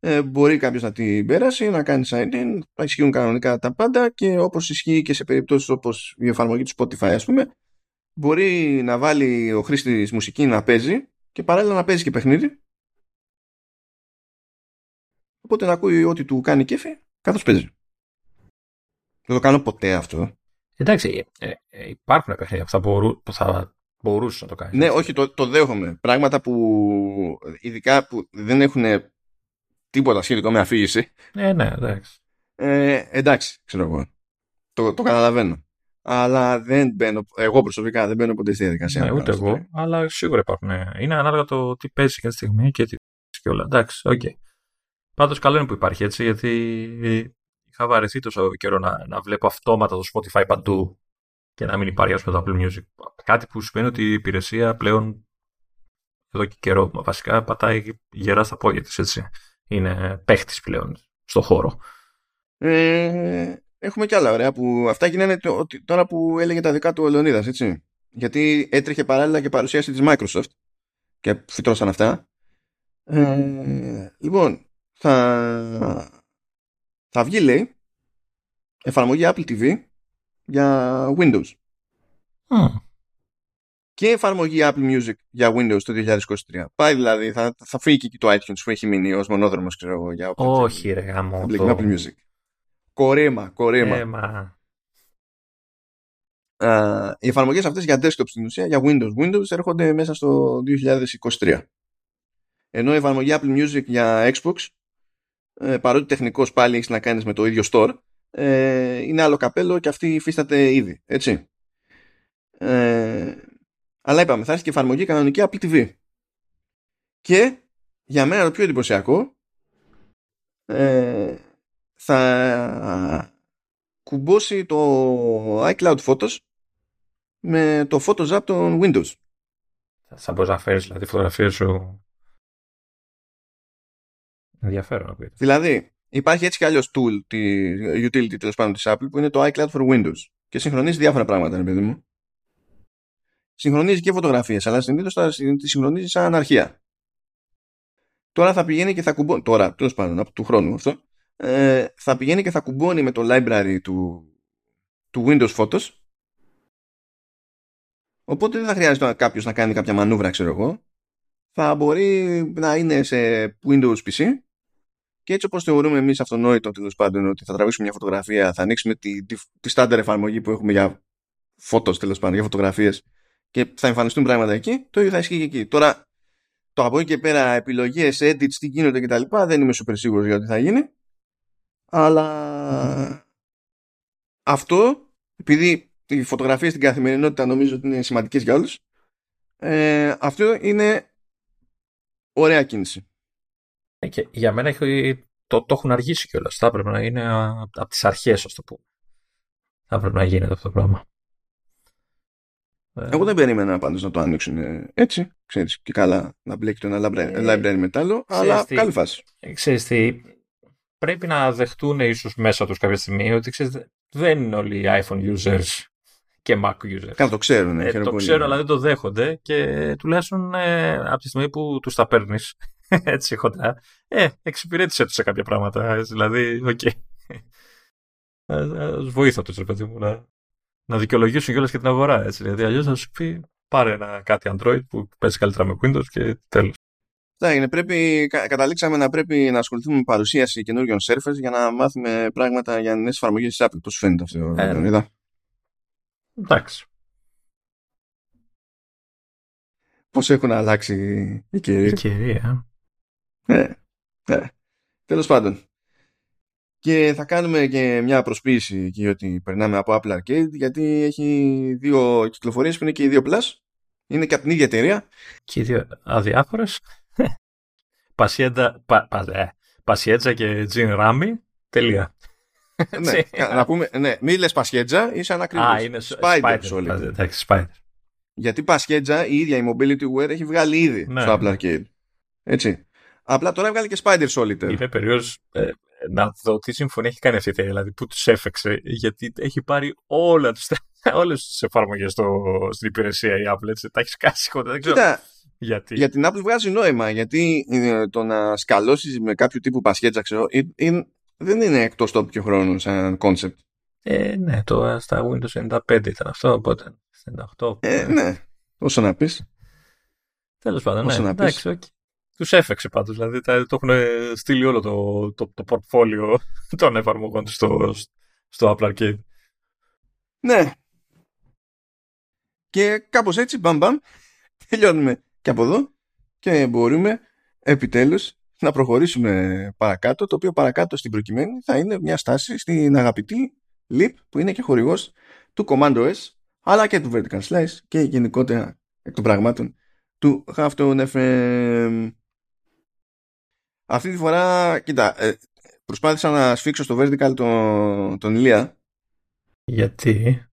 ε, μπορεί κάποιος να την πέρασε, να κάνει sign in, θα ισχύουν κανονικά τα πάντα και όπως ισχύει και σε περιπτώσεις όπως η εφαρμογή του Spotify ας πούμε, μπορεί να βάλει ο χρήστης μουσική να παίζει και παράλληλα να παίζει και παιχνίδι οπότε να ακούει ό,τι του κάνει κέφι καθώς παίζει. Δεν το κάνω ποτέ αυτό. Εντάξει, ε, ε, υπάρχουν παιχνίδια που θα, μπορού, που θα μπορούσες να το κάνεις. Ναι, όχι, το, το δέχομαι. Πράγματα που ειδικά που δεν έχουν τίποτα σχετικό με αφήγηση. Ναι, ναι, εντάξει. Ε, εντάξει, ξέρω εγώ. Το, το καταλαβαίνω. Αλλά δεν μπαίνω, εγώ προσωπικά δεν μπαίνω ποτέ στη διαδικασία. Ναι, ούτε εγώ, αλλά σίγουρα υπάρχουν. Είναι ανάλογα το τι παίζει κάθε στιγμή και τι και όλα. Εντάξει, OK. Okay. Πάντως καλό είναι που υπάρχει έτσι, γιατί είχα βαρεθεί τόσο καιρό να, να βλέπω αυτόματα το Spotify παντού και να μην υπάρχει ας πούμε το Apple Music. Κάτι που σημαίνει ότι η υπηρεσία πλέον εδώ και καιρό βασικά πατάει γερά στα πόδια της έτσι. Είναι παίχτης πλέον στο χώρο. Ε, έχουμε κι άλλα ωραία που αυτά γίνανε τώρα που έλεγε τα δικά του ο Λεωνίδας έτσι. Γιατί έτρεχε παράλληλα και παρουσίαση της Microsoft και φυτρώσαν αυτά. Ε, λοιπόν, θα, θα βγει λέει εφαρμογή Apple TV για Windows. Και εφαρμογή Apple Music για Windows το 2023. Πάει δηλαδή, θα, θα φύγει και εκεί το iTunes που έχει μείνει ως μονόδρομος, ξέρω εγώ, για Όχι ρε γάμο. Το... Apple Music. Κορέμα, κορέμα. Έμα. Uh, οι εφαρμογές αυτές για desktop στην ουσία, για Windows, Windows έρχονται μέσα στο 2023. Ενώ η εφαρμογή Apple Music για Xbox, ε, παρότι τεχνικός πάλι έχεις να κάνεις με το ίδιο store, ε, είναι άλλο καπέλο και αυτή υφίσταται ήδη. Έτσι. Ε, αλλά είπαμε, θα έρθει και εφαρμογή κανονική Apple TV. Και για μένα το πιο εντυπωσιακό ε, θα κουμπώσει το iCloud Photos με το Photos App των Windows. Θα μπορείς να φέρεις δηλαδή φωτογραφίες σου ενδιαφέρον να πείτε. Δηλαδή, Υπάρχει έτσι κι αλλιώς tool, τη utility τέλος πάντων της Apple, που είναι το iCloud for Windows. Και συγχρονίζει διάφορα πράγματα, ρε παιδί μου. Συγχρονίζει και φωτογραφίες, αλλά συνήθως θα τη συγχρονίζει σαν αρχεία. Τώρα θα πηγαίνει και θα κουμπώνει. Τώρα, τέλος πάντων, από του χρόνου αυτό. Ε, θα πηγαίνει και θα κουμπώνει με το library του, του Windows Photos. Οπότε δεν θα χρειάζεται κάποιος να κάνει κάποια μανούβρα, ξέρω εγώ. Θα μπορεί να είναι σε Windows PC και έτσι όπως θεωρούμε εμείς αυτονόητο τέλος πάντων ότι θα τραβήξουμε μια φωτογραφία, θα ανοίξουμε τη, τη, τη στάνταρ εφαρμογή που έχουμε για φώτο τέλος πάντων, για φωτογραφίες και θα εμφανιστούν πράγματα εκεί, το ίδιο θα ισχύει και εκεί. Τώρα, το από εκεί και πέρα επιλογές, edits, τι γίνονται κτλ. Δεν είμαι super σίγουρος για ότι θα γίνει. Αλλά αυτό, επειδή οι φωτογραφίες στην καθημερινότητα νομίζω ότι είναι σημαντικές για όλους, ε, αυτό είναι ωραία κίνηση. Ε, και για μένα έχει, το, το έχουν αργήσει κιόλας. Θα έπρεπε να είναι από τις αρχές, ας το πούμε. Θα έπρεπε να γίνεται αυτό το πράγμα. Ε, Εγώ δεν περίμενα πάντως να το ανοίξουν έτσι, ξέρεις, και καλά να μπλέκει το ένα library, ε, με άλλο, αλλά τι, καλή φάση. Ξέρεις τι, πρέπει να δεχτούν ίσως μέσα τους κάποια στιγμή ότι ξέρεις, δεν είναι όλοι οι iPhone users και Mac users. Ναι, το ξέρουν. Ε, το ξέρουν, αλλά δεν το δέχονται και τουλάχιστον ε, από τη στιγμή που τους τα παίρνεις έτσι χοντρά, ε, εξυπηρέτησέ τους σε κάποια πράγματα. Δηλαδή, OK. Okay. Βοήθα τους, ρε παιδί μου, να, να δικαιολογήσουν κιόλας και την αγορά. Έτσι. Δηλαδή, αλλιώς θα σου πει πάρε ένα κάτι Android που παίζει καλύτερα με Windows και τέλος. Ναι, είναι, πρέπει, καταλήξαμε να πρέπει να ασχοληθούμε με παρουσίαση καινούριων Surface για να μάθουμε πράγματα για νέες εφαρμογές της Apple. Πώς φαίνεται αυτό, ε, είδα. Εντάξει. Πώς έχουν αλλάξει οι καιροί. Η καιρία. Ναι, ναι. Τέλος πάντων. Και θα κάνουμε και μια προσποίηση εκεί ότι περνάμε από Apple Arcade γιατί έχει δύο κυκλοφορίες που είναι και οι δύο Plus. Είναι και από την ίδια εταιρεία. Και οι δύο αδιάφορες. Πασιέτζα, πα, ε, και Τζιν Ράμι. Τελεία. ναι, να πούμε, ναι, μη λες Πασιέτζα, είσαι ανακριβώς. Α, είναι Spider. Spider. Γιατί Πασιέτζα η ίδια η Mobility Wear έχει βγάλει ήδη ναι. στο Apple Arcade. Έτσι. Απλά τώρα έβγαλε και Spider Solitaire. Είναι περίοδος ε, να δω τι συμφωνία έχει κάνει αυτή η εταιρεία, δηλαδή που τους έφεξε, γιατί έχει πάρει όλα τους, όλες τις εφαρμογές στο, στην υπηρεσία η Apple, έτσι, τα έχει σκάσει χοντρά, δεν ξέρω. Κοίτα, Γιατί; Για την Apple βγάζει νόημα, γιατί ε, το να σκαλώσεις με κάποιου τύπου πασιέντζα, ξέρω, ε, ε, δεν είναι εκτός τόπου χρόνου σαν concept. Ε, ναι, το στα Windows 95 ήταν αυτό, οπότε 98. Ε, ναι, όσο να πεις. Τέλος πάντων, ναι, Όσο να πεις. εντάξει, okay. Τους έφεξε πάντως. Δηλαδή τα- το έχουν στείλει όλο το, το, το portfolio των εφαρμογών τους στο, στο Apple Arcade. Ναι. Και κάπως έτσι, μπαμ μπαμ, τελειώνουμε και από εδώ και μπορούμε επιτέλους να προχωρήσουμε παρακάτω, το οποίο παρακάτω στην προκειμένη θα είναι μια στάση στην αγαπητή Leap που είναι και χορηγός του Command OS αλλά και του Vertical Slice και γενικότερα εκ των πραγμάτων του Halftone FM. Αυτή τη φορά, κοίτα, ε, προσπάθησα να σφίξω στο Vertical τον, τον Ηλία Γιατί;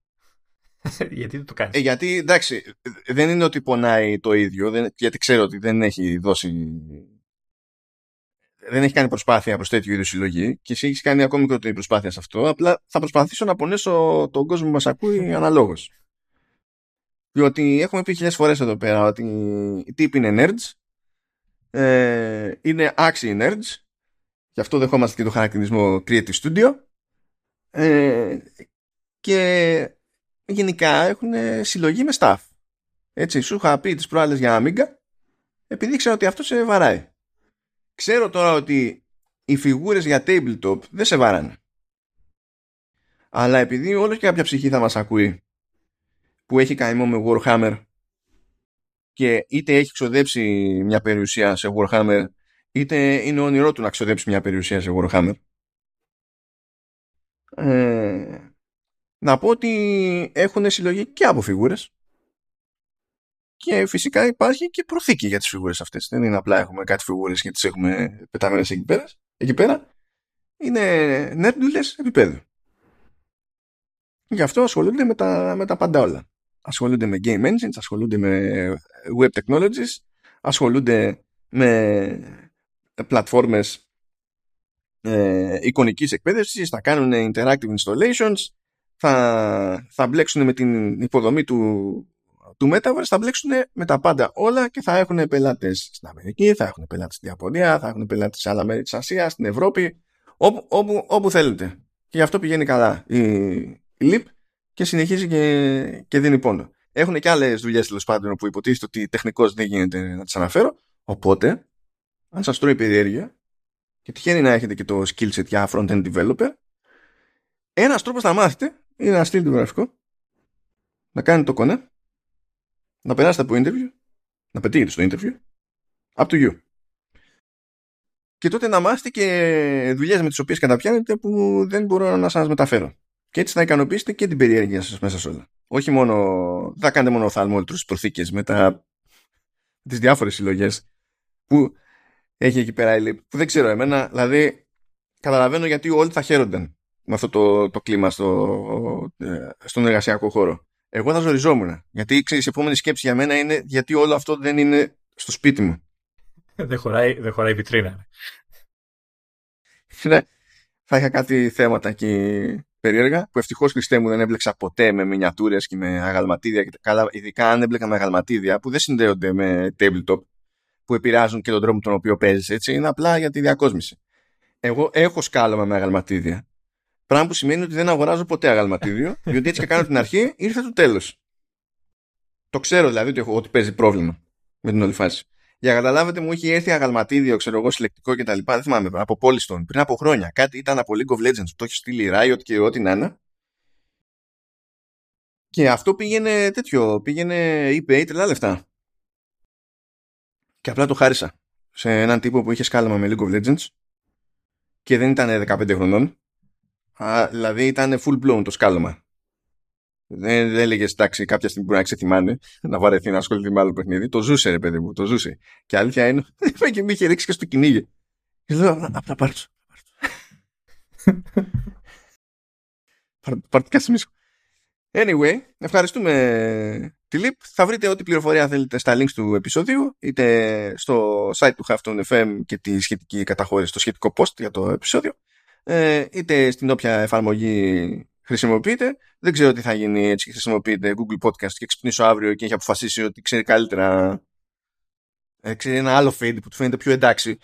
Γιατί δεν το κάνεις; Ε, γιατί εντάξει, δεν είναι ότι πονάει το ίδιο, δεν, γιατί ξέρω ότι δεν έχει δώσει. Δεν έχει κάνει προσπάθεια προς τέτοιου είδους συλλογή και εσύ έχεις κάνει ακόμη μικρότερη προσπάθεια σε αυτό. Απλά θα προσπαθήσω να πονέσω τον κόσμο που μας ακούει αναλόγως. Διότι έχουμε πει χιλιάδες φορές εδώ πέρα ότι οι τύποι είναι nerds, ε, είναι άξιοι nerds, γι' αυτό δεχόμαστε και το χαρακτηρισμό Creative Studio. Ε, και γενικά έχουν συλλογή με staff. Έτσι, σου είχα πει τις προάλλες για Amiga επειδή ξέρω ότι αυτό σε βαράει. Ξέρω τώρα ότι οι φιγούρες για tabletop δεν σε βαράνε. Αλλά επειδή όλος και κάποια ψυχή θα μας ακούει που έχει καημό με Warhammer και είτε έχει ξοδέψει μια περιουσία σε Warhammer είτε είναι όνειρό του να ξοδέψει μια περιουσία σε Warhammer ε, να πω ότι έχουν συλλογή και από φιγούρες και φυσικά υπάρχει και προθήκη για τις φιγούρες αυτές. Δεν είναι απλά έχουμε κάτι φιγούρες και τις έχουμε πεταμένες εκεί πέρα. Εκεί πέρα είναι νέρντουλες επίπεδου. Γι' αυτό ασχολούνται με τα, με τα πάντα όλα. Ασχολούνται με game engines, ασχολούνται με web technologies, ασχολούνται με πλατφόρμες ε, εικονικής εκπαίδευσης, θα κάνουν interactive installations, θα, θα μπλέξουν με την υποδομή του, του Metaverse, θα μπλέξουν με τα πάντα όλα και θα έχουν πελάτες στην Αμερική, θα έχουν πελάτες στην Ιαπωνία, θα έχουν πελάτες σε άλλα μέρη της Ασίας, στην Ευρώπη, όπου, όπου, όπου θέλετε. Και γι' αυτό πηγαίνει καλά η, η LIP και συνεχίζει και, και δίνει πόνο. Έχουν και άλλες δουλειές τέλος πάντων που υποτίθεται ότι τεχνικώς δεν γίνεται να τις αναφέρω, οπότε αν σας τρώει περιέργεια και τυχαίνει να έχετε και το skill set για front-end developer, ένας τρόπος να μάθετε είναι να στείλετε το γραφικό, να κάνετε το κονέ, να περάσετε από interview, να πετύχετε στο interview, up to you. Και τότε να μάθετε και δουλειές με τις οποίες καταπιάνετε που δεν μπορώ να σας μεταφέρω. Και έτσι θα ικανοποιήσετε και την περιέργεια σας μέσα σε όλα. Όχι μόνο, δεν θα κάνετε μόνο θαλμόλυτρους προθήκες με τα, τις διάφορες συλλογές που έχει εκεί πέρα η ΛΥΠ, που δεν ξέρω εμένα, δηλαδή καταλαβαίνω γιατί όλοι θα χαίρονταν με αυτό το, το κλίμα στο, ε, στον εργασιακό χώρο. Εγώ θα ζοριζόμουν. Γιατί ξέρεις, η επόμενη σκέψη για μένα είναι γιατί όλο αυτό δεν είναι στο σπίτι μου. δεν, χωράει, δεν χωράει η βιτρίνα. Ναι, θα είχα κάτι θέματα εκεί περίεργα που ευτυχώς Χριστέ μου δεν έμπλεξα ποτέ με μινιατούρες και με αγαλματίδια και τα καλά, ειδικά αν έμπλεκα με αγαλματίδια που δεν συνδέονται με tabletop που επηρεάζουν και τον τρόπο τον οποίο παίζεις έτσι είναι απλά για τη διακόσμηση. Εγώ έχω σκάλωμα με αγαλματίδια Πράγμα που σημαίνει ότι δεν αγοράζω ποτέ αγαλματίδιο, διότι έτσι και κάνω την αρχή, ήρθε το τέλος. Το ξέρω δηλαδή ότι, έχω, ότι παίζει πρόβλημα με την όλη φάση. Για να καταλάβετε, μου είχε έρθει αγαλματίδιο, ξέρω εγώ, συλλεκτικό κτλ. Δεν θυμάμαι, από Πόλιστον, πριν από χρόνια. Κάτι ήταν από League of Legends, το έχει στείλει Riot και ό,τι να είναι. Και αυτό πήγαινε τέτοιο, πήγαινε eBay τρελά λεφτά. Και απλά το χάρισα σε έναν τύπο που είχε σκάλαμα με League of Legends και δεν ήταν 15 χρονών Α, δηλαδή ήταν full blown το σκάλωμα. Δεν, δεν έλεγες εντάξει, κάποια στιγμή μπορεί να ξεθυμάνει, να βαρεθεί να ασχοληθεί με άλλο παιχνίδι. Το ζούσε, ρε παιδί μου, το ζούσε. Και αλήθεια είναι, και με είχε ρίξει και στο κυνήγι. Και λέω, απλά πάρ' το. Πάρ' το κασιμίσκο. Anyway, ευχαριστούμε τη ΛΥΠ. Θα βρείτε ό,τι πληροφορία θέλετε στα links του επεισοδίου, είτε στο site του Halftone FM και τη σχετική καταχώρηση, το σχετικό post για το επεισόδιο ε, είτε στην όποια εφαρμογή χρησιμοποιείτε. Δεν ξέρω τι θα γίνει έτσι χρησιμοποιείτε Google Podcast και ξυπνήσω αύριο και έχει αποφασίσει ότι ξέρει καλύτερα ε, ξέρει ένα άλλο feed που του φαίνεται πιο εντάξει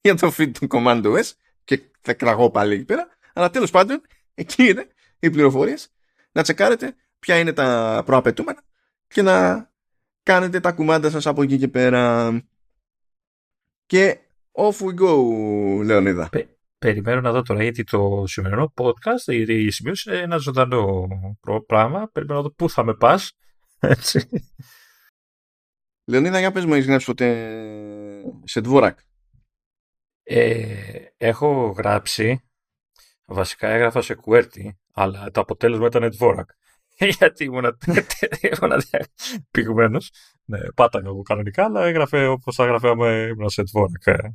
για το feed του Command OS και θα κραγώ πάλι εκεί πέρα. Αλλά τέλος πάντων, εκεί είναι οι πληροφορίες να τσεκάρετε ποια είναι τα προαπαιτούμενα και να κάνετε τα κουμάντα σας από εκεί και πέρα. Και off we go, Λεωνίδα. Περιμένω να δω τώρα γιατί το σημερινό podcast, γιατί η σημείωση είναι ένα ζωντανό πράγμα. Περιμένω να δω πού θα με πας. Έτσι. Λεωνίδα, για πες μου, έχεις γράψει ποτέ σε Dvorak; Ε, έχω γράψει, βασικά έγραφα σε QWERTY, αλλά το αποτέλεσμα ήταν Dvorak. Γιατί ήμουν πηγμένο. Ναι, πάταγα εγώ κανονικά, αλλά έγραφε όπως θα έγραφε άμα ήμουν σε Dvorak. Ε,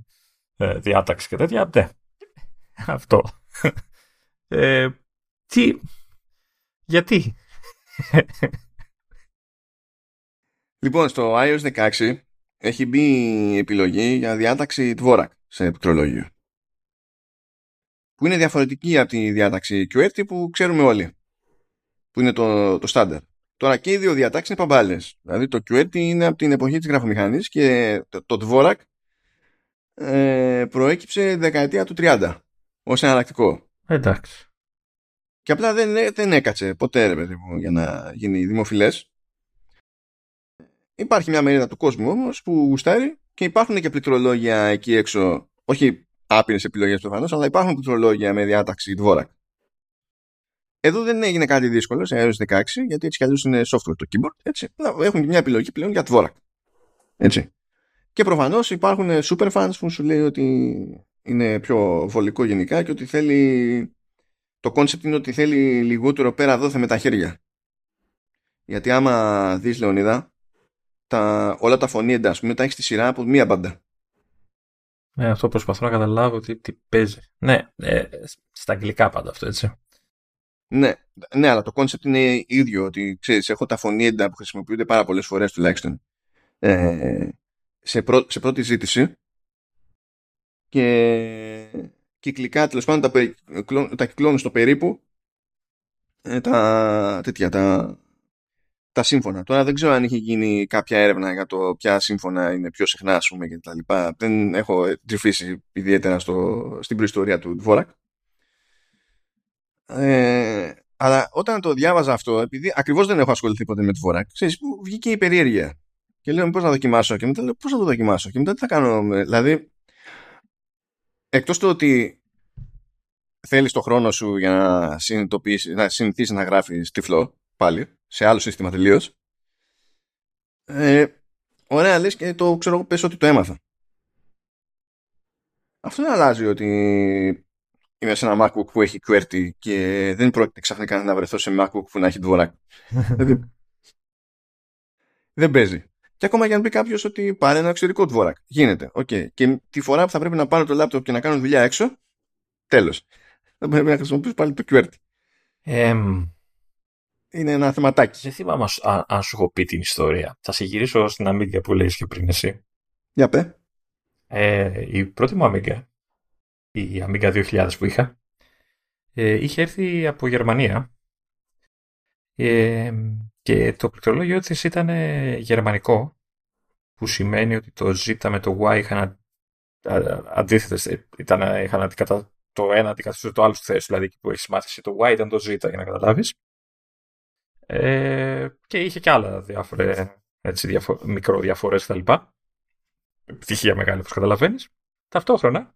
ε, διάταξη και τέτοια. Ναι. Αυτό. Ε, τι. Γιατί; Λοιπόν, στο iOS 16 έχει μπει επιλογή για διάταξη Dvorak σε πληκτρολόγιο. Που είναι διαφορετική από τη διάταξη QWERTY που ξέρουμε όλοι. Που είναι το, το standard. Τώρα και οι δύο διατάξεις είναι παμπάλες. Δηλαδή το QWERTY είναι από την εποχή της γραφομηχανής και το, το Dvorak ε, προέκυψε δεκαετία του 30 ως εναλλακτικό. Εντάξει. Και απλά δεν, δεν έκατσε ποτέ ρε παιδί μου για να γίνει δημοφιλές. Υπάρχει μια μερίδα του κόσμου όμως που γουστάρει και υπάρχουν και πληκτρολόγια εκεί έξω. Όχι άπειρες επιλογές προφανώς, αλλά υπάρχουν πληκτρολόγια με διάταξη Dvorak. Εδώ δεν έγινε κάτι δύσκολο σε iOS 16, γιατί έτσι κι αλλιώς είναι software το keyboard. Έτσι. Έχουν και μια επιλογή πλέον για Dvorak. Έτσι. Και προφανώς υπάρχουν super fans που σου λέει ότι είναι πιο βολικό γενικά και ότι θέλει. Το concept είναι ότι θέλει λιγότερο πέρα δόθε με τα χέρια. Γιατί άμα δεις Λεωνίδα, τα, όλα τα φωνήεντα, ας πούμε, τα έχεις στη σειρά από μία μπάντα. Ναι, αυτό προσπαθώ να καταλάβω τι, τι παίζει. Ναι, ε, στα αγγλικά πάντα αυτό, έτσι. Ναι, ναι, αλλά το concept είναι ίδιο. Ότι ξέρεις, έχω τα φωνήεντα που χρησιμοποιούνται πάρα πολλές φορές τουλάχιστον ε, σε, σε πρώτη ζήτηση και κυκλικά τέλος πάντων τα, τα κυκλώνουν στο περίπου ε, τα, τέτοια, τα, τα σύμφωνα. Τώρα δεν ξέρω αν είχε γίνει κάποια έρευνα για το ποια σύμφωνα είναι πιο συχνά, ας πούμε, και τα λοιπά. Δεν έχω τρυφήσει ιδιαίτερα στο, στην προϊστορία του Dvorak. Ε, αλλά όταν το διάβαζα αυτό, επειδή ακριβώς δεν έχω ασχοληθεί ποτέ με Dvorak, ξέρεις, βγήκε η περιέργεια. Και λέω πώ να δοκιμάσω. Και μετά λέω πώς να το δοκιμάσω. Και μετά τι θα κάνω. Δηλαδή, εκτός του ότι θέλεις το χρόνο σου για να, να συνηθίσεις να γράφεις τυφλό πάλι σε άλλο σύστημα τελείως. Ε, ωραία, λες και το ξέρω πες ότι το έμαθα. Αυτό δεν αλλάζει ότι είμαι σε ένα MacBook που έχει QWERTY και δεν πρόκειται ξαφνικά να βρεθώ σε MacBook που να έχει Dvorak. δεν παίζει. Και ακόμα και αν πει κάποιος ότι πάρει ένα εξωτερικό Dvorak. Γίνεται. Okay. Και τη φορά που θα πρέπει να πάρω το laptop και να κάνω δουλειά έξω, τέλος. Θα πρέπει να χρησιμοποιήσω πάλι το QWERTY. Um, είναι ένα θεματάκι. Δεν θυμάμαι αν, αν σου έχω πει την ιστορία. Θα σε γυρίσω στην Amiga που λέει και πριν εσύ. Για πέ. Ε, η πρώτη μου Amiga, η Amiga 2000 που είχα, ε, είχε έρθει από Γερμανία ε, και το πληκτρολόγιο της ήταν γερμανικό που σημαίνει ότι το Z με το Y είχαν αντίθετες, ε, ήταν, είχαν αντικατα, το ένα αντικαταστήσει το άλλο στη θέση, δηλαδή εκεί που έχεις μάθηση το Y ήταν το Z για να καταλάβεις. Ε, και είχε και άλλα διάφορε, έτσι, διαφο- μικροδιαφορές κτλ. Πτυχία μεγάλη, όπως καταλαβαίνεις. Ταυτόχρονα,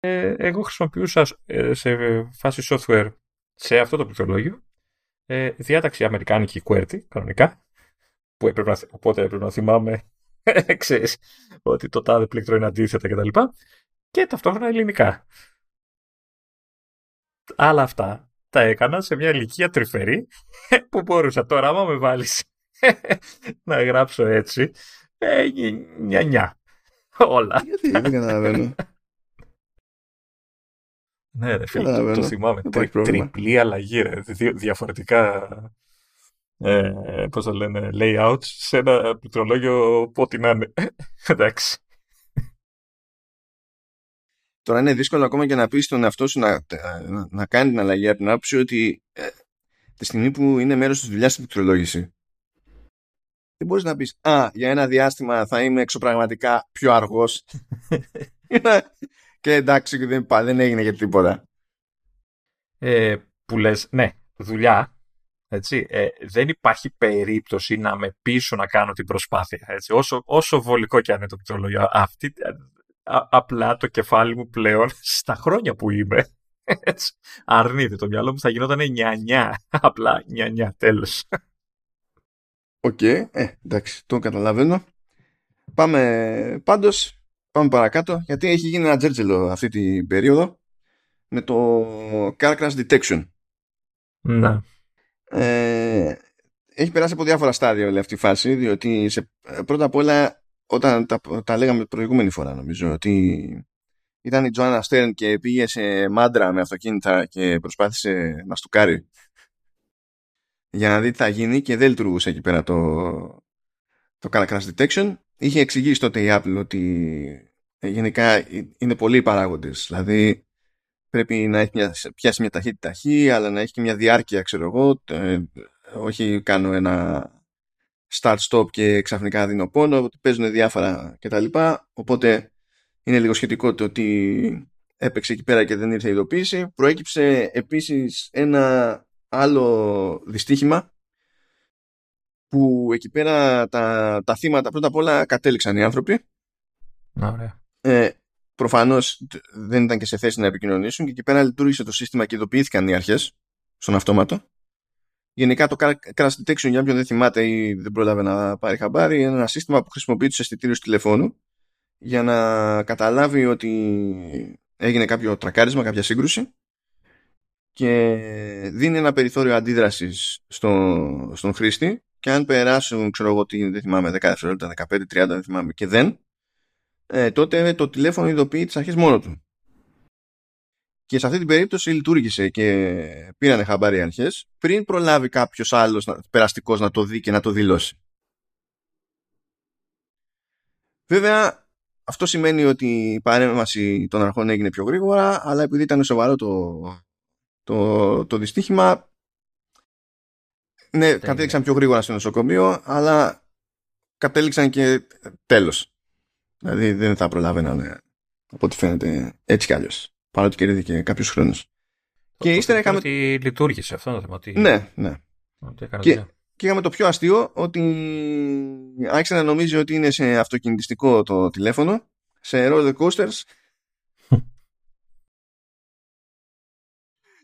ε, εγώ χρησιμοποιούσα ε, σε φάση software σε αυτό το πληκτρολόγιο ε, διάταξη αμερικάνικη QWERTY, κανονικά, που έπρεπε να, οπότε έπρεπε να θυμάμαι ξέρεις, ότι το τάδε πλήκτρο είναι αντίθετα κτλ. Και, και ταυτόχρονα ελληνικά. Άλλα αυτά τα έκανα σε μια ηλικία τρυφερή που μπορούσα τώρα άμα με βάλεις να γράψω έτσι ε, νια νια όλα. Γιατί δεν καταλαβαίνω. Ναι ρε φίλε, το, το θυμάμαι. Τρι, τριπλή αλλαγή ρε, διαφορετικά ε, πώς το λένε, layouts σε ένα πληκτρολόγιο ό,τι να είναι. Εντάξει. Τώρα είναι δύσκολο ακόμα και να πεις στον εαυτό σου να, να, να κάνει την αλλαγή από την άποψη ότι ε, τη στιγμή που είναι μέρος της δουλειάς στην πληκτρολόγηση δεν μπορείς να πεις «Α, για ένα διάστημα θα είμαι εξωπραγματικά πιο αργός». και εντάξει, δεν, δεν έγινε για τίποτα. Ε, που λες, ναι, δουλειά, έτσι, ε, δεν υπάρχει περίπτωση να με πείσω να κάνω την προσπάθεια. Έτσι. Όσο, όσο βολικό και αν είναι το πληκτρολόγιο, αυτή, απλά το κεφάλι μου πλέον στα χρόνια που είμαι έτσι, αρνείται. Το μυαλό μου θα γινόταν νιανιά. Απλά νιανιά, τέλος. OK, okay. ε, εντάξει, το καταλαβαίνω. Πάμε πάντως, πάμε παρακάτω, γιατί έχει γίνει ένα τζέρτζελο αυτή την περίοδο με το Car Crash Detection. Ναι. Ε, έχει περάσει από διάφορα στάδια όλη αυτή η φάση, διότι σε, πρώτα απ' όλα όταν τα, τα λέγαμε προηγούμενη φορά νομίζω ότι ήταν η Τζοάννα Στέρν και πήγε σε μάντρα με αυτοκίνητα και προσπάθησε να στουκάρει για να δει τι θα γίνει και δεν λειτουργούσε εκεί πέρα το, το Crash Detection. Είχε εξηγήσει τότε η Apple ότι γενικά είναι πολλοί παράγοντες. Δηλαδή πρέπει να έχει μια, πιάσει μια ταχύτητα χ, αλλά να έχει και μια διάρκεια, ξέρω εγώ. όχι κάνω ένα start-stop και ξαφνικά δίνω πόνο, παίζουν διάφορα κτλ. Οπότε είναι λίγο σχετικό το ότι έπαιξε εκεί πέρα και δεν ήρθε η ειδοποίηση. Προέκυψε επίσης ένα άλλο δυστύχημα που εκεί πέρα τα, τα θύματα πρώτα απ' όλα κατέληξαν οι άνθρωποι. Ωραία. Ε, προφανώς δεν ήταν και σε θέση να επικοινωνήσουν και εκεί πέρα λειτουργήσε το σύστημα και ειδοποιήθηκαν οι αρχές στον αυτόματο. Γενικά το crash detection για όποιον δεν θυμάται ή δεν πρόλαβε να πάρει χαμπάρι είναι ένα σύστημα που χρησιμοποιεί τους αισθητήριους τηλεφώνου για να καταλάβει ότι έγινε κάποιο τρακάρισμα, κάποια σύγκρουση και δίνει ένα περιθώριο αντίδρασης στο, στον χρήστη και αν περάσουν, ξέρω εγώ τι, δεν θυμάμαι, 10 δευτερόλεπτα, 15, 30, δεν θυμάμαι και δεν, ε, τότε το τηλέφωνο ειδοποιεί τις αρχές μόνο του. Και σε αυτή την περίπτωση λειτουργήσε και πήρανε χαμπάρι οι αρχές πριν προλάβει κάποιος άλλος περαστικός να το δει και να το δηλώσει. Βέβαια, αυτό σημαίνει ότι η παρέμβαση των αρχών έγινε πιο γρήγορα, αλλά επειδή ήταν σοβαρό το, το, το δυστύχημα, ναι, κατέληξαν πιο γρήγορα στο νοσοκομείο, αλλά κατέληξαν και τέλος. Δηλαδή δεν θα προλάβαιναν από ό,τι φαίνεται έτσι κι αλλιώς. Παρότι κερδίθηκε κάποιο χρόνο. Και ύστερα είχαμε. Ότι λειτουργήσε αυτό το θέμα. Ότι... Ναι, ναι. και, και είχαμε το πιο αστείο ότι άρχισε να νομίζει ότι είναι σε αυτοκινητιστικό το τηλέφωνο, σε roller coasters.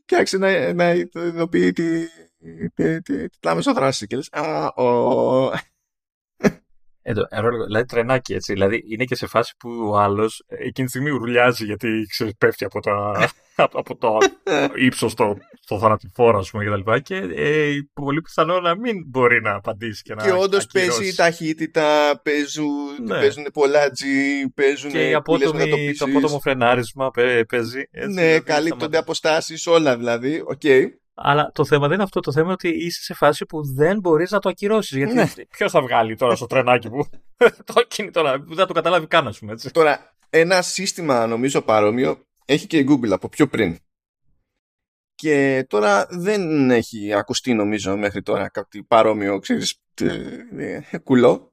και άρχισε να, να ειδοποιεί τη, τη, τη, τη, δράση. Και λες, α, ο, εδώ, δηλαδή τρενάκι έτσι. Δηλαδή είναι και σε φάση που ο άλλος εκείνη τη στιγμή ουρλιάζει γιατί ξέρεις, πέφτει από, τα, από το ύψος στο, στο θανατηφόρο, ας πούμε, κτλ. Και, και ε, πολύ πιθανό να μην μπορεί να απαντήσει και να. Και όντως παίζει η ταχύτητα, παίζουν, ναι. παίζουν πολλά G, παίζουν. Και η απότομη, το απότομο φρενάρισμα παίζει. Έτσι, ναι, δηλαδή, καλύπτονται αποστάσεις, όλα δηλαδή. Okay. Αλλά το θέμα δεν είναι αυτό. Το θέμα είναι ότι είσαι σε φάση που δεν μπορείς να το ακυρώσεις. Γιατί ναι. ποιος θα βγάλει τώρα στο τρενάκι που το κινητό δεν θα το καταλάβει καν, ας πούμε έτσι. Τώρα, ένα σύστημα νομίζω παρόμοιο έχει και η Google από πιο πριν. Και τώρα δεν έχει ακουστεί νομίζω μέχρι τώρα κάτι παρόμοιο, ξέρεις, ε, κουλό.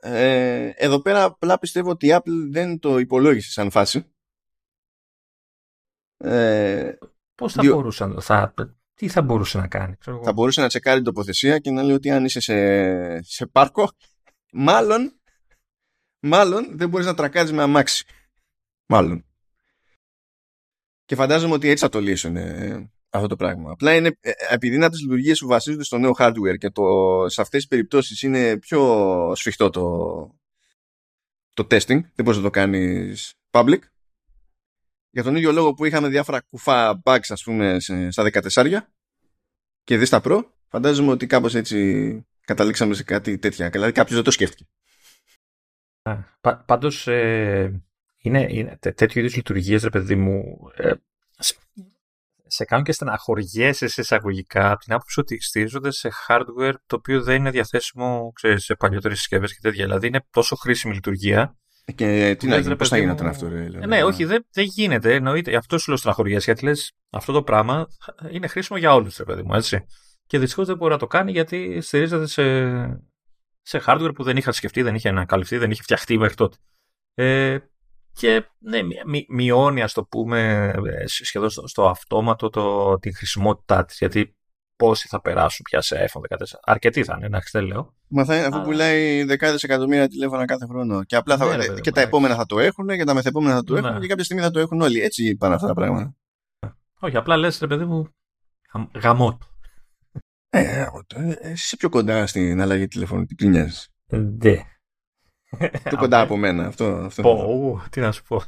Ε, εδώ πέρα απλά πιστεύω ότι η Apple δεν το υπολόγισε σαν φάση. Ε, Πώς θα Διο... μπορούσε θα, τι θα μπορούσε να κάνει. Ξέρω θα μπορούσε να τσεκάρει την τοποθεσία και να λέει ότι αν είσαι σε, σε πάρκο, μάλλον, μάλλον δεν μπορείς να τρακάρει με αμάξι. Μάλλον. Και φαντάζομαι ότι έτσι θα το λύσουν ε, αυτό το πράγμα. Απλά είναι, ε, επειδή είναι από τις λειτουργίες που βασίζονται στο νέο hardware και το, σε αυτές τις περιπτώσεις είναι πιο σφιχτό το, το testing, δεν μπορείς να το κάνεις public για τον ίδιο λόγο που είχαμε διάφορα κουφά bugs ας πούμε στα 14 και δεις στα Pro φαντάζομαι ότι κάπως έτσι καταλήξαμε σε κάτι τέτοια. Δηλαδή κάποιος δεν το σκέφτηκε. Πα, πάντως ε, είναι, είναι τέτοιου είδους λειτουργίες ρε παιδί μου ε, σε, σε κάνουν και στεναχωριέσαι σε εισαγωγικά από την άποψη ότι στηρίζονται σε hardware το οποίο δεν είναι διαθέσιμο ξέρεις, σε παλιότερες συσκευές και τέτοια. Δηλαδή είναι τόσο χρήσιμη λειτουργία και τι να γίνει, πώς θα γινόταν αυτό, ρε. Ε, ναι, όχι, δεν, δεν γίνεται. Εννοείται. Αυτό σου λέω στραχωρία. Γιατί λες, αυτό το πράγμα είναι χρήσιμο για όλους, ρε παιδί μου, έτσι. Και δυστυχώς δεν μπορεί να το κάνει γιατί στηρίζεται σε, σε hardware που δεν είχα σκεφτεί, δεν είχε ανακαλυφθεί, δεν είχε φτιαχτεί μέχρι τότε. Ε, και ναι, μει, μειώνει, ας το πούμε, ε, σχεδόν στο, στο αυτόματο το, την χρησιμότητά της. Γιατί πόσοι θα περάσουν πια σε iPhone 14. Αρκετοί θα είναι, εντάξει, δεν λέω. Μα θα είναι, αφού πουλάει δεκάδες εκατομμύρια τηλέφωνα κάθε χρόνο. Και απλά θα, ναι, και τα επόμενα θα το έχουν, και τα μεθεπόμενα θα το έχουν, ναι. και κάποια στιγμή θα το έχουν όλοι. Έτσι πάνε αυτά τα πράγματα. Όχι, απλά λες, ρε παιδί μου, γαμό ε, ε, ε, είσαι πιο κοντά στην αλλαγή τηλεφώνου, τι νοιάζει. Ναι. Πιο κοντά από μένα, αυτό. αυτό πω, τι να σου πω.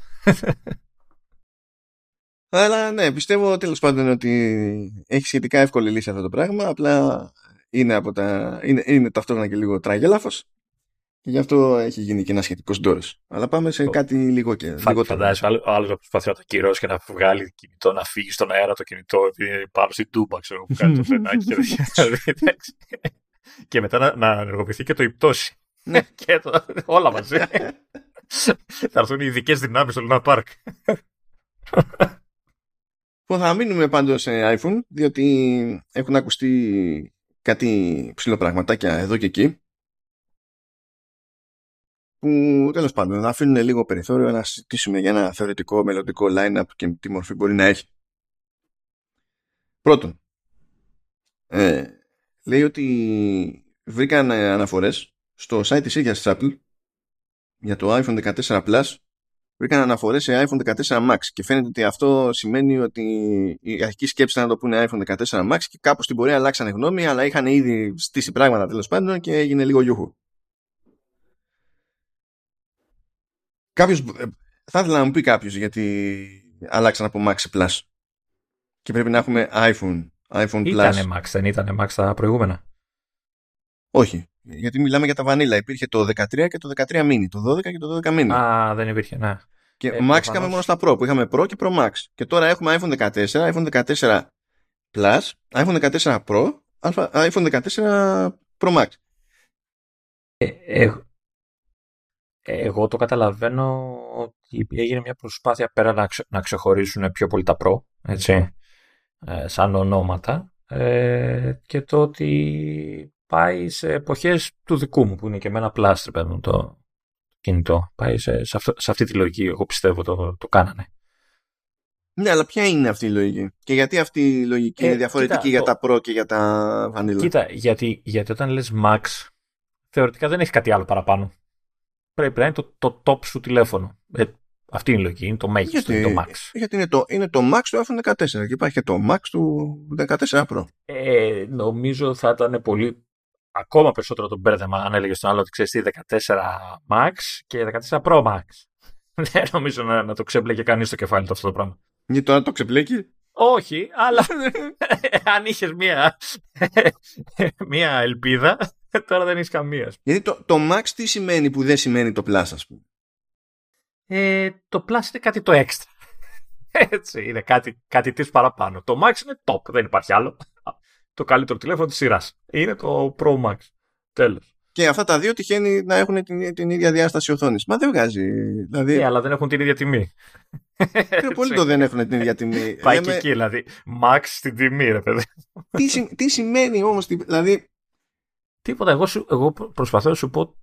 Αλλά ναι, πιστεύω τέλος πάντων ότι έχει σχετικά εύκολη λύση αυτό το πράγμα. Απλά είναι, από τα, είναι, είναι ταυτόχρονα και λίγο τραγελάφο. Και γι' αυτό έχει γίνει και ένα σχετικός ντόρος. Αλλά πάμε σε κάτι λίγο και. Φα, Φαντάζεσαι, ο άλλο να προσπαθεί να το κυρώσει και να βγάλει κινητό, να φύγει στον αέρα το κινητό πάνω στην τούμπα, ξέρω που κάνει το φρενάκι. και μετά να, να ενεργοποιηθεί και το υπτώσει. Ναι. και το, όλα μαζί. θα έρθουν οι ειδικές δυνάμεις στο Λούνα Πάρκ. Που θα μείνουμε πάντως σε iPhone, διότι έχουν ακουστεί κάτι ψηλοπραγματάκια εδώ και εκεί που τέλος πάντων να αφήνουν λίγο περιθώριο να συζητήσουμε για ένα θεωρητικό μελλοντικό line-up και τι μορφή μπορεί να έχει. Πρώτον, ε, λέει ότι βρήκαν αναφορές στο site της ίδιας της Apple για το iPhone 14 Plus βρήκαν αναφορές σε iPhone 14 Max και φαίνεται ότι αυτό σημαίνει ότι η αρχική σκέψη ήταν να το πούνε iPhone 14 Max και κάπου στην πορεία αλλάξανε γνώμη αλλά είχαν ήδη στήσει πράγματα τέλος πάντων και έγινε λίγο γιούχου. Κάποιος, ε, θα ήθελα να μου πει κάποιος γιατί αλλάξαν από Max σε Plus. Και πρέπει να έχουμε iPhone, iPhone Plus. Ήτανε Max, δεν ήταν Max τα προηγούμενα; Όχι. Γιατί μιλάμε για τα Vanilla. Υπήρχε το 13 και το 13 mini. Το 12 και το 12 mini. Α, δεν υπήρχε, ναι. Και ε, Max είχαμε μόνο στα Pro που είχαμε Pro και Pro Max. Και τώρα έχουμε iPhone 14, iPhone 14 Plus, iPhone 14 Pro, iPhone 14 Pro Max. Ε, ε, εγώ το καταλαβαίνω ότι έγινε μια προσπάθεια πέρα να, να ξεχωρίσουν πιο πολύ τα προ, έτσι, ε, σαν ονόματα ε, και το ότι πάει σε εποχές του δικού μου που είναι και με ένα πλάστρι μου το κινητό. Πάει σε, σε, αυτό, σε αυτή τη λογική εγώ πιστεύω το, το κάνανε. Ναι, αλλά ποια είναι αυτή η λογική και γιατί αυτή η λογική ε, είναι διαφορετική για τα Pro και για τα Vanilla. Κοίτα, γιατί, γιατί όταν λες Max θεωρητικά δεν έχει κάτι άλλο παραπάνω πρέπει να είναι το, το top σου τηλέφωνο. Ε, αυτή είναι η λογική, είναι το μέγιστο, είναι το max. Γιατί είναι το, είναι το max του iPhone 14 και υπάρχει και το max του 14 Pro. Ε, νομίζω θα ήταν πολύ ακόμα περισσότερο το μπέρδεμα αν έλεγες στον άλλο ότι ξέρεις τι 14 Max και 14 Pro Max. Δεν νομίζω να, να το ξέπλεκε κανείς στο κεφάλι του αυτό το πράγμα. Γιατί τώρα το ξεπλέκει. Όχι, αλλά αν είχες μία, μία ελπίδα, τώρα δεν έχει καμία. Γιατί το, το Max τι σημαίνει που δεν σημαίνει το Plus, ας πούμε; Ε, το Plus είναι κάτι το έξτρα. Έτσι, είναι κάτι, κάτι της παραπάνω. Το Max είναι top, δεν υπάρχει άλλο. Το καλύτερο τηλέφωνο της σειράς. Είναι το Pro Max. Τέλος. Και αυτά τα δύο τυχαίνει να έχουν την, την ίδια διάσταση οθόνης. Μα δεν βγάζει. Δηλαδή... Ναι, αλλά δεν έχουν την ίδια τιμή. Πολύ το δεν έχουν την ίδια τιμή. Πάει και εκεί, δηλαδή. Max στην τιμή, ρε παιδί. τι, τι σημαίνει όμως, δηλαδή. Τίποτα. Εγώ, σου, εγώ προσπαθώ να σου πω.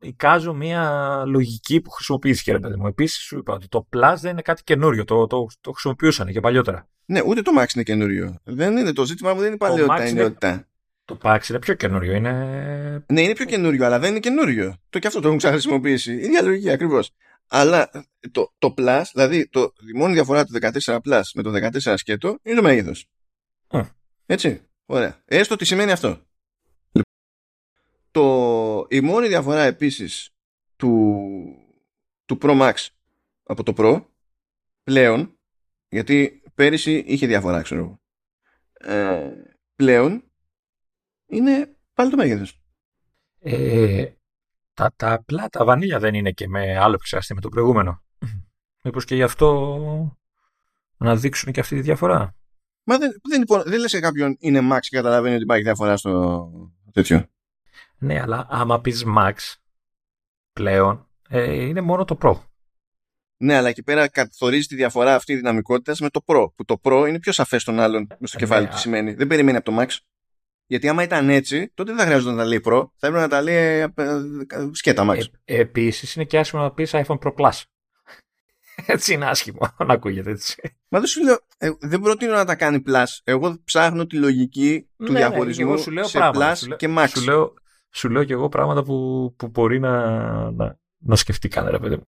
Εικάζω μια λογική που χρησιμοποιήθηκε, ρε παιδί μου. Επίσης, σου είπα ότι το Plus δεν είναι κάτι καινούριο. Το, το, το χρησιμοποιούσαν και παλιότερα. Ναι, ούτε το Max είναι καινούριο. Δεν είναι το ζήτημα μου, δεν είναι παλαιότητα, είναι ιδιότητα. Το Pax είναι πιο καινούριο. Είναι... Ναι, είναι πιο καινούριο, αλλά δεν είναι καινούριο. Το και αυτό το έχουν ξαναχρησιμοποιήσει. Η ίδια λογική ακριβώς. Αλλά το, το Plus, δηλαδή το, η μόνη διαφορά του 14 Plus με το 14 σκέτο είναι το μέγεθος. Έτσι. Ωραία. Έστω τι σημαίνει αυτό. Το, η μόνη διαφορά επίσης του, του Pro Max από το Pro πλέον, γιατί πέρυσι είχε διαφορά, ξέρω εγώ. Ε, πλέον είναι πάλι το μέγεθος. Ε, τα, τα απλά τα βανίλια δεν είναι και με άλλο επεξεργαστή με το προηγούμενο. Μήπως και γι' αυτό να δείξουν και αυτή τη διαφορά; Μα δεν, δεν, δεν λες σε κάποιον είναι Max και καταλαβαίνει ότι υπάρχει διαφορά στο τέτοιο. Ναι, αλλά άμα πεις Max πλέον ε, είναι μόνο το Pro. Ναι, αλλά εκεί πέρα καθορίζει τη διαφορά αυτή δυναμικότητας με το Pro. Που το Pro είναι πιο σαφές των άλλων με στο ναι, κεφάλι τι σημαίνει. Δεν περιμένει από το Max. Γιατί άμα ήταν έτσι, τότε δεν θα χρειάζονταν να τα λέει Pro, θα έπρεπε να τα λέει ε, ε, σκέτα Max. Ε, Επίσης είναι και άσχημο να πεις iPhone Pro Plus. Έτσι είναι άσχημο να ακούγεται έτσι. Μα δεν σου λέω, ε, δεν προτείνω να τα κάνει Plus. Εγώ ψάχνω τη λογική του Ναι, ναι, διαχωρισμού εγώ σου λέω σε πράγματα. Plus Σου λέω- και Max. Σου λέω, σου λέω και εγώ πράγματα που, που μπορεί να, να, να σκεφτεί κανένα παιδί μου.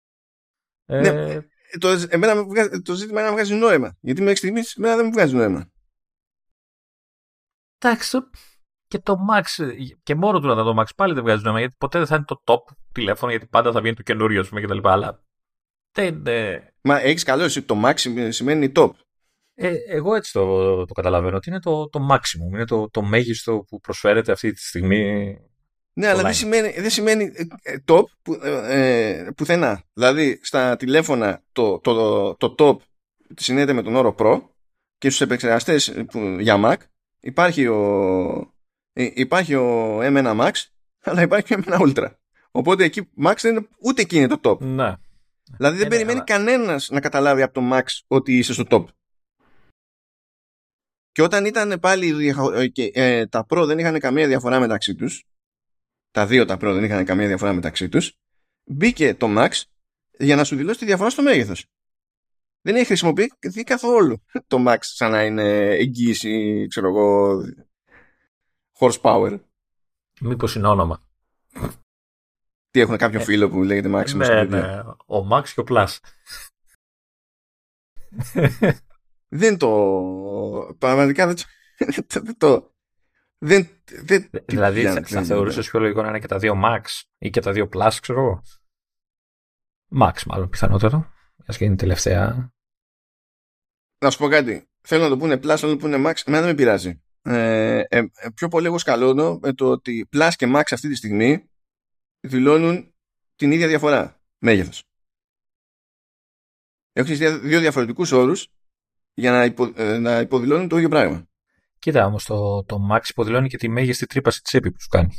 Ε, Ναι. Ε, το, εμένα με βγάζει- το ζήτημα είναι να βγάζει νόημα. Γιατί μέχρι στιγμής εμένα δεν μου βγάζει νόημα. Εντάξει, το- και το Max, και μόνο του να ήταν το Max πάλι δεν βγάζει νόημα, γιατί ποτέ δεν θα είναι το top τηλέφωνο, γιατί πάντα θα βγαίνει το καινούριο, ας πούμε, κτλ. Αλλά δεν, ε, Μα έχεις καλό εσύ το Max σημαίνει- σημαίνει top. ε, εγώ έτσι το, το καταλαβαίνω, ότι είναι το, το maximum, είναι το, το μέγιστο που προσφέρεται αυτή τη στιγμή. Ναι, αλλά δεν line. σημαίνει, δεν σημαίνει ε, ε, top που, ε, ε, πουθενά. Δηλαδή, στα τηλέφωνα το, το, το top συνδέεται με τον όρο Pro και στους επεξεργαστές που, για Mac υπάρχει ο, ε, υπάρχει ο M1 Max αλλά υπάρχει και ο M1 Ultra. Οπότε εκεί Max δεν είναι, ούτε εκεί είναι το top. Ναι. Δηλαδή δεν ναι, περιμένει αλλά- κανένας να καταλάβει από το Max ότι είσαι στο top. Και όταν ήταν πάλι διαχω- ε, και, ε, τα Pro δεν είχαν καμία διαφορά μεταξύ τους, τα δύο τα Pro δεν είχαν καμία διαφορά μεταξύ τους, μπήκε το Max για να σου δηλώσει τη διαφορά στο μέγεθος. Δεν έχει χρησιμοποιηθεί καθόλου το Max σαν να είναι εγγύηση, ξέρω εγώ, horsepower. Μήπως είναι όνομα. Τι έχουν κάποιο Ε, φίλο που λέγεται Maximus. ναι, στο ναι. Ο Max και ο Plus. Δεν το. Πραγματικά δεν το. Δεν το δεν, δεν, δηλαδή δεν- θα, δεν- θα θεωρούσες πιο λογικό να είναι και τα δύο Max ή και τα δύο Plus, ξέρω εγώ. Max μάλλον πιθανότερο. Ας και είναι η τελευταία. Να σου πω κάτι. Θέλω να το πούνε Plus, να το πούνε Max. Εμένα δεν με πειράζει. Ε, ε, ε, πιο πολύ εγώ σκαλώνω με το ότι Plus και Max αυτή τη στιγμή δηλώνουν την ίδια διαφορά μέγεθος. Έχουν δύο διαφορετικούς όρους για να, υπο, ε, να υποδηλώνουν το ίδιο πράγμα. Κοίτα όμως το, το Max υποδηλώνει και τη μέγιστη τρύπα στη τσέπη που σου κάνει.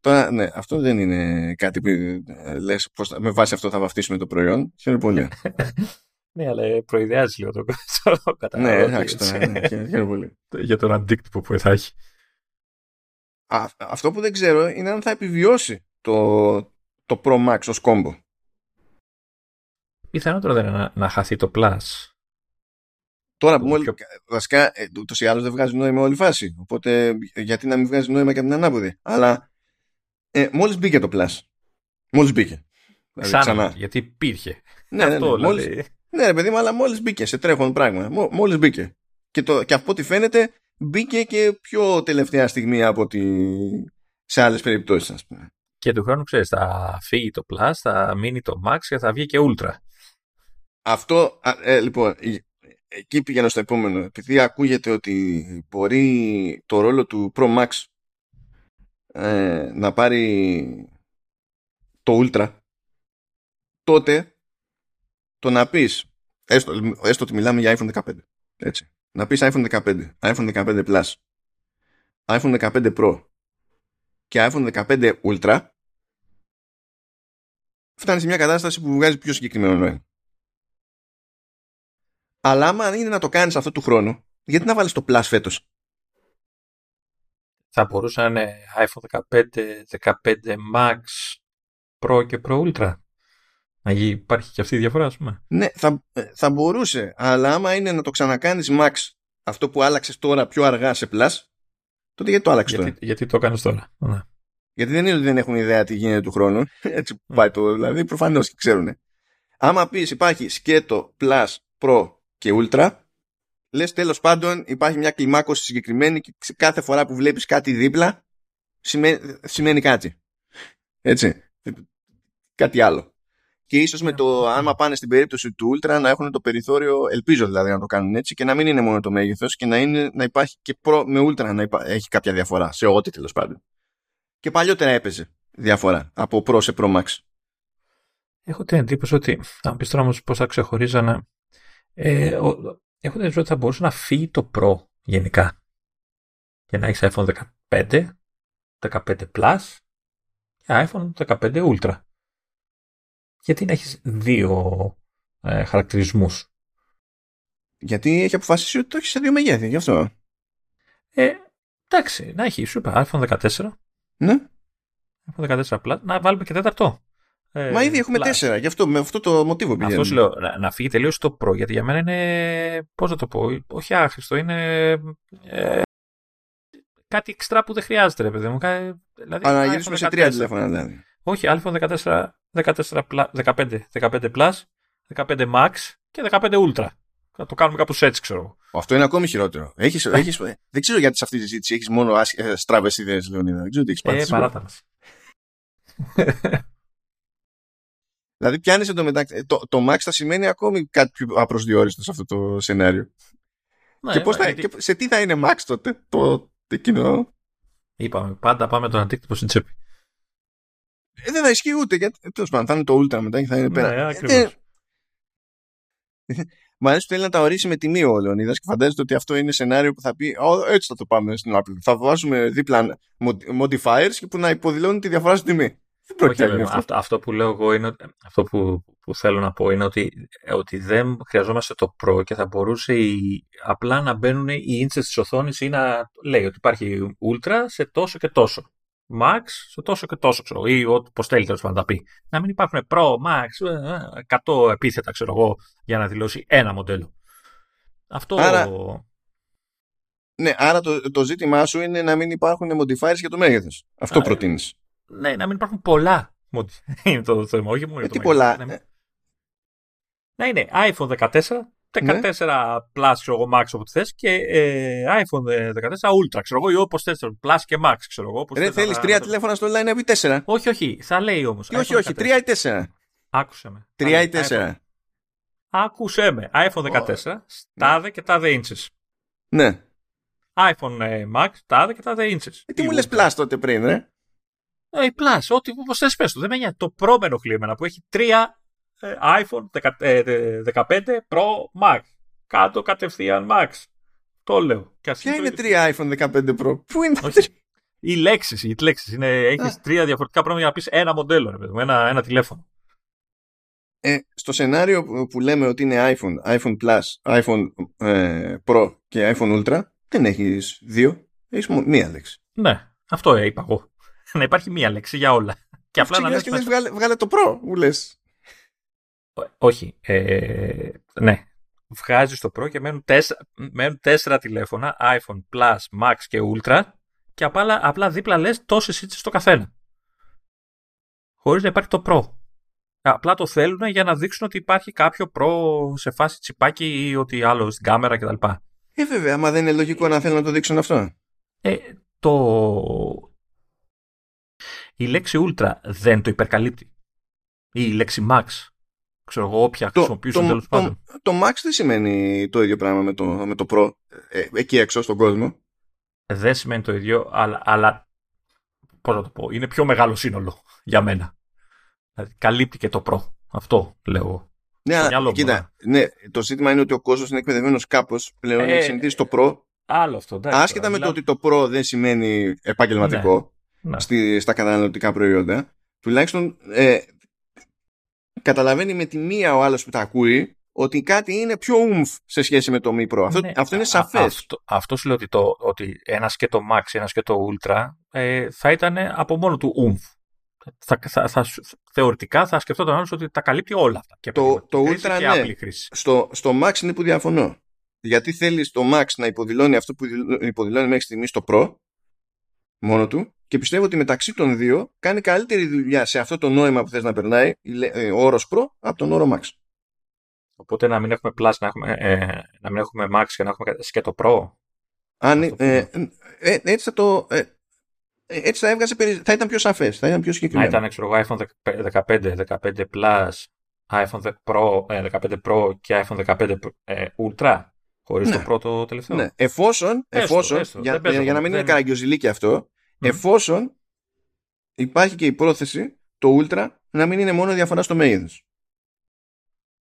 Τώρα, ναι, αυτό δεν είναι κάτι που ε, λες πώς, θα- με βάση αυτό θα βαφτίσουμε το προϊόν. Χαίρομαι πολύ. Ναι, αλλά προειδεάζει λίγο το κόσμο. ναι, εντάξει, τώρα, ναι, χαίρομαι πολύ. Για τον αντίκτυπο που θα έχει. Α, αυτό που δεν ξέρω είναι αν θα επιβιώσει το, το Pro Max ως κόμπο. Πιθανότερο δεν είναι να, να χαθεί το Plus. Τώρα που Το μόλι. πιο- Βασικά, ε, ούτως ή άλλως δεν βγάζει νόημα όλη η φάση. Οπότε, γιατί να μην βγάζει νόημα και από την ανάποδη. Αλλά ε, μόλις μπήκε το Plus. Μόλις μπήκε. Δηλαδή, Σαν ξανά. γιατί υπήρχε. Ναι, ναι, ναι, Αυτό μόλις, δηλαδή. ναι, ρε παιδί μου, αλλά μόλις μπήκε σε τρέχον πράγμα. Μόλις μπήκε. Και, το, και από ό,τι φαίνεται, μπήκε και πιο τελευταία στιγμή από ότι σε άλλες περιπτώσεις, ας πούμε. Και του χρόνου ξέρεις, θα φύγει το Plus, θα μείνει το Max και θα βγει και Ultra. Αυτό, α, ε, λοιπόν, ε, εκεί πήγαινα στο επόμενο. Επειδή ακούγεται ότι μπορεί το ρόλο του Pro Max ε, να πάρει το Ultra, τότε το να πεις, έστω, έστω ότι μιλάμε για iPhone 15, έτσι, να πεις iPhone 15, iPhone 15 Plus, iPhone 15 Pro και iPhone 15 Ultra, φτάνει σε μια κατάσταση που βγάζει πιο συγκεκριμένο νόημα. Αλλά άμα είναι να το κάνεις αυτό του χρόνου, γιατί να βάλεις το Plus φέτος; Θα μπορούσε να είναι iPhone 15, 15 Max, Pro και Pro Ultra. Να γι- υπάρχει και αυτή η διαφορά, ας πούμε. Ναι, θα, ε, θα μπορούσε, αλλά άμα είναι να το ξανακάνεις Max, αυτό που άλλαξες τώρα πιο αργά σε Plus, τότε γιατί το άλλαξες τώρα; Γιατί, γιατί το έκανε τώρα. Ναι. Γιατί δεν είναι ότι δεν έχουν ιδέα τι γίνεται του χρόνου. Έτσι που πάει το. Δηλαδή, προφανώς και ξέρουν. Άμα πεις υπάρχει σκέτο, Plus, Pro και Ultra, λες τέλος πάντων υπάρχει μια κλιμάκωση συγκεκριμένη και σε κάθε φορά που βλέπεις κάτι δίπλα σημαίνει, σημαίνει κάτι. Έτσι. Κάτι άλλο. Και ίσως με το, άμα πάνε στην περίπτωση του Ultra, να έχουν το περιθώριο, ελπίζω δηλαδή να το κάνουν έτσι και να μην είναι μόνο το μέγεθος και να, είναι, να υπάρχει και Pro με Ultra να υπά, έχει κάποια διαφορά. Σε ό,τι τέλος πάντων. Και παλιότερα έπαιζε διαφορά από Pro σε Pro Max. Έχω την εντύπωση ότι, αν πει τώρα όμως πώς θα ξεχωρίζανε, ε, ο- έχω την εντύπωση ότι θα μπορούσε να φύγει το Pro γενικά. Και να έχεις iPhone 15, 15 Plus και iPhone 15 Ultra. Γιατί να έχεις δύο ε, χαρακτηρισμούς; Γιατί έχει αποφασίσει ότι το έχεις σε δύο μεγέθη, γι' αυτό. Ε, εντάξει, να έχει, σου είπα, iPhone 14. Ναι. iPhone 14 Plus. Να βάλουμε και τέταρτο. Ε, Μα ήδη έχουμε τέσσερα, γι' αυτό με αυτό το μοτίβο πηγαίνουμε. Αυτό λέω, να, να φύγει τελείως το Pro, γιατί για μένα είναι, πώς να το πω, όχι άχρηστο, είναι ε, κάτι εξτρά που δεν χρειάζεται, ρε παιδί μου. Δηλαδή, Αλλά να γυρίσουμε σε τρία τηλέφωνα, δηλαδή. Όχι, iPhone 14, 14 15, 15 Plus, 15 Max και 15 Ultra. Θα το κάνουμε κάπως έτσι, ξέρω. Αυτό είναι ακόμη χειρότερο. Έχεις, έχεις, δεν ξέρω γιατί σε αυτή τη συζήτηση έχεις μόνο ε, στραβές ιδέες, Λεωνίδα. Δεν ξέρω τι έχεις Ε, παράτανα. Δηλαδή, πιάνεις εντωμεταξύ. Ε, το, το Max θα σημαίνει ακόμη κάτι πιο απροσδιόριστο σε αυτό το σενάριο. Ναι, και, πώς θα, γιατί... και σε τι θα είναι Max τότε, το εκείνο; Είπαμε, πάντα πάμε τον αντίκτυπο στην τσέπη. Ε, δεν θα ισχύει ούτε γιατί. Τέλος πάντων, θα είναι το Ultra μετά και θα είναι πέρα. Ναι, ε, Μου αρέσει που θέλει να τα ορίσει με τιμή ο Λεωνίδας και φαντάζεται ότι αυτό είναι σενάριο που θα πει Έτσι θα το πάμε στην Apple. Θα βάζουμε δίπλα modifiers και που να υποδηλώνουν τη διαφορά στην τιμή. Όχι, αυτό; αυτό. που λέω εγώ είναι αυτό που, που θέλω να πω είναι ότι, ότι δεν χρειαζόμαστε το Pro και θα μπορούσε η, απλά να μπαίνουν οι ίντσες της οθόνης ή να λέει ότι υπάρχει Ultra σε τόσο και τόσο. Max σε τόσο και τόσο, ξέρω, ή πώς θέλει τέλος πάντων να πει. Να μην υπάρχουν Pro, Max, 100 ε, ε, επίθετα, ξέρω εγώ, για να δηλώσει ένα μοντέλο. Αυτό. Άρα, ναι, άρα το, το ζήτημά σου είναι να μην υπάρχουν modifiers για το μέγεθος. Αυτό προτείνεις. Ναι, να μην υπάρχουν πολλά. είναι το θέμα, όχι μόνο για το πολλά. Να, να είναι iPhone 14, 14 ναι. Plus ξέρω εγώ Max όπως θες και ε, iPhone 14 Ultra ξέρω εγώ ή όπως θες Plus και Max ξέρω εγώ. Δεν θέλεις τρία τηλέφωνα στο line ή 4. Όχι, όχι, θα λέει όμως. όχι, όχι, τρία ή τέσσερα. Άκουσε με. Τρία ή τέσσερα. Άκουσε με. iPhone 14, τάδε και τάδε inches. Ναι. iPhone ε, Max, τάδε και τάδε inches. Ε, τι μου λες Plus τότε πριν, ρε. Ε, Plus, ό,τι όπως θες πες το. Δεν με νοιάζει. Το πρόμενο χλίμενα που έχει τρία ε, iPhone 15 ε, Pro Max. Κάτω κατευθείαν Max. Το λέω. Ποια είναι τρία iPhone 15 Pro; Πού είναι Όχι, Οι λέξει. Οι λέξεις. Είναι, έχεις τρία διαφορετικά πράγματα για να πεις ένα μοντέλο, ρε, ένα, ένα τηλέφωνο. Ε, στο σενάριο που λέμε ότι είναι iPhone, iPhone Plus, iPhone ε, Pro και iPhone Ultra, δεν έχεις δύο, έχεις μία λέξη. Ναι, αυτό είπα εγώ. Να υπάρχει μία λέξη για όλα. Και απλά να λες, και λες βγάλε, βγάλε το Pro, μου λες. Όχι. Ε, ναι. Βγάζεις το Pro και μένουν τέσσερα, μένουν τέσσερα τηλέφωνα, iPhone, Plus, Max και Ultra και απλά, απλά δίπλα λες τόσες ίτσες στο καθένα. Χωρίς να υπάρχει το Pro. Απλά το θέλουν για να δείξουν ότι υπάρχει κάποιο Pro σε φάση τσιπάκι ή ότι άλλο στην κάμερα κτλ. Ε, βέβαια, άμα δεν είναι λογικό να θέλουν να το δείξουν αυτό. Ε, το... Η λέξη Ultra δεν το υπερκαλύπτει. Ή η λέξη Max ξέρω εγώ, όποια το, χρησιμοποιήσουν τέλος πάντων. Το Max δεν σημαίνει το ίδιο πράγμα με το, με το Pro ε, εκεί έξω στον κόσμο. Δεν σημαίνει το ίδιο, αλλά, αλλά πώς να το πω, είναι πιο μεγάλο σύνολο για μένα. Δηλαδή, καλύπτει και το Pro. Αυτό λέω. Ναι, αλλά, κοίτα, ναι, το ζήτημα είναι ότι ο κόσμος είναι εκπαιδευμένος κάπως πλέον. Ε, έχει συνηθίσει το Pro. Άλλο αυτό. Εντάξει, άσχετα με το ότι το Pro δεν σημαίνει επαγγελματικό ναι, ναι. Στη, στα καταναλωτικά προϊόντα, τουλάχιστον ε, καταλαβαίνει με τη μία ο άλλος που τα ακούει ότι κάτι είναι πιο ουμφ σε σχέση με το Mi Pro. Αυτό, ναι, αυτό είναι σαφές. Αυτό, αυτό σου λέω ότι, το, ότι ένας και το Max, ένας και το Ultra ε, θα ήταν από μόνο του ουμφ. Θα, θα, θα, θεωρητικά θα σκεφτόταν άλλος ότι τα καλύπτει όλα αυτά. Και το, το Ultra ναι. Στο, στο Max είναι που διαφωνώ. Γιατί θέλεις το Max να υποδηλώνει αυτό που υποδηλώνει μέχρι στιγμής στο Pro μόνο του και πιστεύω ότι μεταξύ των δύο κάνει καλύτερη δουλειά σε αυτό το νόημα που θες να περνάει ε, ο όρος Pro από τον όρο Max. Οπότε να μην έχουμε Plus, να, έχουμε, ε, να μην έχουμε Max και να έχουμε και το Pro. Αν, ε, ε, ε, έτσι θα το... Ε, έτσι θα έβγαζε, θα ήταν πιο σαφές, θα ήταν πιο συγκεκριμένο. Να ήταν, ξέρω εγώ, iPhone 15, 15 Plus, iPhone Pro, 15 Pro και iPhone 15 Ultra, χωρίς ναι. το πρώτο τελευταίο. Ναι. Εφόσον, εφόσον έστω, για, για, για, να μην δεν... είναι καραγκιοζηλίκι αυτό, εφόσον υπάρχει και η πρόθεση το Ultra να μην είναι μόνο διαφορά στο μέγεθος.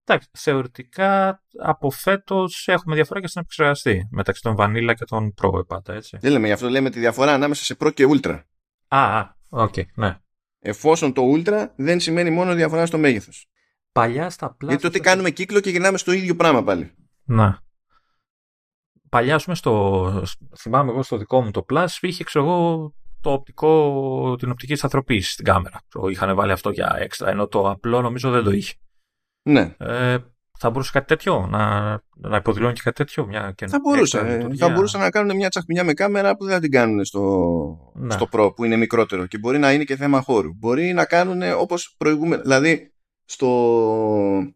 Εντάξει, θεωρητικά από φέτος έχουμε διαφορά και στον επεξεργαστή μεταξύ των Vanilla και των Pro πάντα, έτσι. Δεν λέμε γι' αυτό, λέμε τη διαφορά ανάμεσα σε Pro και Ultra. Α, OK, okay, ναι. Εφόσον το Ultra δεν σημαίνει μόνο διαφορά στο μέγεθος. Παλιά στα πλάτη. Γιατί τότε κάνουμε κύκλο και γυρνάμε στο ίδιο πράγμα πάλι. Να. Παλιά, ας πούμε, στο, θυμάμαι εγώ στο δικό μου το Plus, είχε, ξέρω εγώ, το οπτικό, την οπτική σταθεροποίηση στην κάμερα. Είχαν βάλει αυτό για έξτρα, ενώ το απλό νομίζω δεν το είχε. Ναι. Ε, θα μπορούσε κάτι τέτοιο να, να υποδηλώνει και κάτι τέτοιο. Μια θα μπορούσε. Ε, θα μπορούσαν να κάνουν μια τσαχμινιά με κάμερα που δεν την κάνουν στο, ναι. στο Pro που είναι μικρότερο και μπορεί να είναι και θέμα χώρου. Μπορεί να κάνουν όπως προηγούμενα. Δηλαδή στο,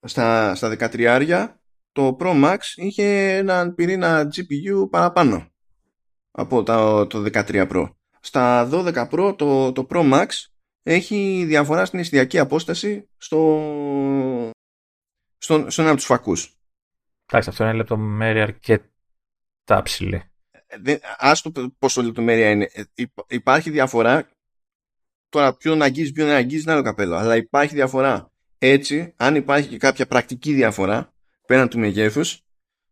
στα, στα 13 το Pro Max είχε έναν πυρήνα GPU παραπάνω από το, το 13 Pro. Στα 12 Pro το, το Pro Max έχει διαφορά στην αισθητική απόσταση στο, στον, στον ένα από τους φακούς. Εντάξει, αυτό είναι λεπτομέρεια αρκετά ψηλή. Ε, ας το πόσο λεπτομέρεια είναι. Ε, υπάρχει διαφορά. Τώρα ποιον αγγίζεις, ποιον δεν αγγίζεις είναι άλλο καπέλο. Αλλά υπάρχει διαφορά. Έτσι, αν υπάρχει και κάποια πρακτική διαφορά πέραν του μεγέθους,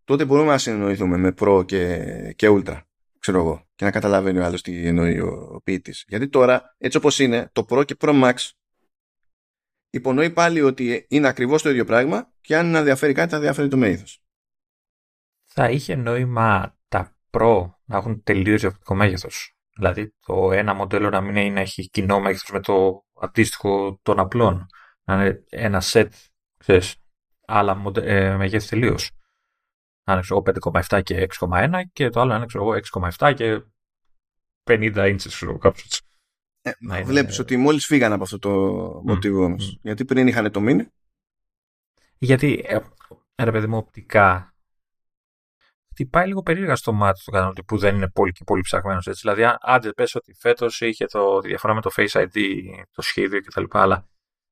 τότε μπορούμε να συνεννοηθούμε με Pro και, και Ultra. Ξέρω εγώ. Και να καταλαβαίνει ο άλλος τι εννοεί ο ποιητής. Γιατί τώρα, έτσι όπως είναι, το Pro και Pro Max υπονοεί πάλι ότι είναι ακριβώς το ίδιο πράγμα και αν να διαφέρει κάτι θα διαφέρει το μέγεθος. Θα είχε νόημα τα Pro να έχουν τελείως διαφορετικό μέγεθος. Δηλαδή το ένα μοντέλο να μην είναι, να έχει κοινό μέγεθος με το αντίστοιχο των απλών. Να είναι ένα set, ξέρεις, άλλα μοντε, ε, μεγέθη τελείως. Να είναι ξέρω, 5,7 και 6,1 και το άλλο να είναι ξέρω, 6,7 και 50 inches, ξέρω, κάπως έτσι. Ε, ναι, βλέπεις ότι μόλις φύγανε από αυτό το mm. μοτίβο όμως. Γιατί πριν είχαν το μήνυ; Γιατί, ε, ρε παιδί μου, οπτικά χτυπάει λίγο περίεργα στο μάτι του καταναλωτή που δεν είναι πολύ και πολύ ψαγμένος έτσι. Δηλαδή, άντε πες ότι φέτος είχε το, τη διαφορά με το Face ID, το σχέδιο κτλ. Αλλά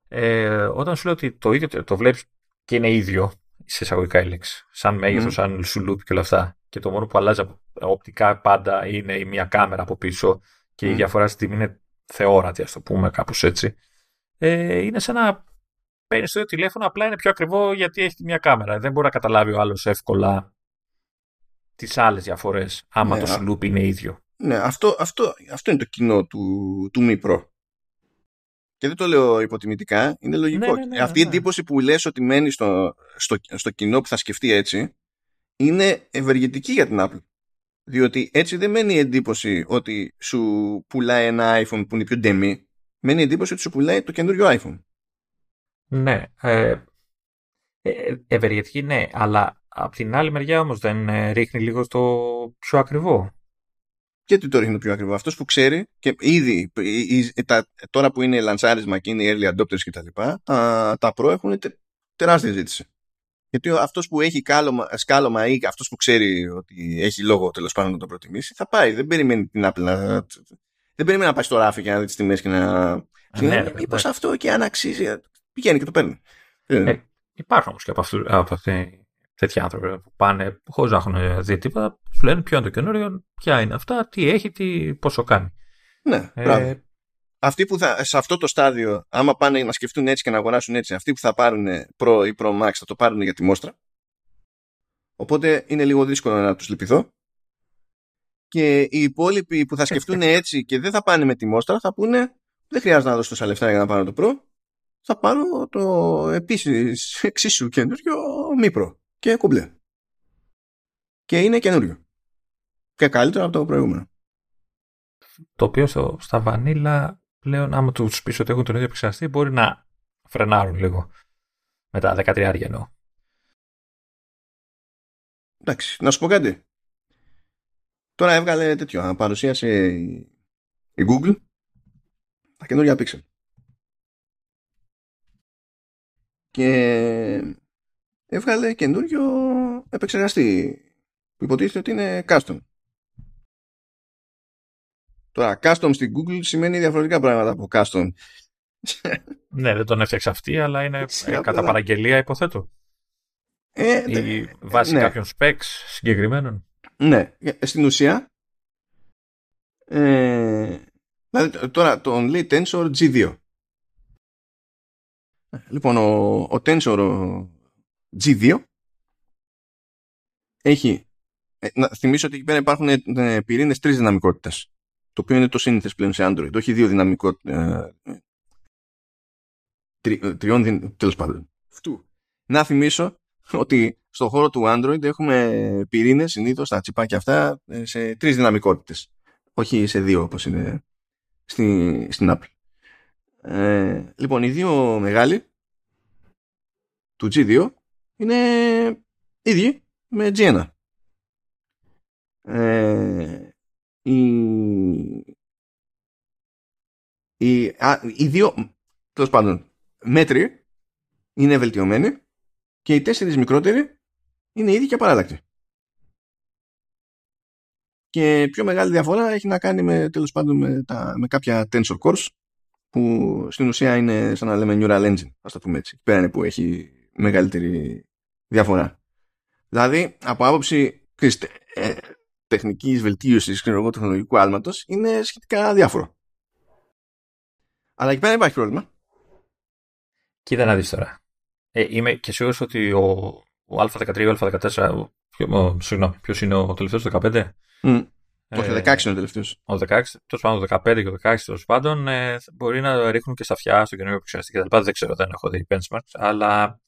ε, όταν σου λέω ότι το ίδιο το βλέπεις και είναι ίδιο, σε εισαγωγικά η λέξη, σαν μέγεθος, mm. σαν σουλούπ και όλα αυτά, και το μόνο που αλλάζει οπτικά πάντα είναι η μία κάμερα από πίσω και mm. η διαφορά στη τιμή είναι θεόρατη, ας το πούμε κάπως έτσι. Ε, είναι σαν να παίρνεις το ίδιο τηλέφωνο, απλά είναι πιο ακριβό γιατί έχει μια κάμερα. Δεν μπορεί να καταλάβει ο άλλος εύκολα τις άλλες διαφορές, άμα ναι, το σλούπ είναι ίδιο. Ναι, αυτό, αυτό, αυτό είναι το κοινό του, του Mi Pro. Και δεν το λέω υποτιμητικά, είναι λογικό. Ναι, ναι, ναι Αυτή η εντύπωση που λες ότι μένει στο, στο, στο κοινό που θα σκεφτεί έτσι, είναι ευεργετική για την Apple. Διότι έτσι δεν μένει η εντύπωση ότι σου πουλάει ένα iPhone που είναι πιο ντεμή. Μένει η εντύπωση ότι σου πουλάει το καινούριο iPhone. Ναι. Ε, ε, ευεργετική ναι, αλλά από την άλλη μεριά όμως δεν ε, ρίχνει λίγο το πιο ακριβό. Γιατί το ρίχνει πιο ακριβό. Αυτός που ξέρει και ήδη τα, τώρα που είναι λανσάρισμα και είναι οι early adopters κτλ. Τα, τα, τα Pro έχουν τεράστια ζήτηση. Γιατί αυτός που έχει κάλωμα, σκάλωμα ή αυτός που ξέρει ότι έχει λόγο τέλος πάντων να το προτιμήσει, θα πάει. Δεν περιμένει την Apple να. Δεν περιμένει να πάει στο ράφι και να δει τις τιμές και να. Ναι, Μήπω αυτό και αν αξίζει. Πηγαίνει και το παίρνει. Ε, υπάρχουν όμως και από, αυτού, από αυτή, τέτοιοι άνθρωποι που πάνε χωρίς να έχουν δει τίποτα. Σου λένε ποιο είναι το καινούριο, ποια είναι αυτά, τι έχει, τι, πόσο κάνει. Ναι, ε, αυτοί που θα, σε αυτό το στάδιο, άμα πάνε να σκεφτούν έτσι και να αγοράσουν έτσι, αυτοί που θα πάρουν Pro ή Pro Max θα το πάρουν για τη μόστρα. Οπότε είναι λίγο δύσκολο να τους λυπηθώ. Και οι υπόλοιποι που θα σκεφτούν έτσι και δεν θα πάνε με τη μόστρα θα πούνε δεν χρειάζεται να δώσω τόσα λεφτά για να πάρω το Pro. Θα πάρω το επίσης εξίσου καινούριο μη Pro και κουμπλέ. Και είναι καινούριο. Και καλύτερο από το προηγούμενο. Το οποίο στα βανίλα πλέον άμα τους πεις ότι έχουν τον ίδιο επεξεργαστή μπορεί να φρενάρουν λίγο με τα 13 εννοώ. Εντάξει, να σου πω κάτι. Τώρα έβγαλε τέτοιο, παρουσίασε η Google τα καινούργια Pixel. Και έβγαλε καινούριο επεξεργαστή που υποτίθεται ότι είναι custom. Τώρα, custom στην Google σημαίνει διαφορετικά πράγματα από custom. ναι, δεν τον έφτιαξε αυτή, αλλά είναι ε, κατά παραγγελία, υποθέτω. Ε, Ή βάσει ναι. κάποιων specs συγκεκριμένων. Ναι, ε, στην ουσία. Ε, δηλαδή, τώρα τον λέει Tensor G2. Ε, λοιπόν, ο, ο Tensor G2 έχει. να θυμίσω ότι εκεί πέρα υπάρχουν πυρήνες τρεις δυναμικότητες το οποίο είναι το σύνηθες πλέον σε Android. Όχι δύο δυναμικό. Ε, τρι, ε, τριών τέλος πάντων. Αυτού. Να θυμίσω ότι στον χώρο του Android έχουμε πυρήνες συνήθως τα τσιπάκια αυτά ε, σε τρεις δυναμικότητες. Όχι σε δύο όπως είναι στη, στην Apple. Ε, λοιπόν, οι δύο μεγάλοι του G2 είναι ίδιοι με G1. Ε, οι, οι, α, οι δύο, τέλος πάντων, μέτροι είναι βελτιωμένοι και οι τέσσερις μικρότεροι είναι ήδη και απαράλλακτοι. Και πιο μεγάλη διαφορά έχει να κάνει με, τέλος πάντων, με, τα, με κάποια tensor cores που στην ουσία είναι σαν να λέμε neural engine, ας το πούμε έτσι. Πέρα είναι που έχει μεγαλύτερη διαφορά. Δηλαδή, από άποψη ε, τεχνικής βελτίωσης ξέρω τεχνολογικού άλματος, είναι σχετικά διάφορο. Αλλά εκεί πέρα υπάρχει πρόβλημα. Κοίτα να δεις τώρα. Ε, είμαι και σίγουρος ότι ο, ο Α13 ή ο Α14, ποιο, συγγνώμη, ποιος είναι ο τελευταίος, 15? Mm. Ε, Όχι, ο 16 είναι ο τελευταίος. Ο 16, τέλος πάντων, ο 15 και ο 16 τέλος πάντων ε, μπορεί να ρίχνουν και στα αυτιά στο καινούργιο επεξεργαστή κτλ. Δεν ξέρω, δεν έχω δει benchmarks, αλλά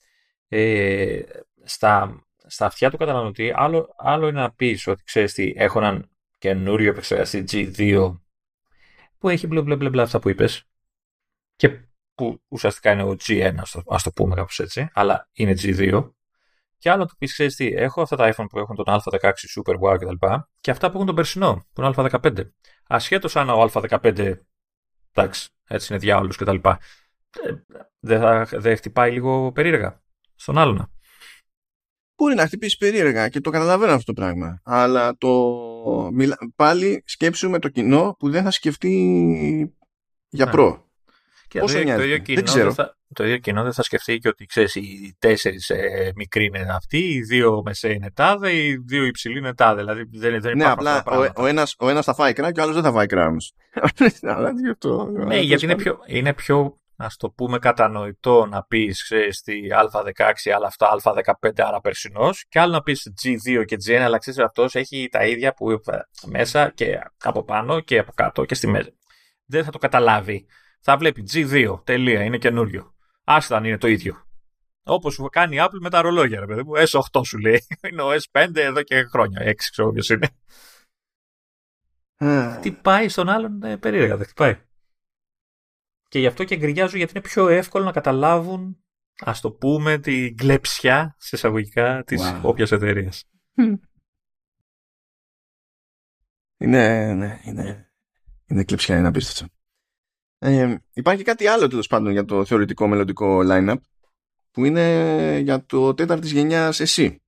ε, στα, στα αυτιά του καταναλωτή, άλλο, άλλο είναι να πεις ότι ξέρεις τι, έχω έναν καινούριο επεξεργαστή G2 που έχει μπλε μπλε μπλε, μπλε αυτά που είπες και που ουσιαστικά είναι ο G1, ας το πούμε κάπως έτσι, αλλά είναι G2 και άλλο το πεις, ξέρεις τι, έχω αυτά τα iPhone που έχουν τον Α16 Super Wow κτλ. Και, και αυτά που έχουν τον περσινό, τον Α15. Ασχέτως αν ο Α15, εντάξει, έτσι είναι διάολος κτλ. Ε, δεν θα δεν χτυπάει λίγο περίεργα στον άλλον. Μπορεί να χτυπήσει περίεργα και το καταλαβαίνω αυτό το πράγμα. Αλλά το πάλι σκέψου με το κοινό που δεν θα σκεφτεί για ναι. προ. Και Πόσο το, ίδιο κοινό δεν ξέρω. Θα, το ίδιο κοινό δεν θα σκεφτεί και ότι ξέρεις, οι τέσσερις ε, μικροί είναι αυτοί, οι δύο μεσαίοι είναι τάδε, οι δύο υψηλοί είναι τάδε. Δηλαδή δεν, δεν ναι, απλά ο, ο ένα ο ένας θα φάει κρά και ο άλλος δεν θα φάει κρά ναι, γιατί είναι πιο, είναι πιο ας το πούμε κατανοητό να πεις στη Α16, αλλά αυτά Α15, άρα περσινός, και άλλο να πεις G2 και G1, αλλά ξέρεις αυτός έχει τα ίδια που μέσα και από πάνω και από κάτω και στη μέση. Δεν θα το καταλάβει θα βλέπει G2, τελεία, είναι καινούριο. Άστα αν είναι το ίδιο. Όπως κάνει η Apple με τα ρολόγια, ρε παιδί μου. S8 σου λέει. Είναι ο S5 εδώ και χρόνια. 6 ξέρω ποιος είναι. Τι πάει στον άλλον ε, περίεργα, δεν χτυπάει. Και γι' αυτό και γκρινιάζω γιατί είναι πιο εύκολο να καταλάβουν, ας το πούμε, την κλεψιά σε εισαγωγικά της wow. όποιας εταιρείας. Είναι, ναι, είναι, είναι κλεψιά, είναι απίστευτο. Ε, υπάρχει κάτι άλλο τέλος πάντων για το θεωρητικό μελλοντικό line-up που είναι για το τέταρτης γενιάς εσύ.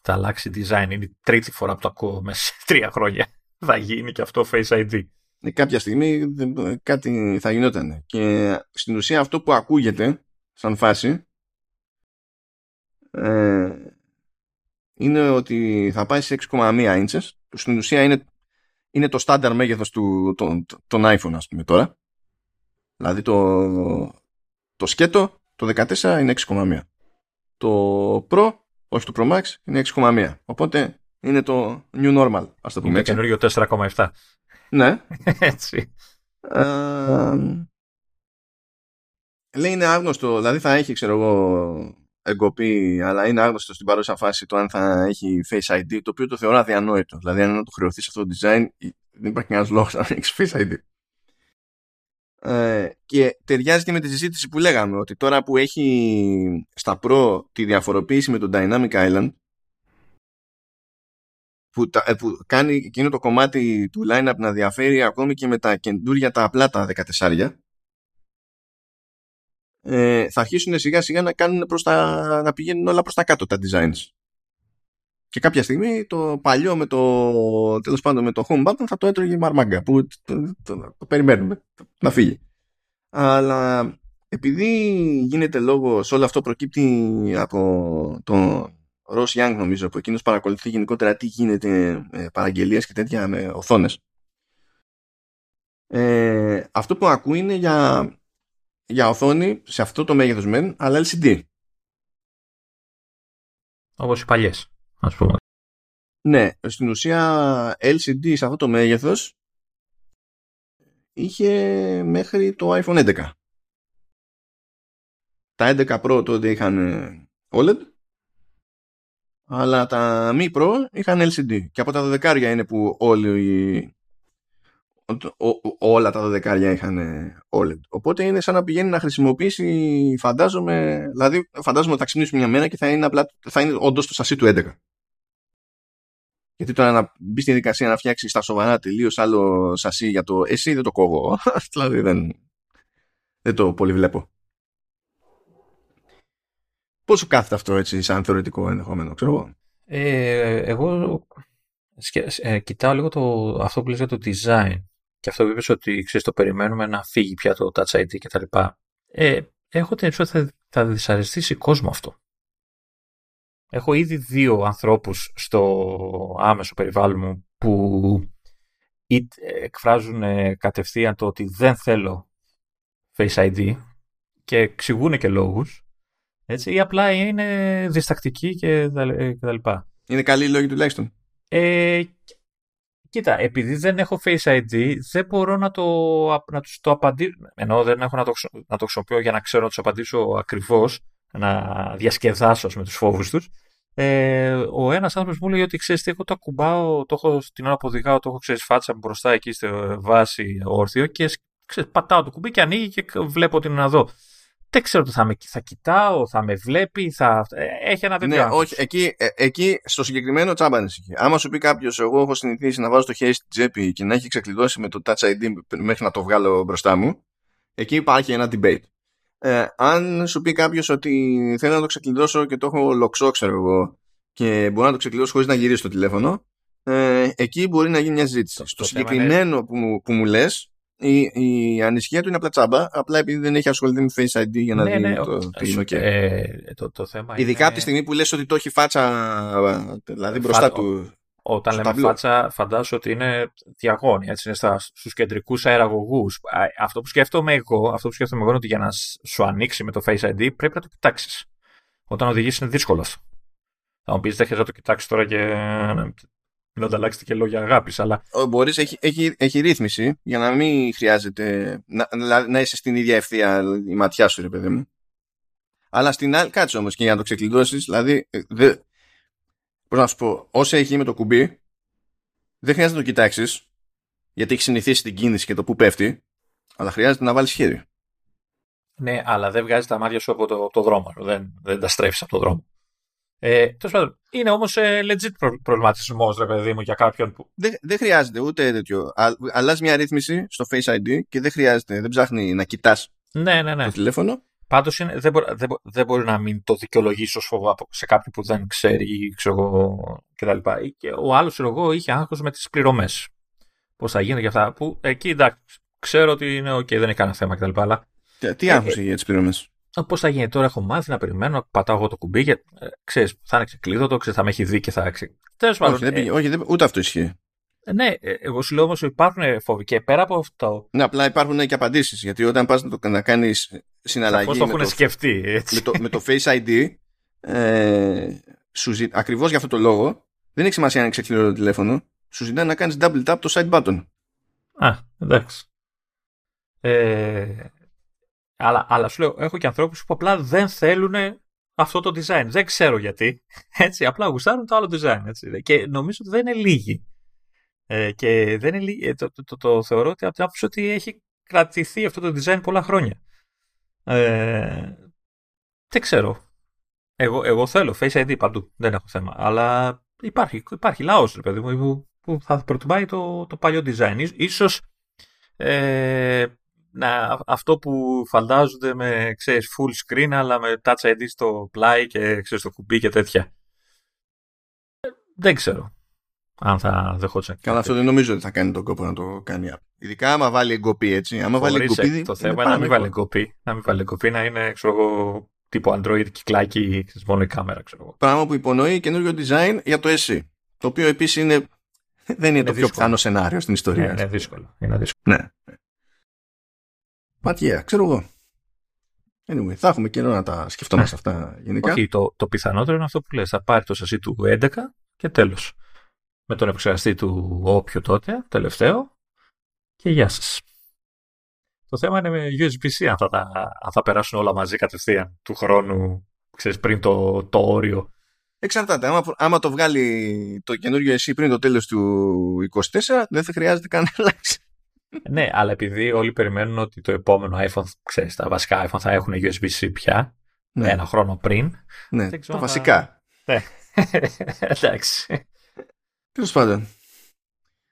Θα αλλάξει design. Είναι η τρίτη φορά που το ακούω μέσα σε τρία χρόνια. Θα γίνει και αυτό Face ID. Ε, κάποια στιγμή κάτι θα γινόταν. Και στην ουσία αυτό που ακούγεται σαν φάση ε, είναι ότι θα πάει σε 6,1 inches που στην ουσία είναι είναι το στάνταρ μέγεθος του, των, των iPhone ας πούμε τώρα. Δηλαδή το, το σκέτο το 14 είναι 6,1. Το Pro, όχι το Pro Max, είναι 6,1. Οπότε είναι το new normal, ας το πούμε είναι έτσι. καινούριο 4,7. Ναι. έτσι. λέει είναι άγνωστο, δηλαδή θα έχει ξέρω εγώ εγκοπή, αλλά είναι άγνωστο στην παρούσα φάση το αν θα έχει Face ID, το οποίο το θεωρώ αδιανόητο. Δηλαδή, αν το χρεωθείς αυτό το design, δεν υπάρχει κανένας λόγος να έχεις Face ID. Ε, και ταιριάζει και με τη συζήτηση που λέγαμε ότι τώρα που έχει στα Pro τη διαφοροποίηση με το Dynamic Island που, τα, ε, που κάνει εκείνο το κομμάτι του line-up να διαφέρει ακόμη και με τα καινούρια τα απλά τα 14 ε, θα αρχίσουν σιγά σιγά να, κάνουν προς τα, να πηγαίνουν όλα προς τα κάτω τα designs. Και κάποια στιγμή το παλιό με το, τέλος πάντων με το home button θα το έτρωγε η μαρμάγκα που το, το, το, περιμένουμε να φύγει. Αλλά επειδή γίνεται λόγο, όλο αυτό προκύπτει από τον Ross Young νομίζω που εκείνος παρακολουθεί γενικότερα τι γίνεται με παραγγελίες και τέτοια με οθόνες. Ε, αυτό που ακούει είναι για για οθόνη σε αυτό το μέγεθος μεν, αλλά LCD. Όπως οι παλιές, ας πούμε. Ναι, στην ουσία LCD σε αυτό το μέγεθος είχε μέχρι το iPhone 11. Τα 11 Pro τότε είχαν OLED αλλά τα Mi Pro είχαν LCD και από τα δεκάρια είναι που όλοι όλα τα δεκάρια είχαν OLED. Οπότε είναι σαν να πηγαίνει να χρησιμοποιήσει, φαντάζομαι, δηλαδή φαντάζομαι ότι θα ξυπνήσει μια μέρα και θα είναι, απλά, θα είναι όντως το σασί του 11. Γιατί τώρα να μπεις στη δικασία να φτιάξεις στα σοβαρά τελείως άλλο σασί για το εσύ δεν το κόβω. δηλαδή δεν, δεν το πολύ βλέπω. Πώς σου κάθεται αυτό έτσι σαν θεωρητικό ενδεχόμενο, ξέρω εγώ; Ε, εγώ ε, κοιτάω λίγο το, αυτό που λες για το design και αυτό που είπες ότι ξέρεις, το περιμένουμε να φύγει πια το Touch ID και τα λοιπά. Ε, έχω την ότι θα, θα δυσαρεστήσει κόσμο αυτό. Έχω ήδη δύο ανθρώπους στο άμεσο περιβάλλον μου που εκφράζουν κατευθείαν το ότι δεν θέλω Face ID και εξηγούν και λόγους έτσι, ή απλά είναι διστακτικοί και τα λοιπά. Είναι καλή λόγοι τουλάχιστον. Ε, κοίτα, επειδή δεν έχω Face ID, δεν μπορώ να το, να τους το απαντήσω. Ενώ δεν έχω να το, να το χρησιμοποιώ για να ξέρω να τους απαντήσω ακριβώς, να διασκεδάσω με τους φόβους τους. Ε, ο ένας άνθρωπος μου λέει ότι ξέρεις τι, εγώ το ακουμπάω, το έχω στην ώρα που οδηγάω, το έχω ξέρεις φάτσα μπροστά εκεί στη βάση όρθιο και ξέρεις, πατάω το κουμπί και ανοίγει και βλέπω ότι είναι να δω δεν ξέρω τι θα με θα κοιτάω, θα με βλέπει, θα... Ε, έχει ένα τέτοιο. Ναι, όχι, εκεί, ε, εκεί στο συγκεκριμένο τσάμπα ανησυχεί. Άμα σου πει κάποιος, εγώ έχω συνηθίσει να βάζω το χέρι στην τσέπη και να έχει ξεκλειδώσει με το Touch ID μέχρι να το βγάλω μπροστά μου, εκεί υπάρχει ένα debate. Ε, αν σου πει κάποιος ότι θέλω να το ξεκλειδώσω και το έχω λοξό, ξέρω εγώ, και μπορώ να το ξεκλειδώσω χωρίς να γυρίσει το τηλέφωνο, ε, εκεί μπορεί να γίνει μια συζήτηση. Στο συγκεκριμένο που, μου, που μου λες, η, η ανησυχία του είναι απλά τσάμπα, απλά επειδή δεν έχει ασχοληθεί με Face ID για να ναι, δει ναι, το, τι είναι ε, το, το θέμα Ειδικά είναι... από τη στιγμή που λες ότι το έχει φάτσα δηλαδή μπροστά Φα... του. Όταν λέμε ταμπλό. φάτσα, φαντάζομαι ότι είναι διαγώνια, έτσι είναι στα, στους κεντρικούς αεραγωγούς. Αυτό που σκέφτομαι εγώ, αυτό που σκέφτομαι εγώ είναι ότι για να σου ανοίξει με το Face ID πρέπει να το κοιτάξεις. Όταν οδηγείς είναι δύσκολο αυτό. Θα μου πεις, δεν χρειάζεται να το κοιτάξεις τώρα και μην ανταλλάξετε και λόγια αγάπης. Αλλά... Μπορεί, έχει, έχει, έχει ρύθμιση για να μην χρειάζεται να, να, να είσαι στην ίδια ευθεία η ματιά σου, ρε παιδί μου. Αλλά στην άλλη, κάτσε όμως και για να το ξεκλειδώσεις, δηλαδή. Ε, δε, Πώς να σου πω, όσο έχει με το κουμπί, δεν χρειάζεται να το κοιτάξεις, γιατί έχει συνηθίσει την κίνηση και το που πέφτει, αλλά χρειάζεται να βάλεις χέρι. Ναι, αλλά δεν βγάζει τα μάτια σου από το, το δρόμο. Δεν, δεν τα στρέφεις από το δρόμο. Ε, πάντων, είναι όμως ε, legit προ, προβληματισμός, ρε παιδί μου, για κάποιον που. Δεν, δεν χρειάζεται ούτε τέτοιο. Α, αλλάζει μια ρύθμιση στο Face ID και δεν χρειάζεται, δεν ψάχνει να κοιτάς ναι, ναι, ναι. το τηλέφωνο. Πάντως δεν, μπορεί, δεν, δεν μπορεί να μην το δικαιολογήσει ω φόβο σε κάποιον που δεν ξέρει ξέρω, κτλ. Και ο άλλος, εγώ, είχε άγχος με τις πληρωμές. Πώς θα γίνει και αυτά. Που εκεί εντάξει, ξέρω ότι είναι OK, δεν έχει κανένα θέμα κτλ. Αλλά... Τι ε, άγχο είχε για τις πληρωμές; Πώς θα γίνει τώρα, έχω μάθει να περιμένω, να πατάω εγώ το κουμπί και ε, ξέρεις, θα είναι ξεκλείδωτο, ξέρεις, θα με έχει δει και θα. Τέλος πάντων. Όχι, δεν πήγε, ε, όχι δεν, ούτε αυτό ισχύει. Ε, ναι, ε, εγώ σου λέω όμως ότι υπάρχουν φόβοι και πέρα από αυτό. Ναι, απλά υπάρχουν και απαντήσεις. Γιατί όταν πας να, να κάνεις συναλλαγή. Πώ το έχουν σκεφτεί, έτσι. Με το, με το Face ID, ε, ακριβώς για αυτό το λόγο, δεν έχει σημασία αν είναι ξεκλείδωτο το τηλέφωνο. Σου ζητάει να κάνεις double tap το side button. Α, εντάξει. Ε, αλλά, αλλά σου λέω, έχω και ανθρώπους που απλά δεν θέλουν αυτό το design. Δεν ξέρω γιατί. Έτσι, απλά γουστάρουν το άλλο design. Έτσι. Και νομίζω ότι δεν είναι λίγοι. Ε, και δεν είναι λίγοι, ε, το, το, το, το, θεωρώ ότι από την άποψη ότι έχει κρατηθεί αυτό το design πολλά χρόνια. Ε, δεν ξέρω. Εγώ, εγώ θέλω Face ID παντού. Δεν έχω θέμα. Αλλά υπάρχει, υπάρχει λαός, παιδί μου, που, που θα προτιμάει το, το παλιό design. Ίσως ε, να, αυτό που φαντάζονται με ξέρεις, full screen αλλά με touch ID στο πλάι και ξέρεις, το κουμπί και τέτοια. Δεν ξέρω αν θα δεχόταν. Καλά, αυτό δεν νομίζω ότι θα κάνει τον κόπο να το κάνει. Ειδικά άμα βάλει εγκοπή έτσι. Άμα βάλει εγκοπή. Το θέμα είναι να μην βάλει εγκοπή. Να μην βάλει εγκοπή, να είναι ξέρω εγώ, τύπου Android κυκλάκι, μόνο η κάμερα. Ξέρω εγώ. Πράγμα που υπονοεί καινούριο design για το SE. Το οποίο επίσης είναι. Δεν είναι, το πιο πιθανό σενάριο στην ιστορία. Ναι, είναι δύσκολο. Είναι δύσκολο. Ναι. Πατιέα, ξέρω εγώ. Anyway, θα έχουμε καιρό να τα σκεφτόμαστε αυτά γενικά. Όχι, το, το πιθανότερο είναι αυτό που λες. Θα πάρει το σασί του 11 και τέλος. Με τον επεξεργαστή του όποιο τότε, τελευταίο. Και γεια σας. Το θέμα είναι με USB-C αν θα, αν θα περάσουν όλα μαζί κατευθείαν του χρόνου ξέρεις, πριν το, το όριο. Εξαρτάται. Άμα, άμα το βγάλει το καινούριο εσύ πριν το τέλος του 24, δεν θα χρειάζεται καν να αλλάξει. ναι, αλλά επειδή όλοι περιμένουν ότι το επόμενο iPhone, ξέρεις, τα βασικά iPhone θα έχουν USB-C πια, ναι. ένα χρόνο πριν. Ναι, τα βασικά. Ναι, εντάξει. Τέλος πάντων.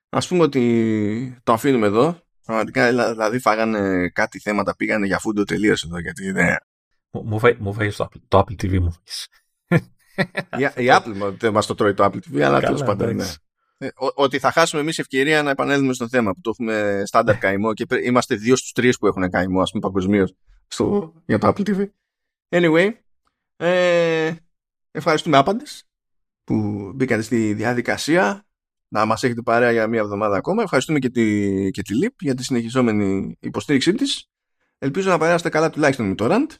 Α πούμε ότι το αφήνουμε εδώ. Πραγματικά δηλαδή φάγανε κάτι θέματα, πήγανε για φούντο τελείω εδώ. Γιατί δεν. Μου φάγει το, το Apple TV μου. η, η Apple δεν μας το τρώει το Apple TV, αλλά τέλος πάντων. Ναι. Ε, ότι θα χάσουμε εμείς ευκαιρία να επανέλθουμε στο θέμα που το έχουμε στάνταρ καημό και είμαστε δύο στους τρεις που έχουν καημό, ας πούμε, παγκοσμίως για το Apple TV. Anyway, ε, ευχαριστούμε άπαντες που μπήκατε στη διαδικασία να μας έχετε παρέα για μία εβδομάδα ακόμα. Ευχαριστούμε και τη, και τη LIP για τη συνεχιζόμενη υποστήριξή της. Ελπίζω να περάσετε καλά τουλάχιστον με το RAND.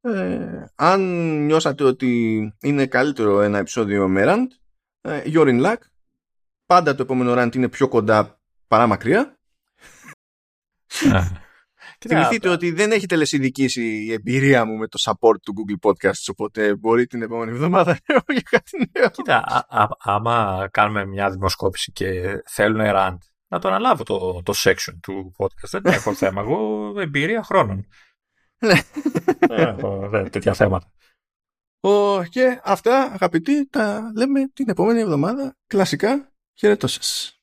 Ε, αν νιώσατε ότι είναι καλύτερο ένα επεισόδιο με RAND, ε, you're in luck. Πάντα το επόμενο RAND είναι πιο κοντά παρά μακριά. Θυμηθείτε ότι δεν έχει τελεσυνδικήσει η εμπειρία μου με το support του Google Podcasts, οπότε μπορεί την επόμενη εβδομάδα να έχω για κάτι νέο. Κοίτα, άμα κάνουμε μια δημοσκόπηση και θέλουν rant, να το αναλάβω το, το section του podcast. Δεν έχω θέμα. Εγώ εμπειρία χρόνων. Ναι. Δεν έχω τέτοια θέματα. Ο, και αυτά, αγαπητοί, τα λέμε την επόμενη εβδομάδα. Κλασικά, χαιρετώ σας.